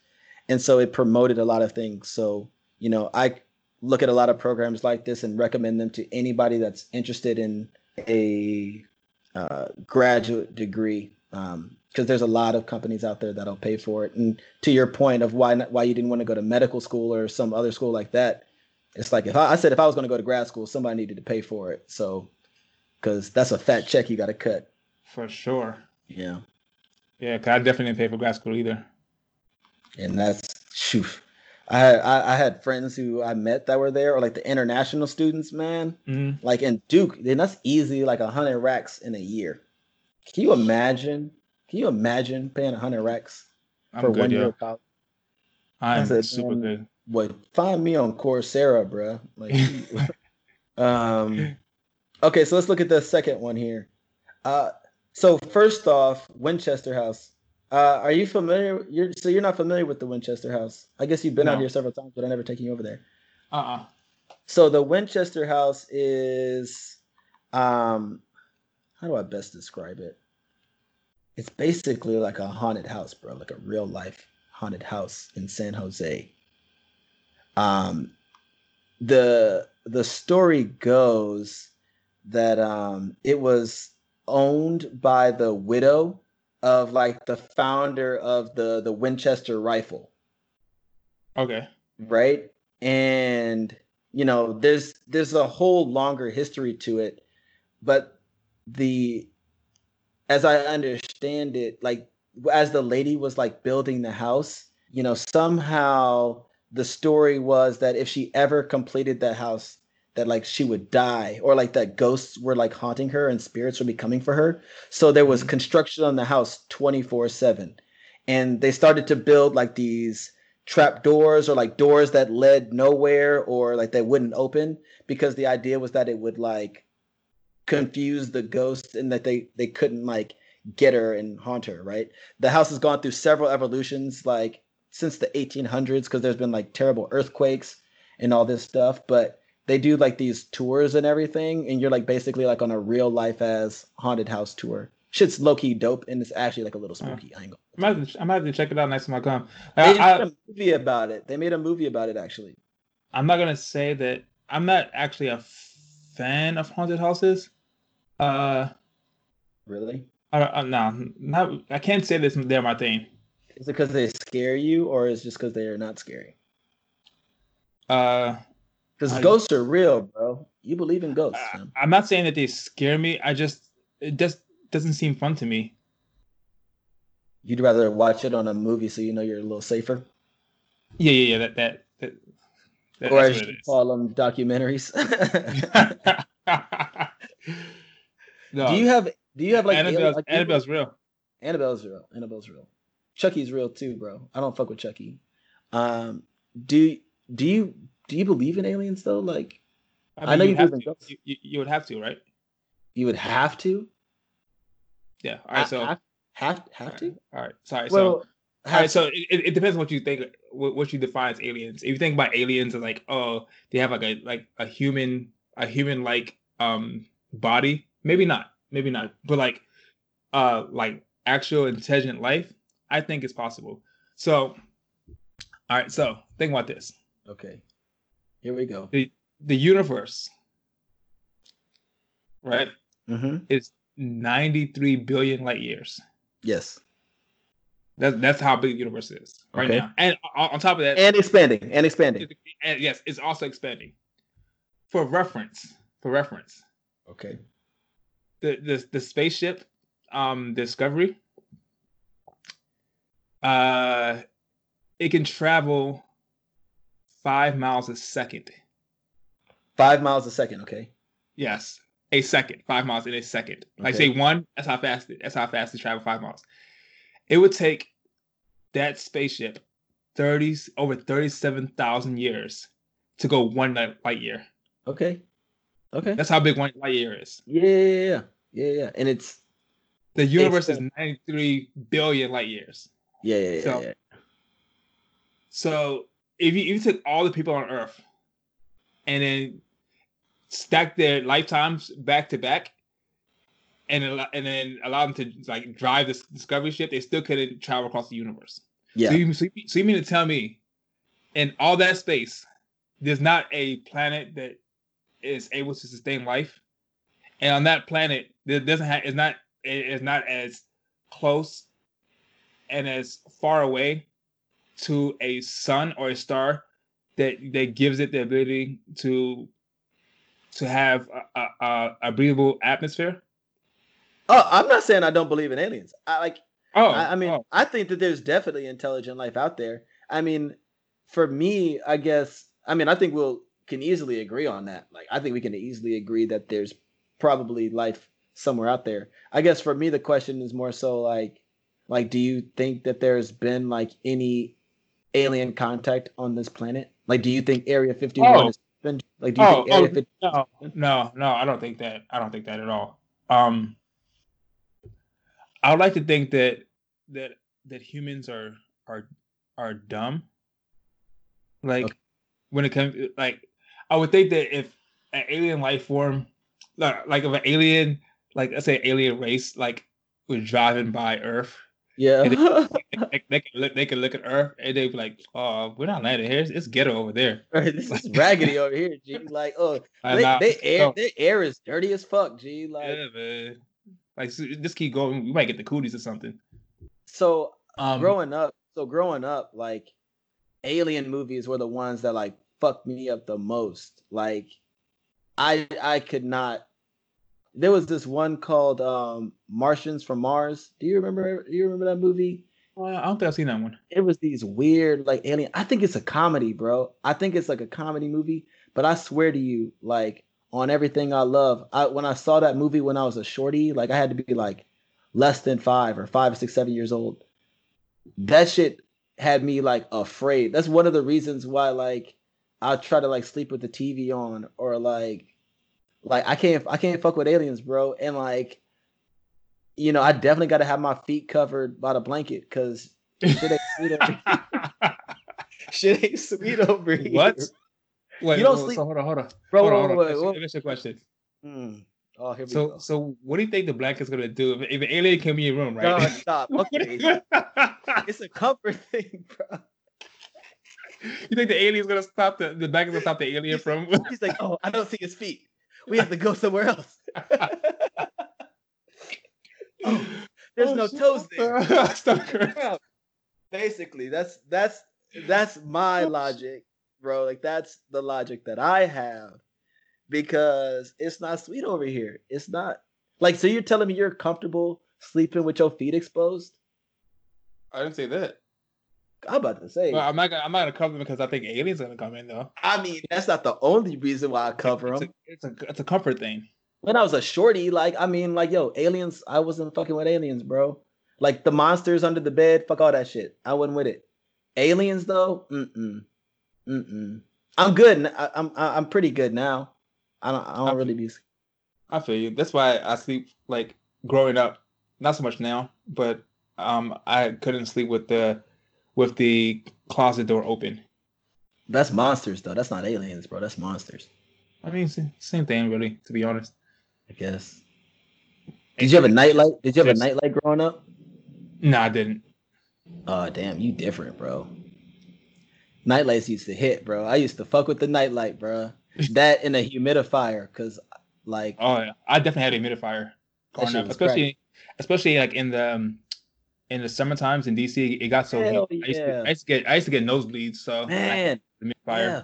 And so it promoted a lot of things. So you know i look at a lot of programs like this and recommend them to anybody that's interested in a uh, graduate degree because there's a lot of companies out there that'll pay for it. And to your point of why not, why you didn't want to go to medical school or some other school like that it's like if i, I said if i was going to go to grad school somebody needed to pay for it. So because that's a fat check you got to cut. For sure. yeah Yeah, 'cause I definitely didn't pay for grad school either. and that's shoot I, had- I I had friends who I met that were there, or like the international students, man. hmm Like in Duke, then that's easy, like a hundred racks in a year. Can you imagine? Can you imagine paying a hundred racks I'm for good, one year of college? I'm said, super good. What? Find me on Coursera, bro. Like, Um, okay, so let's look at the second one here. Uh, so first off, Winchester House. Uh, are you familiar? You're so you're not familiar with the Winchester House. I guess you've been out here several times, but I never taken you over there. Uh-uh. So the Winchester House is, um, how do I best describe it? It's basically like a haunted house, bro, like a real life haunted house in San Jose. Um, the the story goes that um, it was owned by the widow of like the founder of the the Winchester rifle Okay. right and you know there's there's a whole longer history to it but the as i understand it like as the lady was like building the house you know somehow the story was that if she ever completed that house that like she would die or like that ghosts were like haunting her and spirits would be coming for her so there was Mhm. construction on the house 24 7 and they started to build like these trap doors or like doors that led nowhere or like they wouldn't open because the idea was that it would like confuse the ghosts and that they they couldn't like get her and haunt her right the house has gone through several evolutions like since the 1800s because there's been like terrible earthquakes and all this stuff but they do like these tours and everything and you're like basically like on a real life as haunted house tour shit's low-key dope and it's actually like a little spooky I ain't gonna- I'm gonna, have to, I'm gonna have to check it out next time I come. they I, made I, a movie about it they made a movie about it actually I'm not gonna say that I'm not actually a fan of haunted houses. Uh, really I, I, no, not. I can't say this. They're my thing. Is it because they scare you, or is it just because they are not scary? Uh, Because ghosts are real, bro. You believe in ghosts. I, man. I'm not saying that they scare me. I just it just doesn't seem fun to me. You'd rather watch it on a movie so you know you're a little safer, Yeah, yeah, yeah. That that. that, that or as you call them, documentaries. no, do you have? Do you have like alien- Annabelle's, like, Annabelle's real. Annabelle's real. Annabelle's real. Chucky's real too, bro. I don't fuck with Chucky. Um, do do you do you believe in aliens though? Like I know you you have to. You, you, you would have to, right? you would have to. Yeah. All right. So have have, have to. all right. Sorry. so Well, All have right, so it, it depends what you think, what, what you define as aliens. If you think about aliens as like, oh, they have like a like a human, a human like um body, maybe not, maybe not, but like, uh, like actual intelligent life, I think it's possible. So, all right, so think about this: okay. Here we go. the the universe, right, Mm-hmm. is ninety three billion light years. Yes. That's that's how big the universe is right Okay. now, and on, on top of that, And expanding. And expanding. And yes, it's also expanding. For reference, for reference, Okay. the the, the spaceship um Discovery uh it can travel 5 miles a second. Five miles a second. Okay. Yes, a second, 5 miles in a second. Like say 1, that's how fast it, that's how fast it travel 5 miles. It would take that spaceship 30 over 37,000 years to go 1 light year. Okay. Okay. That's how big 1 light year is. Yeah, yeah, yeah, yeah, yeah. And it's The universe is 93 billion light years. yeah, yeah, yeah, So- yeah. So if you, if you took all the people on Earth and then stack their lifetimes back to back, and and then allow them to like drive this discovery ship, they still couldn't travel across the universe. Yeah. So, you, so, you, so you mean to tell me, in all that space, there's not a planet that is able to sustain life, and on that planet, there doesn't have is not it is not as close and as far away to a sun or a star that that gives it the ability to to have a, a, a, breathable atmosphere. Oh, I'm not saying I don't believe in aliens. I like Oh, I, I mean, oh. I think that there's definitely intelligent life out there. I mean, for me, I guess, I mean, I think we'll can easily agree on that. Like, I think we can easily agree that there's probably life somewhere out there. I guess for me, the question is more so like, like, do you think that there's been like any alien contact on this planet? Like, do you think Area 51 Oh. has been Like, do you Oh, think oh Area 50 no, no, no, I don't think that. I don't think that at all. Um, I would like to think that that that humans are are are dumb. Like Okay. when it comes, like I would think that if an alien life form, like, like if an alien, like let's say alien race, like was driving by Earth, Yeah. they, they can look, they can look at Earth and they'd be like, "Oh, we're not landing here. It's, it's ghetto over there." This is raggedy over here, G. Like, oh, they, I- they air, so- their air is dirty as fuck, G. Like, yeah, man. Like so just keep going. We might get the cooties or something. so Um, growing up, so growing up, like, alien movies were the ones that like fucked me up the most. Like, I I could not. There was this one called um Martians from Mars. Do you remember? Do you remember that movie? Uh, I don't think I've seen that one. it was these weird like alien i think it's a comedy bro. I think it's like a comedy movie but i swear to you like on everything i love i when i saw that movie when i was a shorty like i had to be like less than five or five six seven years old. That shit had me like afraid. That's one of the reasons why like i try to like sleep with the tv on or like like i can't i can't fuck with aliens bro. And like you know i definitely got to have my feet covered by the blanket because shit ain't sweet over Shit ain't sweet over here. what? Wait, You don't so- sleep- So hold on, hold on, Bro, hold on, wait, hold on. wait, Let wait. Let me ask a question. Mm. Oh, here we So, go. so what do you think the blanket's gonna do if, if an alien came in your room, No, right? stop. Okay. it's a comfort thing, bro. you think the alien's gonna stop the the blanket's gonna stop the alien from? He's like, oh, I don't see his feet. We have to go somewhere else. Oh, There's no toes there. there. Basically, that's that's that's my logic, bro. Like that's the logic that I have because it's not sweet over here. It's not like so. You're telling me you're comfortable sleeping with your feet exposed? I didn't say that. I'm about to say. Well, I'm not. Gonna, I'm not gonna cover them because I think aliens are gonna come in though. I mean, that's not the only reason why I cover it's them. A, it's a it's a comfort thing. When I was a shorty, like I mean, like yo, aliens. I wasn't fucking with aliens, bro. Like the monsters under the bed, fuck all that shit. I wasn't with it. Aliens though, mm mm. I'm good. I, am I'm pretty good now. I don't I don't really be. I feel you. That's why I sleep like growing up. Not so much now, but um, I couldn't sleep with the with the closet door open. That's monsters though. That's not aliens, bro. That's monsters. I mean, same thing, really. To be honest. I guess. Did you have a nightlight? Did you have a nightlight growing up? No, I didn't. Oh damn, you different, bro. Nightlights used to hit, bro. I used to fuck with the nightlight, bro. That and a humidifier, cause like Oh, yeah. I definitely had a humidifier growing up, especially especially like in the um, in the summer times in DC. It got so Hell heat. I, used yeah. to, I used to get I used to get nosebleeds. So man, humidifier. yeah.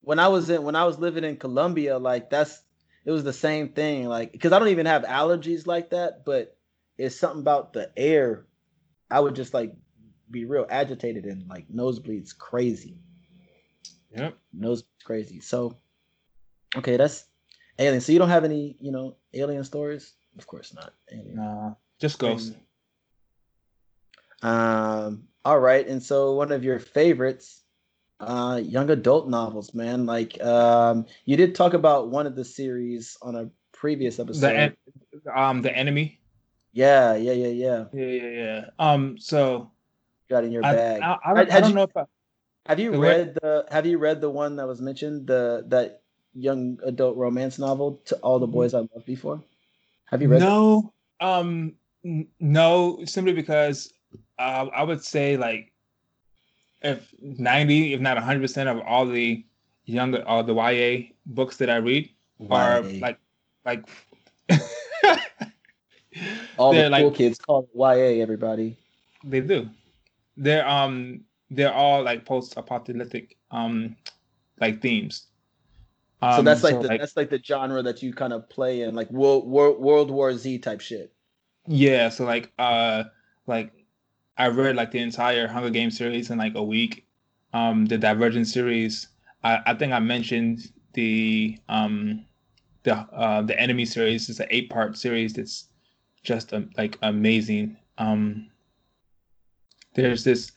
When I was in when I was living in Colombia, like that's it was the same thing. Like because I don't even have allergies like that, but it's something about the air. I would just like be real agitated and like nosebleeds crazy. Yep. Nose crazy. So okay, that's alien. So you don't have any, you know, alien stories? Of course not. Alien. Nah, just ghosts. Um, all right, and so one of your favorites, uh, young adult novels, man. Like, um, you did talk about one of the series on a previous episode. The en- um the enemy. yeah, yeah, yeah, yeah. Yeah, yeah, yeah. Um, so Got in your I, bag. I, I, I don't you- know if I, have you the way- read the Have you read the one that was mentioned the that young adult romance novel to all the boys I loved before? Have you read? no, um, n- no, simply because uh, I would say like if ninety, if not hundred percent of all the younger, all the YA books that I read are YA. like, like all the cool like kids call it YA. Everybody. they do. They're um they're all like post-apocalyptic um like themes. so Um, that's like the that's like the genre that you kind of play in, like World World, World War Z type shit. Yeah, so like uh like I read like the entire Hunger Games series in like a week. Um the Divergent series. I, I think I mentioned the um the uh the enemy series It's an eight part series that's just um, like amazing. Um there's this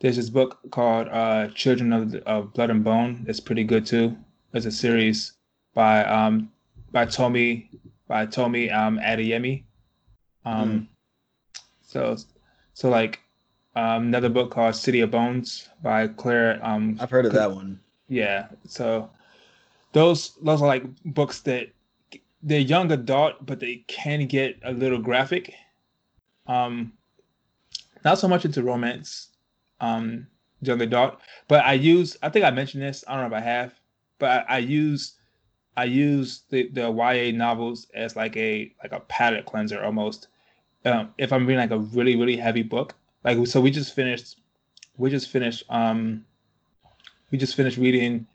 there's this book called uh Children of, of Blood and Bone that's pretty good too. is a series by um by Tomi by Tomi um Adeyemi. Um so so like um another book called City of Bones by Clare um I've heard of that one. yeah. So those those are like books that they're young adult, but they can get a little graphic. Um, not so much into romance, um, young adult, but I use. I think I mentioned this. I don't know if I have, but I, I use I use the the YA novels as like a like a palate cleanser almost. Um, if I'm reading like a really really heavy book, like so we just finished, we just finished um, we just finished reading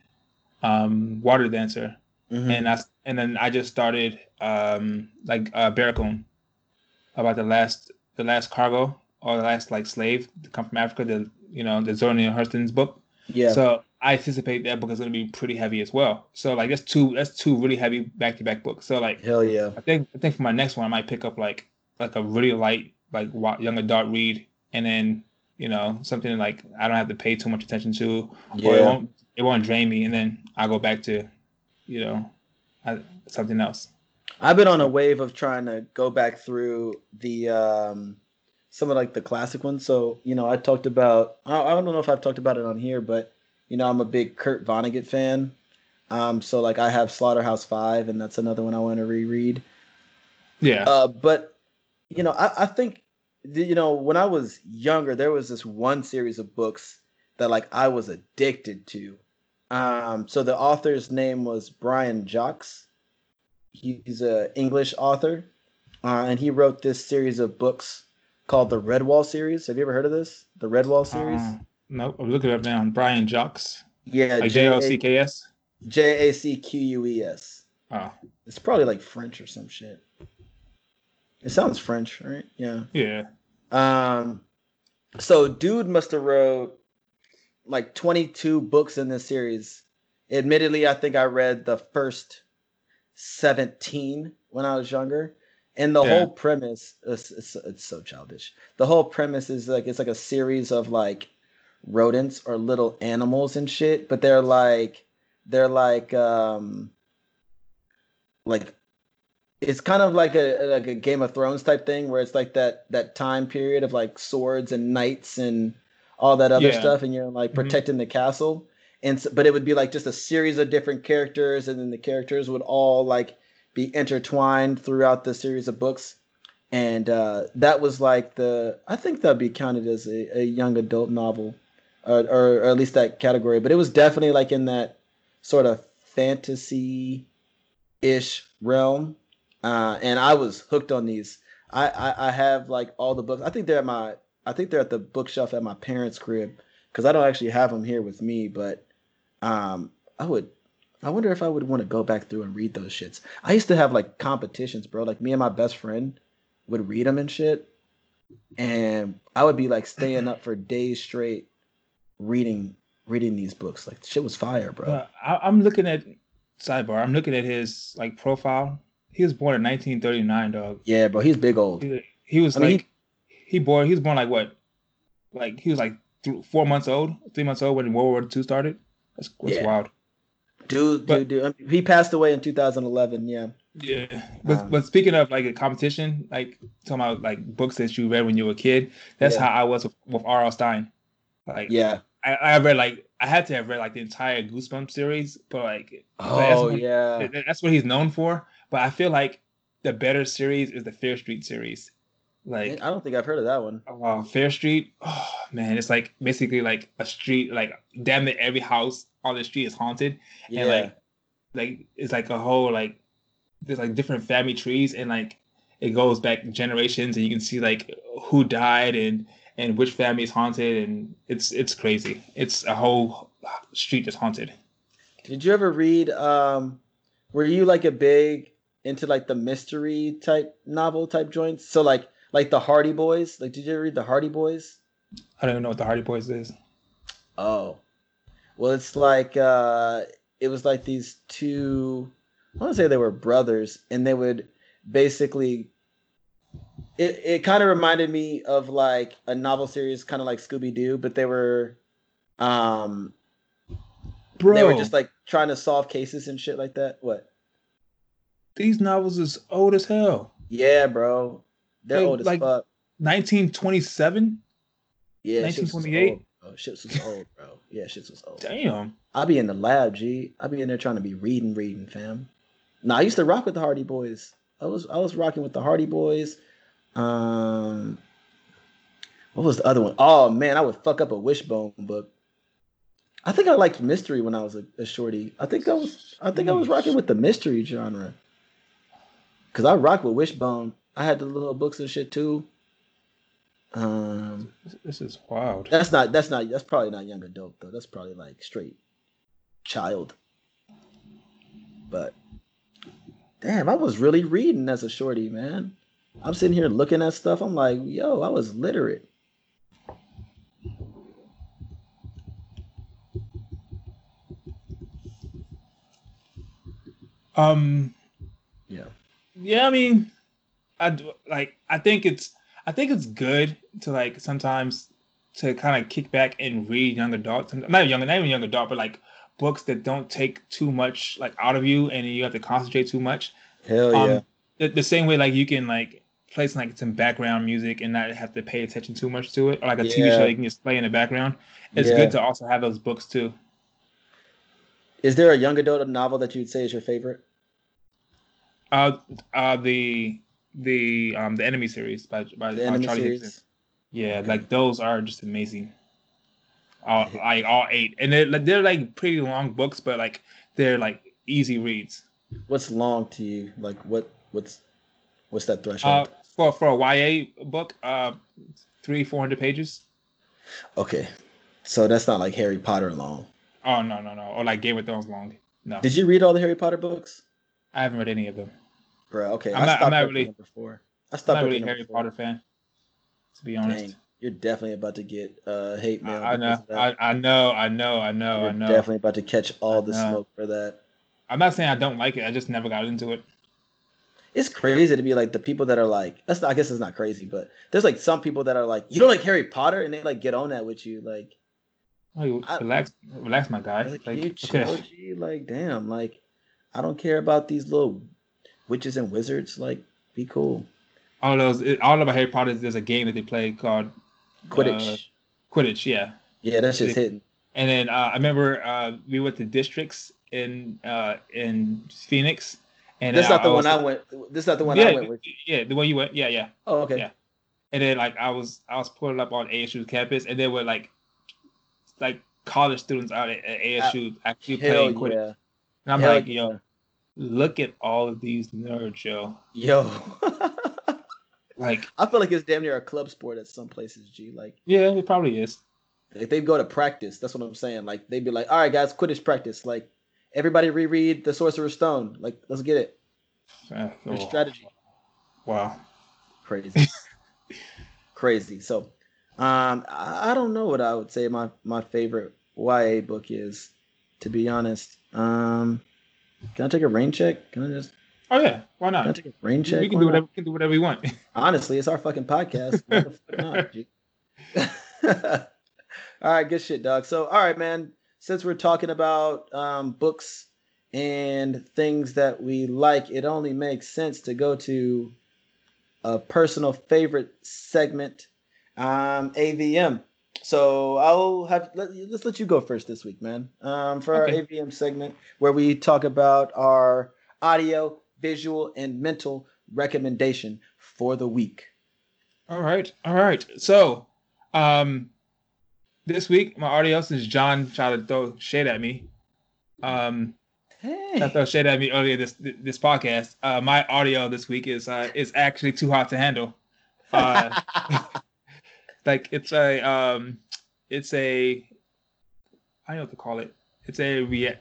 um Water Dancer Mhm. and I and then I just started um like uh Barracoon about the last the last cargo or the last like slave to come from Africa, the you know, the Zora Neale Hurston's book. yeah. So I anticipate that book is gonna be pretty heavy as well. So like that's two that's two really heavy back to back books. So like Hell yeah. I think I think for my next one I might pick up like like a really light like young adult read and then you know something like I don't have to pay too much attention to or it Yeah. won't it won't drain me and then I'll go back to you know I, something else. I've been on a wave of trying to go back through the um some of like the classic ones. So, you know, I talked about I, I don't know if I've talked about it on here, but you know, I'm a big Kurt Vonnegut fan. Um, so like I have Slaughterhouse Five, and that's another one I want to reread. Yeah. Uh, but you know, I, I think you know when I was younger, there was this one series of books that like I was addicted to. Um, so the author's name was Brian Jacques. He's a English author, uh, and he wrote this series of books called the Redwall series. Have you ever heard of this? The Redwall series? Uh, nope. I'm looking it up now. Brian Jocks. yeah, Like J O C K S. J A C Q U E S. Oh, It's probably like French or some shit. It sounds French, right? Yeah. yeah. Um, so dude must have wrote like 22 books in this series. Admittedly, I think I read the first 17 when I was younger. And the Yeah. whole premise is it's, it's so childish. The whole premise is like it's like a series of like rodents or little animals and shit, but they're like they're like um like it's kind of like a like a Game of Thrones type thing where it's like that that time period of like swords and knights and all that other Yeah. stuff, and you're like Mhm. protecting the castle. And s but it would be like just a series of different characters, and then the characters would all like be intertwined throughout the series of books. And uh, that was like the I think that'd be counted as a, a young adult novel, or, or or at least that category. But it was definitely like in that sort of fantasy ish realm uh, and I was hooked on these. I, I I have like all the books. I think they're at my I think they're at the bookshelf at my parents' crib because I don't actually have them here with me. But um, I would. I wonder if I would want to go back through and read those shits. I used to have like competitions, bro. Like me and my best friend would read them and shit, and I would be like staying up for days straight reading reading these books. Like shit was fire, bro. Uh, I, I'm looking at sidebar. I'm looking at his like profile. He was born in 1939, dog. yeah, bro. He's big old. He, he was I mean, like he, born. He was born like what? Like he was like th- four months old, three months old when World War II started. That's, that's Yeah. wild. Dude, But- dude, dude. I mean, he passed away in 2011. Yeah. Yeah, but Um, but speaking of like a competition, like talking about like books that you read when you were a kid, that's Yeah. how I was with, with R.L. Stine. Like, Yeah. I, I read like I had to have read like the entire Goosebumps series, but like that's Oh what- yeah. that's what he's known for. But I feel like the better series is the Fear Street series. Like, I don't think I've heard of that one. oh, Fear Street, oh man, it's like basically like a street, like damn it, every house on the street is haunted Yeah. and like like it's like a whole like there's like different family trees and like it goes back generations and you can see like who died and and which family is haunted and it's it's crazy it's a whole street that's haunted Did you ever read? Um, were you like a big into like the mystery type novel type joints? So like like the Hardy Boys. Like, did you ever read the Hardy Boys? i don't even know what the hardy boys is Oh, well, it's like uh, it was like these two. I want to say they were brothers, and they would basically. It it kind of reminded me of like a novel series, kind of like Scooby Doo, but they were, um, bro. They were just like trying to solve cases and shit like that. What? These novels is old as hell. Yeah, bro. They're Like- old as like- fuck. 1927. Yeah, shits 1928? old, bro. Shits was old, bro. Yeah, shits was old. Damn. I be in the lab, G. I be in there trying to be reading, reading, fam. Nah, I used to rock with the Hardy Boys. I was I was rocking with the Hardy Boys. Um, what was the other one? Oh man, I would fuck up a Wishbone book. I think I liked mystery when I was a, a shorty. I think I was I think I was rocking with the mystery genre. Cause I rock with Wishbone. I had the little books and shit too. Um, This- This is wild. that's not that's not that's probably not young adult though. That's probably like straight child. But damn, I was really reading as a shorty, man. I'm sitting here looking at stuff. I'm like, yo, I was literate. Um. Yeah. Yeah, I mean, I like. I think it's. I think it's good to like sometimes to kind of kick back and read young adult, not young, not even young adult, but like books that don't take too much like out of you, and you have to concentrate too much. Hell yeah. Um, the, the same way like you can like play some like some background music and not have to pay attention too much to it, or like a TV show you can just play in the background. It's Yeah. good to also have those books too. Is there a young adult novel that you'd say is your favorite? Uh, uh, the the um the enemy series by by The uh, Charlie series? Higson. Yeah, like those are just amazing. All like all eight, and they're like they're like pretty long books, but like they're like easy reads. What's long to you? Like what what's what's that Uh, threshold? for for a YA book, uh, three four hundred pages. okay. So that's not like Harry Potter long. Oh no no no, or like Game of Thrones long. No, Did you read all the Harry Potter books? I haven't read any of them. Bro, okay. I'm not- I'm not really- number four. I I'm stopped not really a Harry four. Potter fan, to be honest. Dang, you're definitely about to get uh, hate mail. I, I know. I, I know, I know, I know, You're I know. definitely about to catch all the smoke for that. I'm not saying I don't like it. I just never got into it. It's crazy to be like the people that are like that's not, I guess it's not crazy, but there's like some people that are like you don't like Harry Potter and they like get on that with you like Like, I- relax, relax, my guy. like, Like, you okay. Like damn like I don't care about these little witches and wizards like be cool all those, all about Harry Potter. There's a game that they play called Quidditch Uh, Quidditch. Yeah, yeah that's just hitting and then uh, I remember uh, we went to districts in uh, in Phoenix, and that's then not the one was- I went this is not the one yeah, I went with yeah, the one you went. Yeah, yeah. oh okay Yeah. And then like I was I was pulling up on ASU's campus, and there were like like college students out at, at ASU actually playing Quidditch. yeah And I'm Hell like, yo, look at all of these nerds, yo. yo Like, I feel like it's damn near a club sport at some places G like yeah, it probably is. Like they go to practice. That's what I'm saying. Like they'd be like, "All right, guys, Quidditch practice. Like everybody reread the Sorcerer's Stone. Like let's get it. Uh, Your oh, strategy. wow. Crazy, crazy. So, um, I, I don't know what I would say my my favorite YA book is. To be honest, um, can I take a rain check? Can I just Oh yeah, why can I not? take a rain check? We can Why do not? whatever we can do whatever we want. Honestly, it's our fucking podcast. The fuck not, all right, good shit, dog. So, all right, man. Since we're talking about um, books and things that we like, it only makes sense to go to a personal favorite segment, um, AVM. So I'll have let, let's let you go first this week, man. Um, for Okay. our AVM segment where we talk about our audio, visual, and mental recommendation for the week. all right, all right. So, um, this week my audio is John trying to throw shade at me. Um, Hey, I throw shade at me earlier this this podcast. Uh, my audio this week is uh is actually too hot to handle. Uh, like it's a um it's a I don't know what to call it. It's a rea-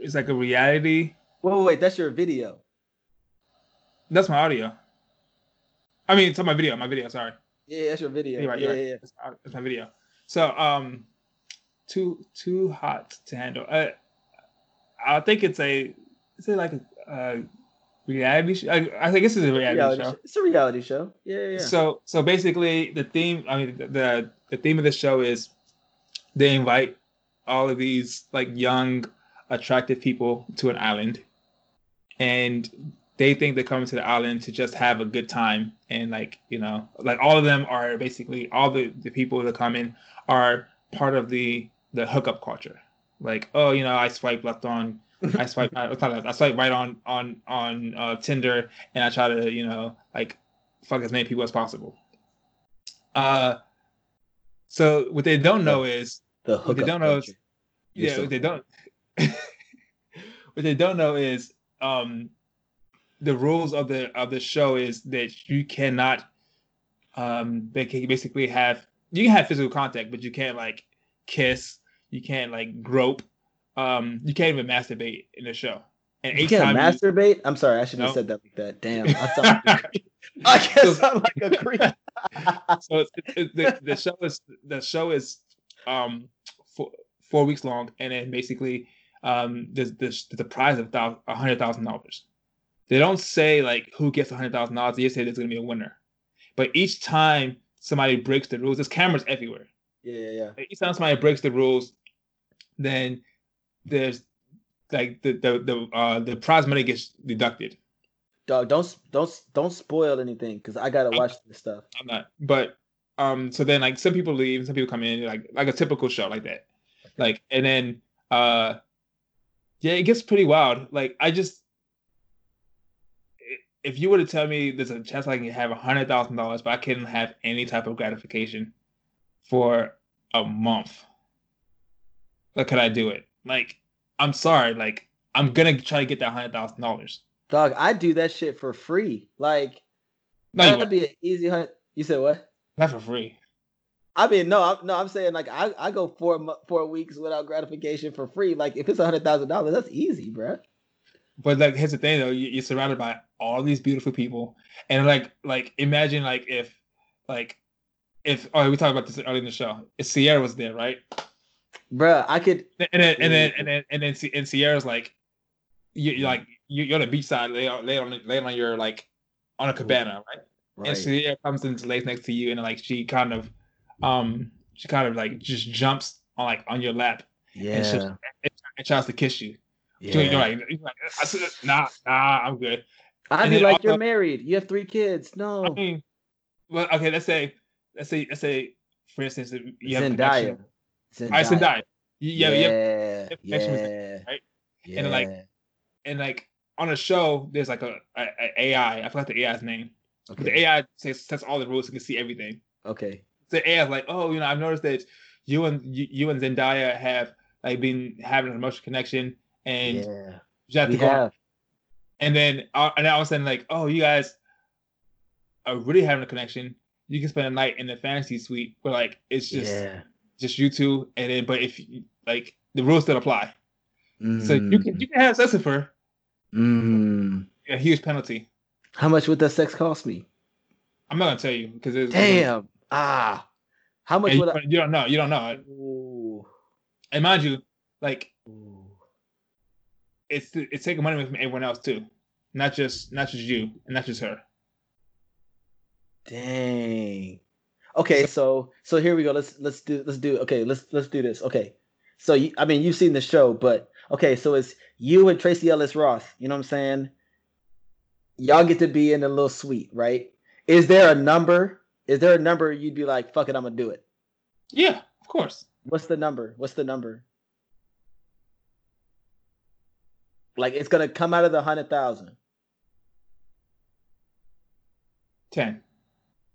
it's like a reality. wait, wait, that's your video. That's my audio. I mean, it's on my video. My video. Sorry. Yeah, that's your video. You're right, yeah, you're right. yeah, yeah. It's, it's my video. So um, too too hot to handle. Uh, I think it's a is it like a uh, reality? Sh- I, I think this is a reality, Reality show. show. It's a reality show. Yeah, yeah. yeah. So so basically the theme I mean the, the the theme of the show is they invite all of these like young attractive people to an island, and they think they're coming to the island to just have a good time and like you know like all of them are basically all the the people that come in are part of the the hookup culture like oh you know i swipe left on i swipe I, I swipe right on on on uh, tinder and i try to you know like fuck as many people as possible. Uh so what they don't know is The what they don't know is yeah so- what they don't what they don't know is um the rules of the of the show is that you cannot um they can basically have you can have physical contact but you can't like kiss you can't like grope um you can't even masturbate in the show and You each can't time you- masturbate. I'm sorry, I shouldn't have said that like that. Damn, I sound like a creep. I guess I'm like a creep. so it's, it, the, the show is the show is um four, four weeks long and then basically um there's there's a prize of a hundred thousand dollars they don't say like who gets a hundred thousand dollars they just say there's gonna be a winner but each time somebody breaks the rules there's cameras everywhere Yeah, yeah, yeah. Like, each time somebody breaks the rules then there's like the the the uh the prize money gets deducted Dog, don't don't don't spoil anything because I gotta watch this stuff. I'm not. But um, so then like some people leave, some people come in, like like a typical show like that. Like and then uh yeah, it gets pretty wild. Like I just if you were to tell me there's a chance I can have a hundred thousand dollars, but I couldn't have any type of gratification for a month, like could I do it? Like, I'm sorry, like I'm gonna try to get that hundred thousand dollars. Dog, I do that shit for free. Like No, that'd be an easy hunt. You said what? not for free. I mean, no, I'm, no, I'm saying like I, I go four four weeks without gratification for free. Like if it's a hundred thousand dollars, that's easy, bruh. But like, here's the thing though: you, you're surrounded by all these beautiful people, and like, like imagine like if, like, if oh, we talked about this earlier in the show. If Ciara was there, right? Bruh, I could. And then and then and then and then Si- and Ciara's like, you you're like you- you're on the beach side, lay on lay on lay on your like on a cabana, right? And Right. Ciara comes and lays next to you, and like she kind of, um, she kind of like just jumps on like on your lap and, she, Yeah. and tries to kiss you. yeah. You're like, you're like I said, nah, nah, I'm good. I'd and be like, also- you're married. You have three kids. No. I mean, well, okay. Let's say, let's say, let's say, for instance, you have a Zendaya. connection. Zendaya. I said die. Yeah, yeah, Yeah. Yeah. right? Yeah. And, like, and like on a show, there's like a, a, a AI. I forgot the AI's name. But the. AI says sets all the rules and can see everything. okay. The AI is like, oh, you know, I've noticed that you and you, you and Zendaya have like been having an emotional connection, and Yeah. you have to We go. have. And then, uh, and then all of a sudden, like, oh, you guys are really having a connection. You can spend a night in the fantasy suite where like it's just yeah. Just you two, and then but if you- like the rules still apply, so you Mm. can you can have sex with her, Mm. a huge penalty. How much would that sex cost me? I'm not gonna tell you because it's Damn. Ah. How much and you, would I? you don't know, you don't know. Ooh. And mind you, like Ooh. it's it's taking money from everyone else too, not just not just you and not just her. Dang. Okay, so so here we go. Let's let's do let's do okay. Let's let's do this. Okay, so you, I mean you've seen the show, but okay, so it's you and Tracee Ellis Ross. You know what I'm saying? Y'all get to be in a little suite, right? Is there a number? Is there a number you'd be like, fuck it, I'm gonna do it? Yeah, of course. What's the number? What's the number? Like it's gonna come out of the hundred thousand. Ten,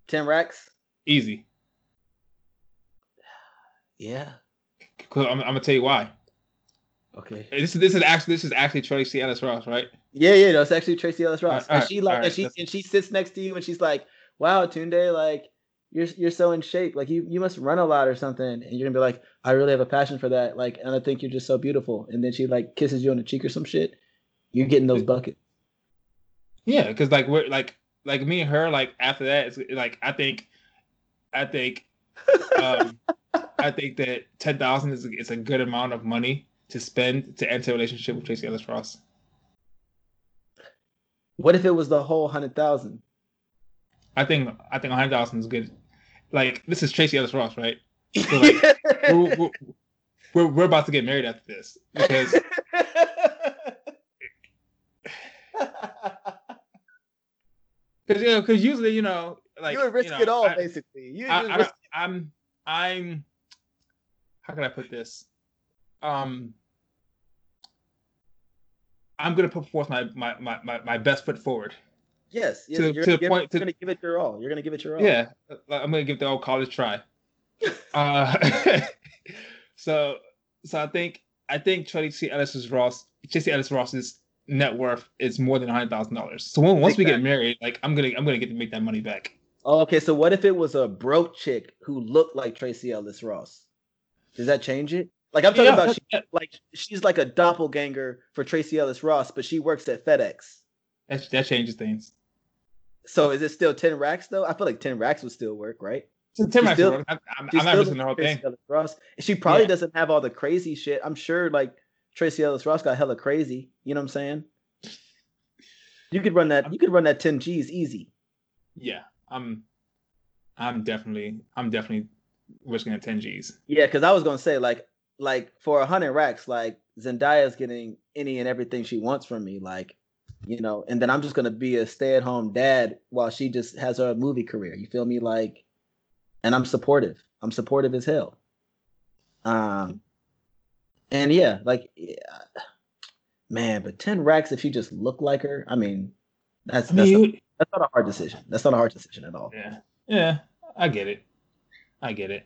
Ten racks? Easy. Yeah. 'Cause I'm, I'm gonna tell you why. Okay. This is this is actually this is actually Tracee Ellis Ross, right? Yeah, yeah, no, it's actually Tracee Ellis Ross. Alright, and she like alright, and she that's- and she sits next to you and she's like, Wow, Tunde, like you're you're so in shape. Like you you must run a lot or something. And you're gonna be like, I really have a passion for that. Like, and I think you're just so beautiful. And then she like kisses you on the cheek or some shit. You're getting those buckets. Yeah, because like we're like like me and her like after that it's like I think I think um I think that ten thousand is is a good amount of money to spend to enter a relationship with Tracee Ellis Ross. What if it was the whole hundred thousand? I think I think hundred thousand is good. Like this is Tracee Ellis Ross, right? So, like, we're, we're- we're we're about to get married after this because because you know because usually you know like you would risk know, it all, I- basically. You I, risk- I'm I'm how can I put this? Um I'm gonna put forth my my my, my, my best foot forward. yes, yes, to- you're, to gonna the give, point- you're gonna give it your all. You're gonna give it your all. Yeah, uh, I'm gonna give the old college try. uh, so so I think I think Tracee Ellis Ross Tracee Ellis Ross's net worth is more than hundred thousand dollars. So once Big we get married, like I'm gonna I'm gonna get to make that money back. Oh, okay, so what if it was a broke chick who looked like Tracee Ellis Ross? Does that change it? Like I'm talking Yeah, about, she, like she's like a doppelganger for Tracee Ellis Ross, but she works at FedEx. that, that changes things. So is it still ten racks though? I feel like ten racks would still work, right? So She Racks still- work. I, I'm, I'm not missing the whole like thing. Ellis Ross. She probably Yeah. doesn't have all the crazy shit. I'm sure like Tracee Ellis Ross got hella crazy. You know what I'm saying? You could run that. You could run that 10 G's easy. Yeah, I'm I'm definitely I'm definitely risking at 10 G's. Yeah, because I was gonna say like like for a hundred racks, like Zendaya's getting any and everything she wants from me, like you know, and then I'm just gonna be a stay-at-home dad while she just has her movie career. You feel me? Like, and I'm supportive. I'm supportive as hell. Um, and yeah, like, yeah, man, but ten racks if you just look like her, I mean, that's I that's, mean, not, you- that's not a hard decision. That's not a hard decision at all. yeah, yeah, I get it. I get it.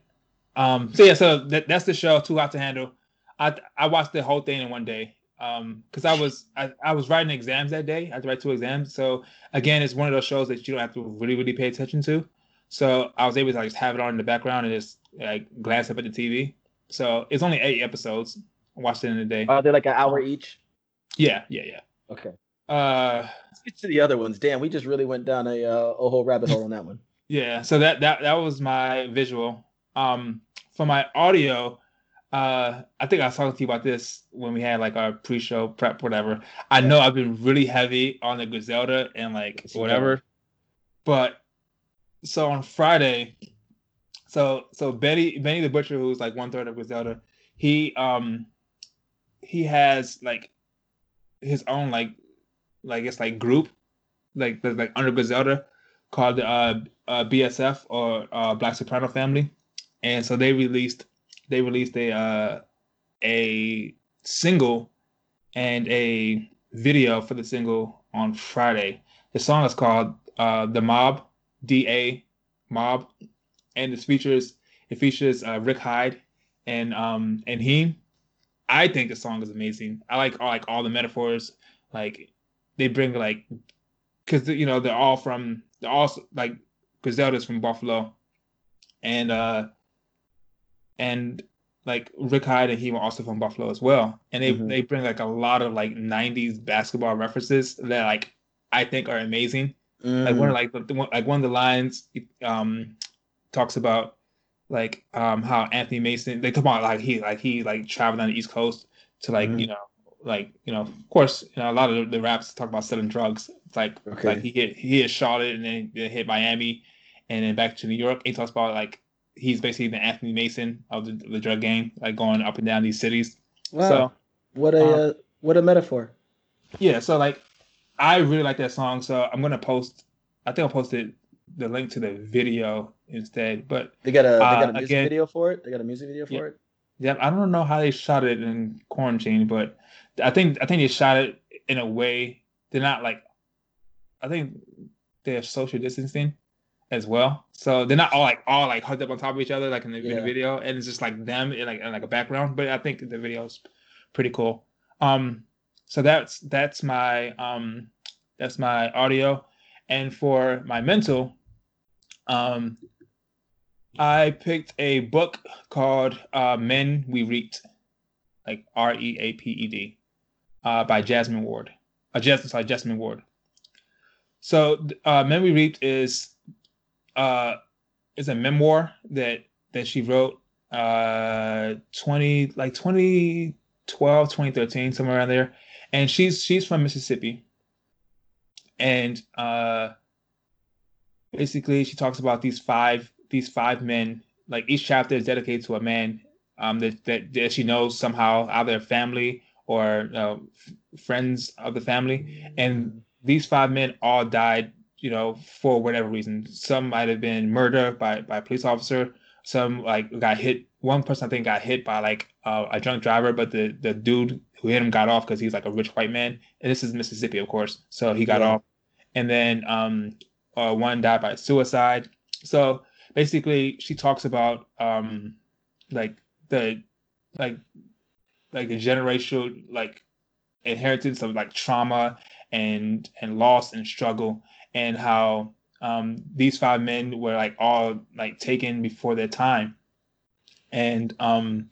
Um, so yeah, so that, that's the show. Too hot to handle. I I watched the whole thing in one day. Um, because I was I, I was writing exams that day. I had to write two exams. So again, it's one of those shows that you don't have to really really pay attention to. So I was able to like, just have it on in the background and just like glance up at the TV. So it's only eight episodes. I watched it in a day. Are they like an hour each? yeah, yeah, yeah. Okay. Uh, Let's get to the other ones. Damn, we just really went down a uh, a whole rabbit hole on that one. Yeah, so that that that was my visual. Um, for my audio, uh, I think I was talking to you about this when we had like our pre-show prep, whatever. I know I've been really heavy on the Griselda and like whatever, but so on Friday, so so Benny Benny the Butcher, who's like one third of Griselda, he um he has like his own like like it's like group like that's like under Griselda called uh, uh BSF or uh Black Soprano Family, and so they released they released a uh, a single and a video for the single on Friday. The song is called uh The Mob D A Mob, and it features it features uh, Rick Hyde and um and Heem. I think the song is amazing. I like all like all the metaphors. Like they bring like because you know they're all from they're all like Griselda's from Buffalo, and uh and like Rick Hyde and Heem were also from Buffalo as well, and they Mhm. they bring like a lot of like '90s basketball references that like I think are amazing. Like one of like the, one, like one of the lines um talks about like um how Anthony Mason they talk about like he like he like traveled on the East Coast to like Mhm. you know like you know of course you know a lot of the, raps talk about selling drugs It's like Okay. like he hit he hit Charlotte and then he hit Miami and then back to New York he talks about like he's basically the Anthony Mason of the, the drug game like going up and down these cities wow. so what a um, uh, what a metaphor. yeah so like I really like that song so I'm gonna post I think I'll post it the link to the video instead but They got a they got a uh, music again- video for it. They got a music video for Yeah. it. Yeah, I don't know how they shot it in quarantine, but I think I think they shot it in a way they're not like I think they have social distancing as well. So they're not all like all like hugged up on top of each other like in the, Yeah. video, and it's just like them in like in like a background. But I think the video's pretty cool. Um, so that's that's my um that's my audio, and for my mental, um, I picked a book called uh, Men We Reaped, like R E A P E D, uh, by Jesmyn Ward. Uh, Jesmyn, sorry, Jesmyn Ward. So, uh, We Reaped is uh, is a memoir that that she wrote uh 20 like 2012 2013 somewhere around there and she's she's from mississippi and uh basically she talks about these five these five men like each chapter is dedicated to a man um, that, that that she knows somehow either family or uh, friends of the family, and these five men all died, you know, for whatever reason. Some might have been murder by by a police officer. Some like got hit. One person I think got hit by like uh, a drunk driver, but the the dude who hit him got off because he's like a rich white man. And this is Mississippi, of course, so he got Yeah. off. And then um, uh, one died by suicide. So basically, she talks about um, like the like like the generational like inheritance of like trauma and and loss and struggle and how um these five men were like all like taken before their time. And um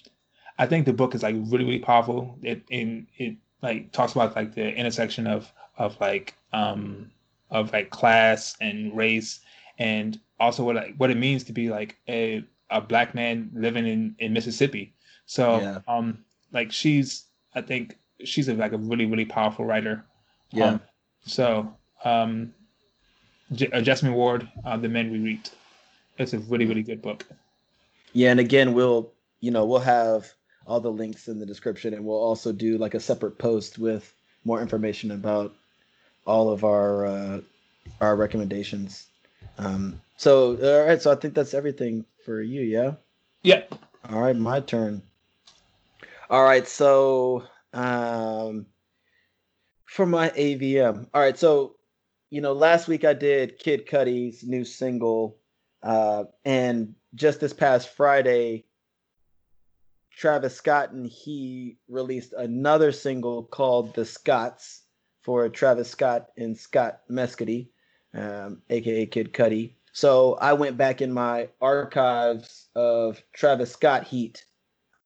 i think the book is like really really powerful. It in it like talks about like the intersection of of like um of like class and race and also what like what it means to be like a a black man living in in mississippi. So Yeah. um like she's i think she's a, like a really really powerful writer Yeah. um, so, um, J- uh, Jesmyn Ward, uh, The Men We Read. It's a really, really good book. Yeah, and again, we'll you know we'll have all the links in the description, and we'll also do like a separate post with more information about all of our uh, our recommendations. Um, so all right, so I think that's everything for you. Yeah. Yeah. All right, my turn. All right, so um, for my AVM. All right, so you know, last week I did Kid Cudi's new single, uh, and just this past Friday, Travis Scott and he released another single called "The Scotts" for Travis Scott and Scott Mescudi, um, aka Kid Cudi. So I went back in my archives of Travis Scott heat.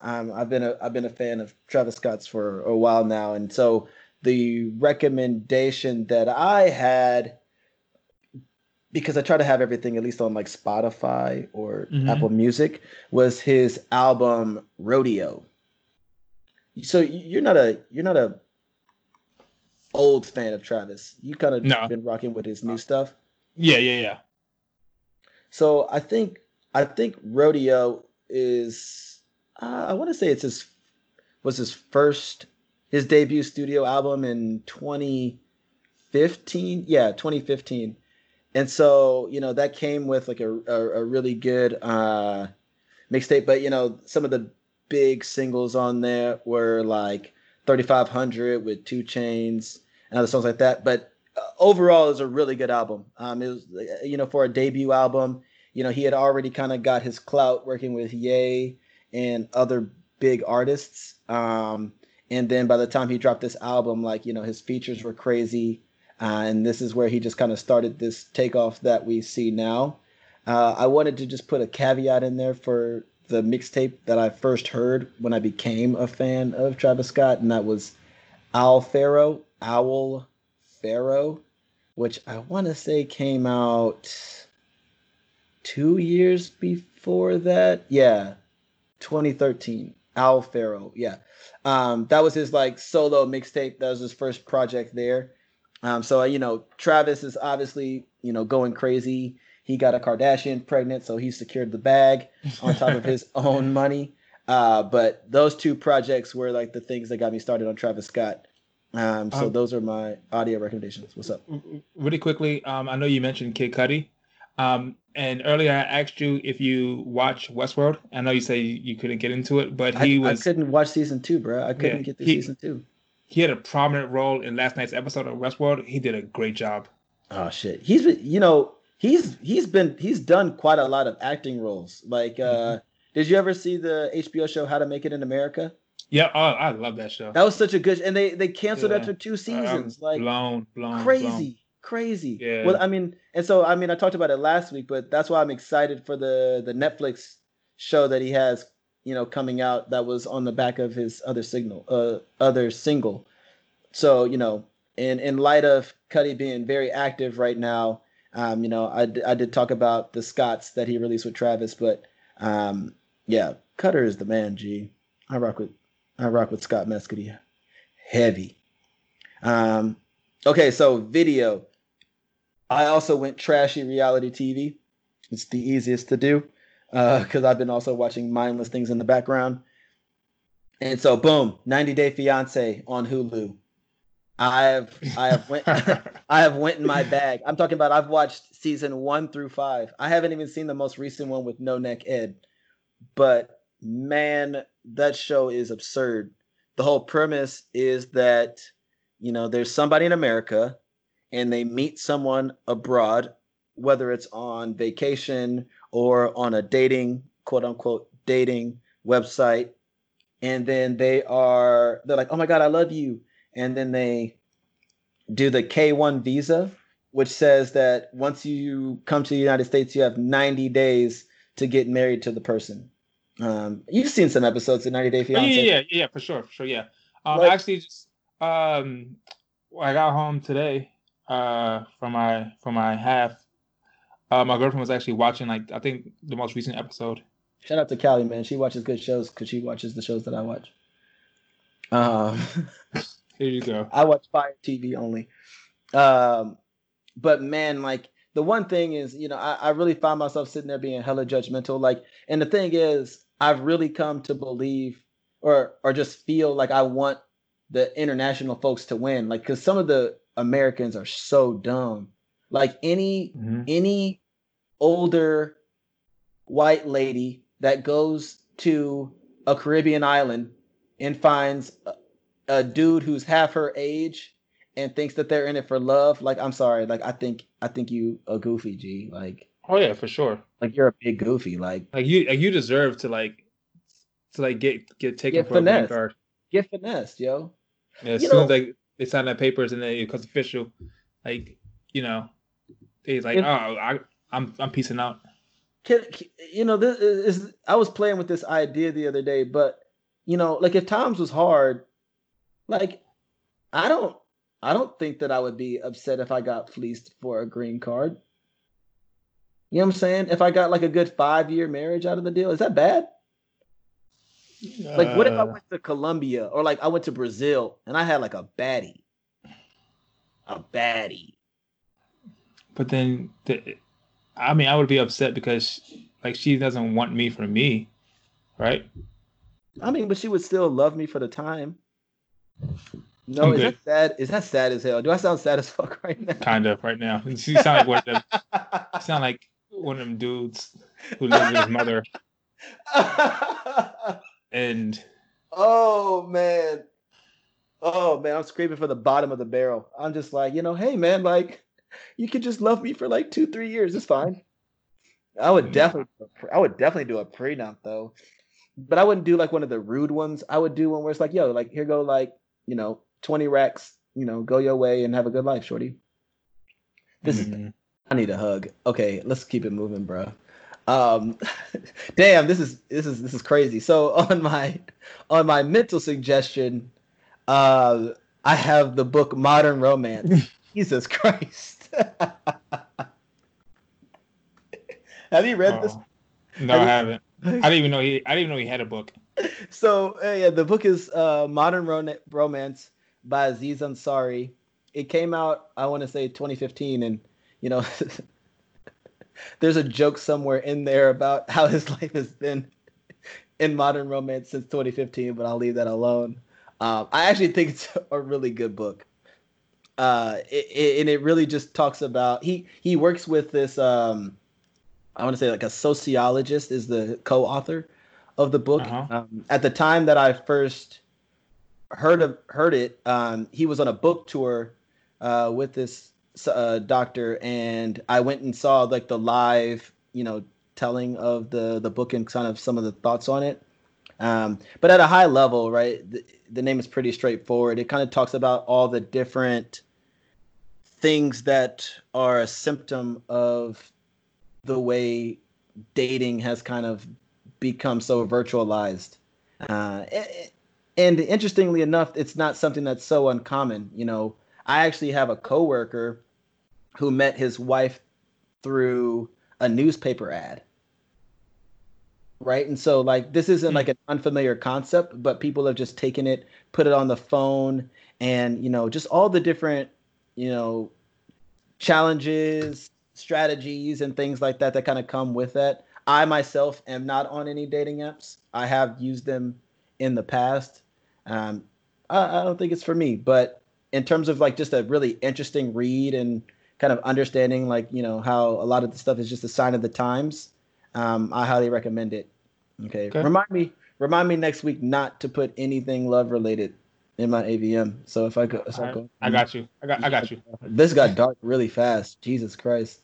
Um, I've been a I've been a fan of Travis Scott's for a while now, and so the recommendation that I had because I try to have everything at least on like Spotify or Mhm. Apple Music was his album Rodeo. So you're not a you're not a old fan of Travis. You kind of No. been rocking with his new stuff. Yeah, yeah, yeah. So I think I think Rodeo is uh, I want to say it's his was his first his debut studio album in 2015. Yeah, 2015. And so, you know, that came with like a a, a really good uh mixtape, but you know, some of the big singles on there were like 3500 with 2 Chainz and other songs like that, but uh, overall it's a really good album. Um it was uh, you know, for a debut album, you know, he had already kind of got his clout working with Ye and other big artists. Um, and then by the time he dropped this album, like, you know, his features were crazy. Uh, and this is where he just kind of started this takeoff that we see now. Uh, I wanted to just put a caveat in there for the mixtape that I first heard when I became a fan of Travis Scott, and that was Owl Pharaoh, Owl Pharaoh, which I want to say came out two years before that. Yeah, 2013. Owl Pharaoh, Yeah. Um, that was his like solo mixtape. That was his first project there. Um, so you know, Travis is obviously, you know, going crazy. He got a Kardashian pregnant, so he secured the bag on top of his own money. Uh, but those two projects were like the things that got me started on Travis Scott. Um, so Um, those are my audio recommendations. What's up? Really quickly, um, I know you mentioned Kid Cudi. Um, and earlier I asked you if you watch Westworld. I know you say you couldn't get into it, but he I was I couldn't watch season two, bro. I couldn't Yeah, get to he- season two. he had a prominent role in last night's episode of Westworld. He did a great job. Oh shit. He's been you know, he's he's been he's done quite a lot of acting roles. Like uh did you ever see the HBO show How to Make It in America? Yeah, oh, I love that show. That was such a good and they they canceled Yeah. after two I'm seasons. like blown, blown, crazy. blown. Crazy. Yeah. Well, I mean, and so I mean I talked about it last week, but that's why I'm excited for the the Netflix show that he has, you know, coming out that was on the back of his other signal uh other single. So, you know, in in light of Cudi being very active right now, um, you know, I, d- I did talk about the Scotts that he released with Travis, but um, yeah, Cudi is the man. G, I rock with I rock with Scott Mescudi, heavy. Um, okay, so video. I also went trashy reality TV. It's the easiest to do uh, because I've been also watching mindless things in the background. And so, boom, 90 Day Fiance on Hulu. I have I have went I have went in my bag. I'm talking about I've watched season one through five. I haven't even seen the most recent one with No Neck Ed, but man, that show is absurd. The whole premise is that you know there's somebody in America, and they meet someone abroad, whether it's on vacation or on a dating quote unquote dating website, and then they are they're like, oh my god, I love you and then they do the K1 visa, which says that once you come to the United States, you have 90 days to get married to the person. Um, you've seen some episodes of 90 Day Fiance. Yeah, yeah, yeah, yeah, for sure, for sure, yeah. Um, like, actually, just um, I got home today uh from my from my half. Uh, my girlfriend was actually watching like I think the most recent episode. Shout out to Callie, man. She watches good shows because she watches the shows that I watch. Um, There you go. I watch Fire TV only. Um, but man, like the one thing is, you know, I, I really find myself sitting there being hella judgmental. Like, and the thing is, I've really come to believe or or just feel like I want the international folks to win. Like, because some of the Americans are so dumb. Like any mm-hmm. any older white lady that goes to a Caribbean island and finds a dude who's half her age and thinks that they're in it for love, like I'm sorry, like I think I think you a goofy G, like oh yeah, for sure, like you're a big goofy, like like you like you deserve to like to like get get taken get for finesse. a green card, get finessed, yo. Yeah, as you soon know, as they they sign that papers and then it becomes official, like you know, he's like, if, oh, I I'm I'm piecing out. Can, you know this is I was playing with this idea the other day, but you know, like if times was hard like, I don't I don't think that I would be upset if I got fleeced for a green card. You know what I'm saying? If I got like a good five year marriage out of the deal, is that bad? Like, what if I uh. went to Colombia or like I went to Brazil and I had like a baddie? A baddie. But then, the, I mean, I would be upset because like she doesn't want me for me, right? I mean, but she would still love me for the time. No, I'm is good. that sad? Is that sad as hell? Do I sound sad as fuck right now? Kind of right now. You sound like one of them. sound like one of them dudes who lives with his mother. and oh man, oh man, I'm screaming for the bottom of the barrel. I'm just like, you know, hey man, like you could just love me for like two, three years. It's fine. I would definitely, I would definitely do a prenup though but I wouldn't do like one of the rude ones. I would do one where it's like, yo, like here go like, you know, 20 racks, you know, go your way and have a good life, shorty. This mm-hmm. is I need a hug. Okay, let's keep it moving, bro. Um damn, this is this is this is crazy. So on my on my mental suggestion, uh I have the book Modern Romance. Jesus Christ. have you read oh. this? No, have I haven't. I didn't even know he. I didn't even know he had a book. So uh, yeah, the book is uh, Modern Ro- Romance by Aziz Ansari. It came out, I want to say, 2015, and you know, there's a joke somewhere in there about how his life has been in modern romance since 2015, but I'll leave that alone. Um, I actually think it's a really good book. Uh, it, it, and it really just talks about he he works with this um, I want to say like a sociologist is the co-author of the book. Uh-huh. Um, at the time that I first heard of heard it, um, he was on a book tour uh, with this uh, doctor, and I went and saw like the live, you know, telling of the the book and kind of some of the thoughts on it. Um, but at a high level, right, the, the name is pretty straightforward. It kind of talks about all the different things that are a symptom of the way dating has kind of become so virtualized. Uh, and interestingly enough, it's not something that's so uncommon. You know, I actually have a coworker who met his wife through a newspaper ad. Right. And so, like, this isn't hmm. like an unfamiliar concept, but people have just taken it, put it on the phone, and, you know, just all the different, you know, challenges, strategies and things like that that kind of come with that. I myself am not on any dating apps. I have used them in the past. Um, I, I don't think it's for me, but in terms of like just a really interesting read and kind of understanding like you know how a lot of the stuff is just a sign of the times, um, I highly recommend it. Okay. Okay. remind me remind me next week not to put anything love related in my AVM. So if I go, so right. go I got you. I got I got you. this got dark really fast. Jesus Christ.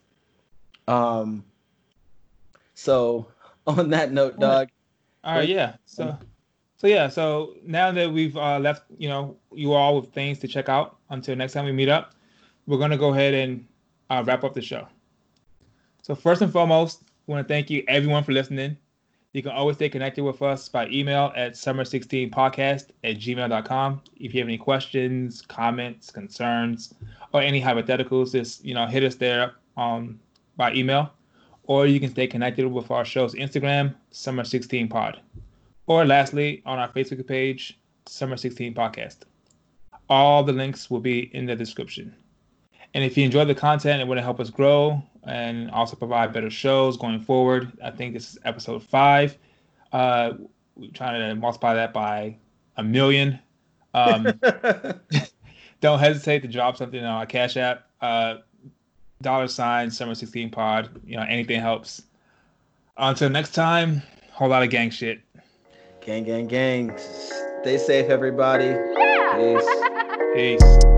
Um. So on that note, dog. All Right. yeah. So, so yeah. So now that we've uh, left, you know, you all with things to check out until next time we meet up, we're gonna go ahead and uh, wrap up the show. So first and foremost, we want to thank you everyone for listening. You can always stay connected with us by email at summer16podcast at gmail.com. If you have any questions, comments, concerns, or any hypotheticals, just you know, hit us there um, by email. Or you can stay connected with our show's Instagram, Summer16Pod. Or lastly, on our Facebook page, Summer16 Podcast. All the links will be in the description. And if you enjoy the content and want to help us grow and also provide better shows going forward, I think this is episode five. Uh, we're trying to multiply that by a million. Um, don't hesitate to drop something on our Cash App. Uh, dollar sign Summer 16 Pod. You know, anything helps. Until next time, whole lot of gang shit. Gang, gang, gang. Stay safe, everybody. Peace. Peace.